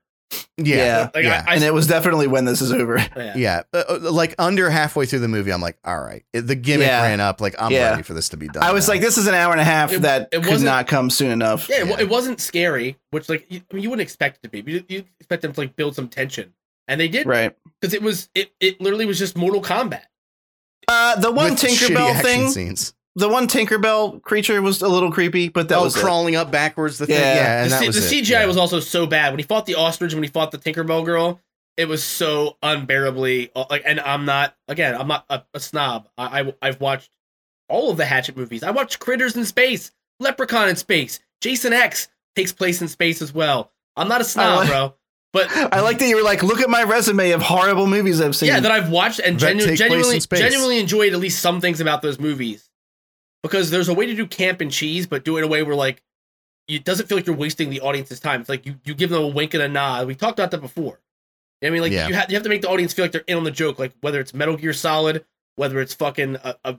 Yeah. Yeah. Like yeah. I, I and it was definitely when this is over. [LAUGHS] yeah. Yeah, uh, uh, like under halfway through the movie, I'm like, all right, It- the gimmick Yeah. ran up. Like, I'm Yeah. ready for this to be done. I was now. like, this is an hour and a half It- that it could wasn't- come soon enough. Yeah, it, Yeah. it wasn't scary, which like you, I mean, you wouldn't expect it to be. You, you expect them to like build some tension, and they did Right. because it was it it literally was just Mortal Kombat. Uh, the one With Tinkerbell thing, scenes. The one Tinkerbell creature was a little creepy, but that oh, was it. crawling up backwards. The thing, Yeah. yeah, and the that C- was the it. CGI yeah. was also so bad when he fought the ostrich when he fought the Tinkerbell girl. It was so unbearably uh, like, and I'm not again. I'm not a, a snob. I, I I've watched all of the Hatchet movies. I watched Critters in Space, Leprechaun in Space, Jason X takes place in space as well. I'm not a snob, like- bro. But [LAUGHS] I like that you were like, look at my resume of horrible movies I've seen. yeah, that I've watched and genu- genuinely genuinely enjoyed at least some things about those movies. Because there's a way to do camp and cheese, but do it in a way where like it doesn't feel like you're wasting the audience's time. It's like you, you give them a wink and a nod. We talked about that before. You know I mean, like Yeah. you have you have to make the audience feel like they're in on the joke. Like whether it's Metal Gear Solid, whether it's fucking a a,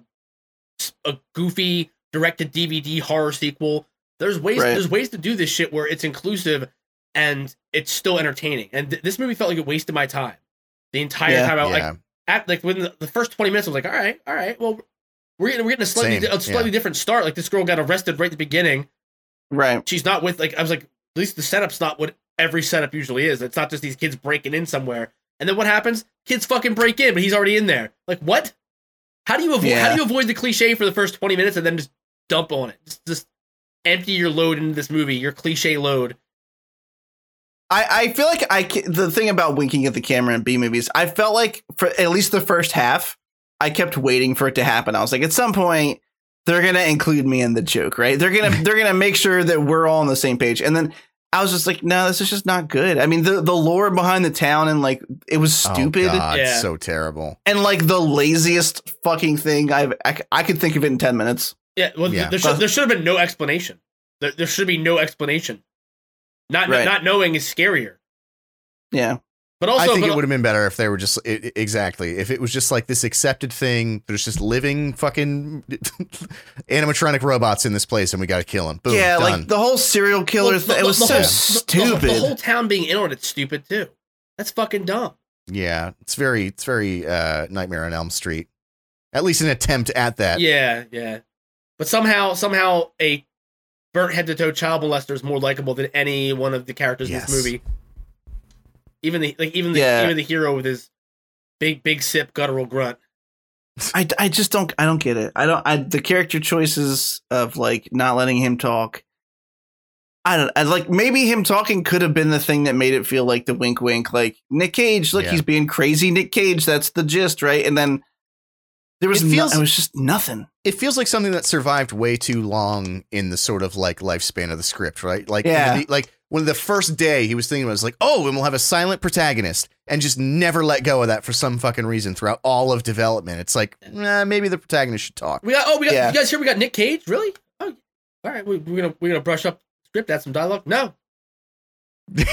a goofy direct to DVD horror sequel. There's ways Right. there's ways to do this shit where it's inclusive and it's still entertaining. And th- this movie felt like it wasted my time the entire Yeah. time. I was like at like within the, the first 20 minutes, I was like, all right, all right, well, we're getting we're getting a slightly Same, a slightly different start. Like this girl got arrested right at the beginning. right. She's not with like I was like, at least the setup's not what every setup usually is. It's not just these kids breaking in somewhere. And then what happens? Kids fucking break in, but he's already in there. Like what? How do you avoid how do you avoid the cliche for the first 20 minutes and then just dump on it? Just, just empty your load into this movie, your cliche load. I, I feel like I the thing about winking at the camera in B movies, I felt like for at least the first half, I kept waiting for it to happen. I was like, at some point, they're gonna include me in the joke, right? They're gonna [LAUGHS] they're gonna make sure that we're all on the same page. And then I was just like, no, this is just not good. I mean, the the lore behind the town and like it was Oh, stupid God, Yeah. so terrible. and like the laziest fucking thing I've I, c- I could think of it in ten minutes. Yeah, well, Yeah. there should there should have been no explanation. There, there should be no explanation. Not Right. not knowing is scarier. Yeah. But also, I think but, it would have been better if they were just i i- exactly if it was just like this accepted thing. There's just living fucking [LAUGHS] animatronic robots in this place, and we got to kill them. Boom, yeah, done. like the whole serial killer Well, thing. the- It was the so whole- stupid. The, the whole town being in on it's stupid too. That's fucking dumb. yeah, it's very it's very uh, Nightmare on Elm Street. At least an attempt at that. Yeah, yeah. But somehow, somehow, a burnt head to toe child molester is more likable than any one of the characters Yes. in this movie. Even the like, even the Yeah. even the hero with his big big sip guttural grunt. [LAUGHS] I, I just don't I don't get it. I don't I the character choices of like not letting him talk. I don't I like maybe him talking could have been the thing that made it feel like the wink wink like Nick Cage look Yeah. he's being crazy Nick Cage that's the gist right and then there was It no, it was just nothing. It feels like something that survived way too long in the sort of like lifespan of the script, right? Like, Yeah. the- like when the first day he was thinking about, it, it was like, oh, and we'll have a silent protagonist, and just never let go of that for some fucking reason throughout all of development. It's like, nah, maybe the protagonist should talk. We got oh we got Yeah. you guys here. We got Nick Cage. Really? Oh, all right. We, we're gonna we're gonna brush up script. Add some dialogue. No. [LAUGHS]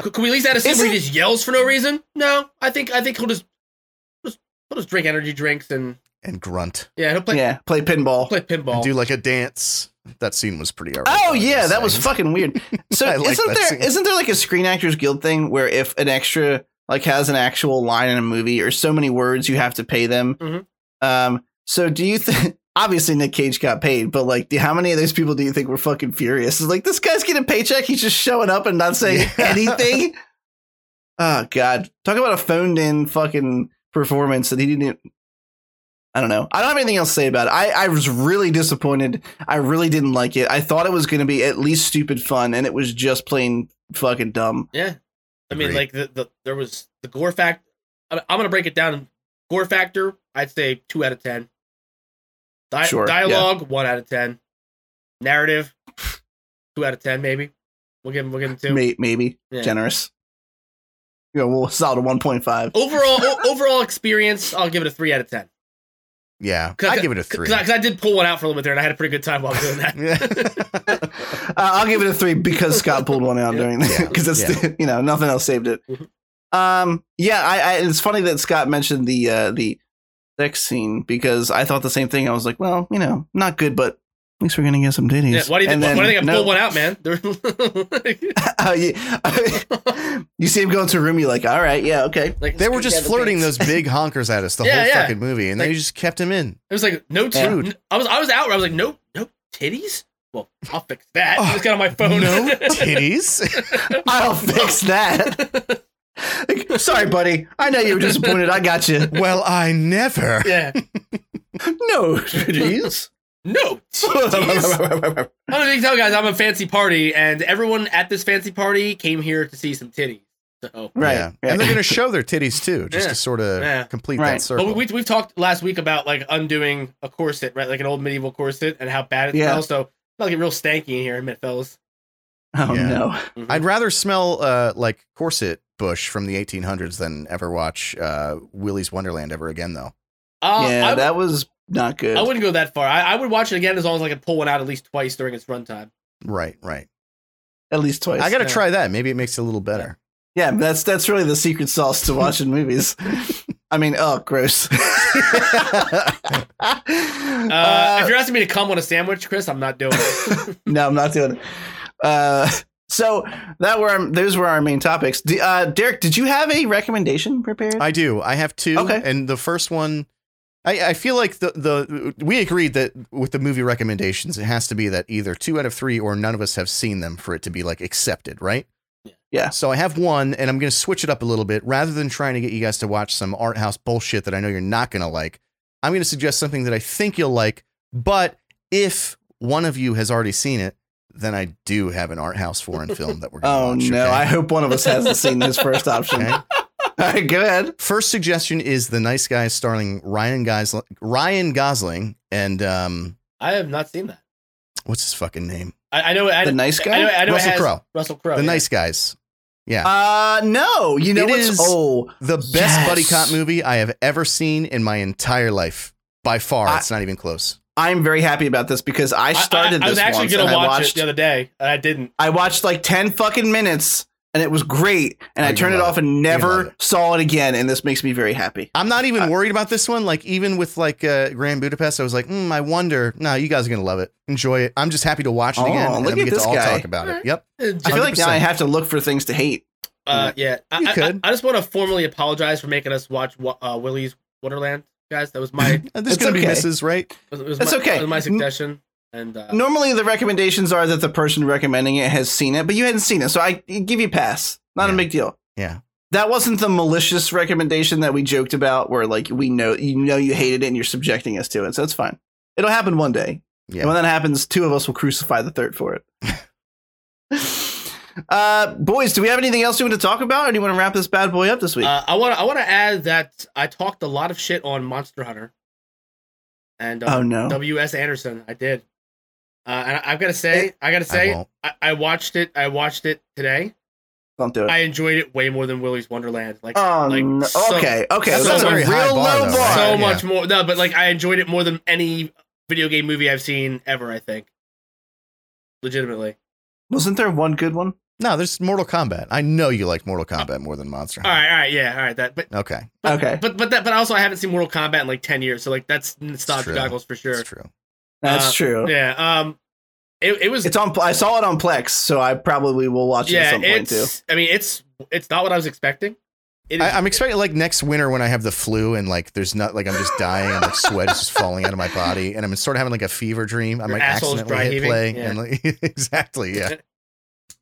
Could, could we at least add a scene where he just yells for no reason? No. I think I think he'll just just he'll just drink energy drinks and and grunt yeah he'll play yeah, play pinball. play pinball. and do like a dance. That scene was pretty. alright, Oh yeah, just that was fucking weird. So [LAUGHS] like isn't that there scene. not there like a Screen Actors Guild thing where if an extra like has an actual line in a movie or so many words you have to pay them? Mhm. Um. So do you think? [LAUGHS] Obviously, Nick Cage got paid, but like, how many of those people do you think were fucking furious? It's like this guy's getting a paycheck, he's just showing up and not saying [LAUGHS] Yeah. anything. Oh God, talk about a phoned in fucking performance that he didn't. I don't know. I don't have anything else to say about it. I, I was really disappointed. I really didn't like it. I thought it was going to be at least stupid fun, and it was just plain fucking dumb. Yeah. I mean, Agreed. like the, the there was the gore fact. I'm I'm gonna break it down. Gore factor, I'd say two out of ten. Di- Sure, yeah. dialogue, one out of ten. Narrative, two out of ten, maybe. We'll give him. We'll give him two. May, maybe Yeah. generous. Yeah, we'll solid a one point five. Overall, [LAUGHS] o- overall experience, I'll give it a three out of ten. Yeah, Cause, I give it a three. because I, did pull one out for a little bit there, and I had a pretty good time while doing that. Yeah. [LAUGHS] uh, I'll give it a three because Scott pulled one out Yeah. [LAUGHS] during that Yeah. because that's the, you know nothing else saved it. Um, yeah, I, I it's funny that Scott mentioned the uh, the sex scene because I thought the same thing. I was like, well, you know, not good, but at least we're gonna get some titties. Yeah, why do you think? Why, why do you think I no. pulled one out, man? [LAUGHS] They're- Uh, you, you see him going to a room, you're like, all right, yeah, okay. like, they were just flirting those big [LAUGHS] honkers at us the Yeah, whole yeah. fucking movie, and they just kept him in. It was like no Yeah. titties. I was I was out. I was like no no titties. Well, I'll fix that. Oh, I just got on my phone. No [LAUGHS] titties. I'll fix that. Like, Sorry, buddy. I know you were disappointed. I got you. well, I never. yeah. No titties. No titties. I'm gonna tell guys I'm a fancy party, and everyone at this fancy party came here to see some titties. So, right. Yeah. And they're going to show their titties too, just Yeah. to sort of Yeah. complete Right. that circle. but we we've talked last week about like undoing a corset, right? Like an old medieval corset, and how bad it Yeah. smells. So I'll get real stanky in here, admit fellas. Oh Yeah. no. Mhm. I'd rather smell uh, like corset bush from the 1800s than ever watch uh, Willy's Wonderland ever again, though. Uh, yeah, I, that was not good. I wouldn't go that far. I, I would watch it again as long as I could pull one out at least twice during its runtime. Right, right. At least twice. I got to yeah. try that. Maybe it makes it a little better. yeah, that's that's really the secret sauce to watching movies. [LAUGHS] I mean, oh, gross. Uh, [LAUGHS] Uh, if you're asking me to come on a sandwich, Chris, I'm not doing it. [LAUGHS] no, I'm not doing it. Uh, so that were our, those were our main topics. D- uh, Derek, did you have a recommendation prepared? I do. I have two. Okay. And the first one, I, I feel like the, the we agreed that with the movie recommendations, it has to be that either two out of three or none of us have seen them for it to be like accepted, right? Yeah. So I have one, and I'm going to switch it up a little bit. Rather than trying to get you guys to watch some art house bullshit that I know you're not going to like, I'm going to suggest something that I think you'll like. But if one of you has already seen it, then I do have an art house foreign film that we're going [LAUGHS] to oh watch. no, okay? I hope one of us hasn't seen this first option. Okay. [LAUGHS] All right, go ahead. First suggestion is The Nice Guys starring Ryan Gosling, Ryan Gosling and um I have not seen that. what's his fucking name? I, I know. I, The nice guy? I know, I know Russell Crowe. Russell Crowe. the yeah. Nice Guys. Yeah. Uh no, you know It what's is oh the best yes. buddy cop movie I have ever seen in my entire life. By far, I- it's not even close. I'm very happy about this because I I- started I, I was actually once gonna watch watched it the other day, and I didn't. I watched like 10 fucking minutes and it was great. And Oh, I turned it off and never it. saw it again. And this makes me very happy. I'm not even I- worried about this one. Like even with like uh, Grand Budapest, I was like, mm, I wonder. No, you guys are gonna love it. Enjoy it. I'm just happy to watch it Oh, again, look then we at get to this all guy. talk about it. Alright. Yep. Uh, I feel like now I have to look for things to hate. Uh, yeah, I, You I- could. I, I just want to formally apologize for making us watch uh, Willy's Wonderland, guys. That was my [LAUGHS] this is gonna be okay. misses, right? was, was It's my, okay. was my suggestion, and uh, Normally, the recommendations are that the person recommending it has seen it, but you hadn't seen it, so I give you a pass. Not a big deal. Yeah. That wasn't the malicious recommendation that we joked about, where like we know you know you hated it and you're subjecting us to it, so it's fine. It'll happen one day, Yeah. and when that happens, two of us will crucify the third for it. [LAUGHS] uh, boys, do we have anything else you want to talk about, or do you want to wrap this bad boy up this week? uh, I want I want to add that I talked a lot of shit on Monster Hunter, and uh, oh no! W.S. Anderson. I did, uh, and I, I've got to say, I got to say, won't. I, I watched it. I watched it today. Don't do it. I enjoyed it way more than Willy's Wonderland. Like, oh like so- okay, okay. That's That's, a a very real high bar, low though, bar. right? so Yeah. much more. No, but like I enjoyed it more than any video game movie I've seen ever. I think, legitimately. Wasn't there one good one? No, there's Mortal Kombat. I know you like Mortal Kombat more than Monster. All Hunter. right, all right, yeah, all right. That, but Okay, but, Okay. but but that, but also I haven't seen Mortal Kombat in like ten years, so like that's nostalgia true. goggles for sure. that's true. That's Uh, true. Yeah. Um, it it was It's on. I saw it on Plex, so I probably will watch it at some point too. I mean it's it's not what I was expecting. It is, I, I'm expecting like next winter when I have the flu and like there's not like I'm just dying and like sweat is just falling out of my body and I'm sort of having like a fever dream. I Your might accidentally hit play Yeah. and like [LAUGHS] exactly yeah.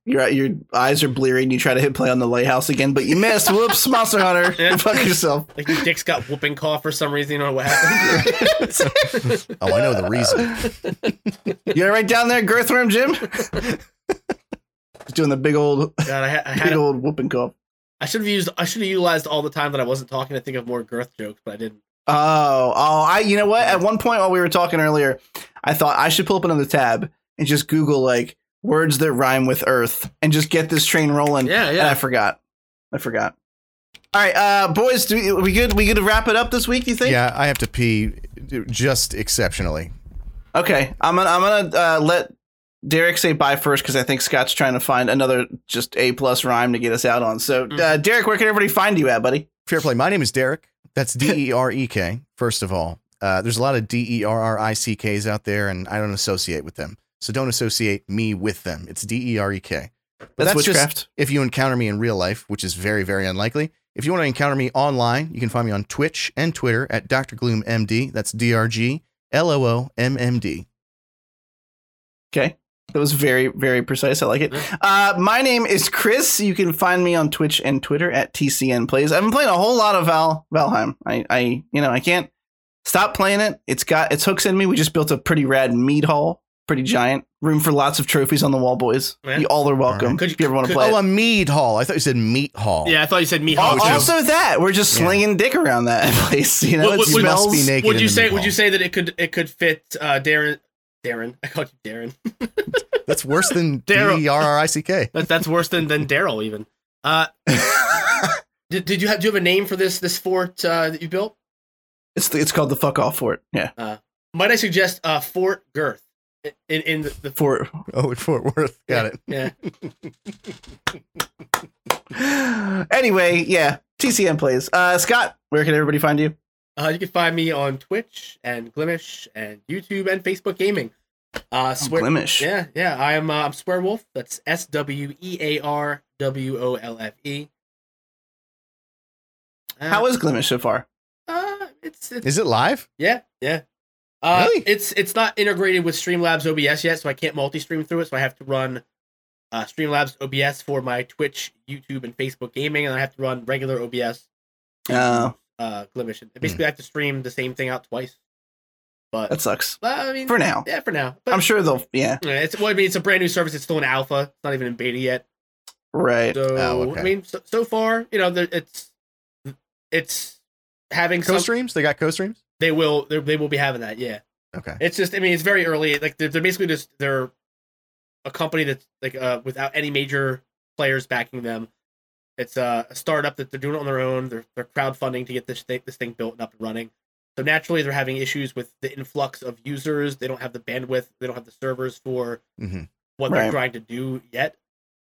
Your your eyes are bleary, and you try to hit play on the lighthouse again, but you missed. Whoops, Monster Hunter. Yeah. [LAUGHS] Fuck yourself. like your dick's got whooping cough for some reason. You know what happened. [LAUGHS] Oh, I know the reason. You're right down there, Girthworm Jim. Just doing the big old, God, I, ha- I had big a- old whooping cough. I should have used I should have utilized all the time that I wasn't talking to think of more girth jokes, but I didn't. Oh, oh, I. You know what? At one point while we were talking earlier, I thought I should pull up another tab and just Google like words that rhyme with Earth and just get this train rolling. Yeah, And I forgot. I forgot. All right, uh, boys, do we, we good? We good to wrap it up this week? You think? Yeah, I have to pee just exceptionally. Okay, I'm gonna I'm gonna uh, let Derek say bye first because I think Scott's trying to find another just a plus rhyme to get us out on. So, uh, Derek, where can everybody find you at, buddy? Fair play. My name is Derek. That's [LAUGHS] D E R E K. First of all, uh, there's a lot of D E R R I C Ks out there, and I don't associate with them. So don't associate me with them. It's D E R E K. But That's, that's just if you encounter me in real life, which is very, very unlikely. If you want to encounter me online, you can find me on Twitch and Twitter at Dr. Gloom MD. That's D R G L O O M M D. Okay. That was very, very precise. I like it. Uh, my name is Chris. You can find me on Twitch and Twitter at TCN Plays. I've been playing a whole lot of Val Valheim. I, I, you know, I can't stop playing it. It's got its hooks in me. We just built a pretty rad mead hall, pretty giant room for lots of trophies on the wall, boys. Yeah. You all are welcome. Alright. Could you- if you ever want to play. Oh, it. a mead hall. I thought you said meat hall. Yeah, I thought you said me. Al- Hall, too. also, that we're just Yeah. slinging dick around that [LAUGHS] place. You know, Would- it would- You must be naked. would you say meat would you say that it could it could fit uh, Darren? Darren, [LAUGHS] I called you Darren. [LAUGHS] That's worse than D Daryl. E R R I C K. That, that's worse than than Daryl even. Uh, did, did you have do you have a name for this this fort uh, that you built? it's the, it's called the fuck off fort. Yeah, Might I suggest uh, Fort Girth in in the, the fort. Oh, in Fort Worth. Got it. Yeah, [LAUGHS] anyway, yeah, TCN plays. Uh, Scott, where can everybody find you? uh, you can find me on Twitch and Glimesh and YouTube and Facebook Gaming. Uh, swear, Glimesh. yeah, yeah. I am uh, I'm Swearwolf. That's S W E A R W O L F E. Uh, How is Glimesh so far? uh, it's it's Is it live? Yeah, yeah. Uh, Really? It's it's not integrated with Streamlabs OBS yet, so I can't multi-stream through it. So I have to run uh, Streamlabs OBS for my Twitch, YouTube, and Facebook gaming, and I have to run regular OBS. Uh, uh, Glimesh. And basically, I have to stream the same thing out twice. But that sucks. uh, I mean, For now. yeah, for now. But I'm sure they'll, yeah, yeah, it's well, I mean, it's a brand new service. It's still in alpha. It's not even in beta yet. right. So Oh, okay. I mean, so, so far, you know, it's it's having Co some. streams? They got co streams? They will. They they will be having that. Yeah. Okay. It's just, I mean, it's very early. Like they're, they're basically just they're a company that's like uh, without any major players backing them. It's uh, a startup that they're doing it on their own. They're they're crowdfunding to get this thing, this thing built and up and running. So naturally, they're having issues with the influx of users. They don't have the bandwidth. They don't have the servers for hmm what they're trying to do yet.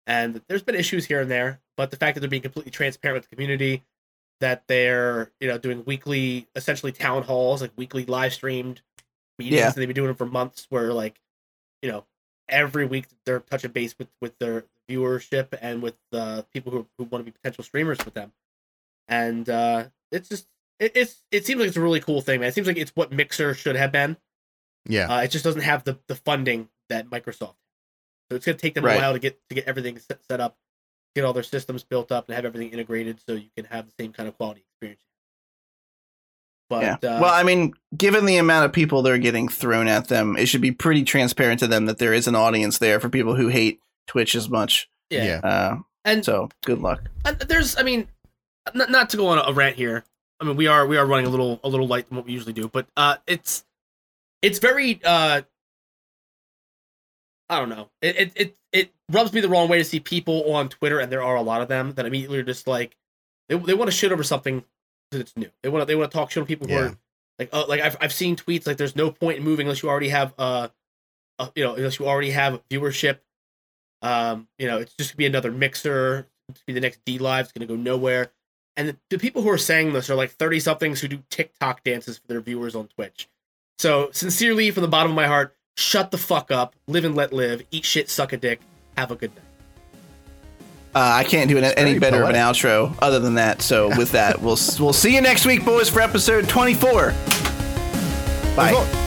And there's been issues here and there, but the fact that they're being completely transparent with the community, that they're you know doing weekly, essentially town halls, like weekly live streamed meetings, Yeah. and they've been doing them for months, where like you know every week they're touching base with with their viewership and with uh, people who who want to be potential streamers with them, and uh, it's just it, it's it seems like it's a really cool thing, man. It seems like it's what Mixer should have been. Yeah. Uh, it just doesn't have the, the funding that Microsoft. So it's gonna take them Right. a while to get to get everything set, set up, get all their systems built up, and have everything integrated so you can have the same kind of quality experience. But yeah. uh, well, I mean, given the amount of people that are getting thrown at them, it should be pretty transparent to them that there is an audience there for people who hate Twitch as much. yeah. Yeah. Uh, and so good luck. And there's, I mean, not, not to go on a rant here. I mean, we are we are running a little a little light than what we usually do, but uh, it's it's very uh, I don't know. It, it it it rubs me the wrong way to see people on Twitter, and there are a lot of them that immediately are just like they they want to shit over something that's new. They want to they want to talk shit on people who Yeah. are like uh, like I've I've seen tweets like there's no point in moving unless you already have uh, uh you know unless you already have viewership. Um, you know, it's just gonna be another mixer. It's gonna be the next DLive. It's gonna go nowhere. And the, the people who are saying this are like 30 somethings who do TikTok dances for their viewers on Twitch. So, sincerely, from the bottom of my heart, shut the fuck up, live and let live, eat shit, suck a dick, have a good night. Uh, I can't do an, any very better of an outro other than that. So with that, we'll we'll see you next week, boys, for episode twenty four. Bye. Well,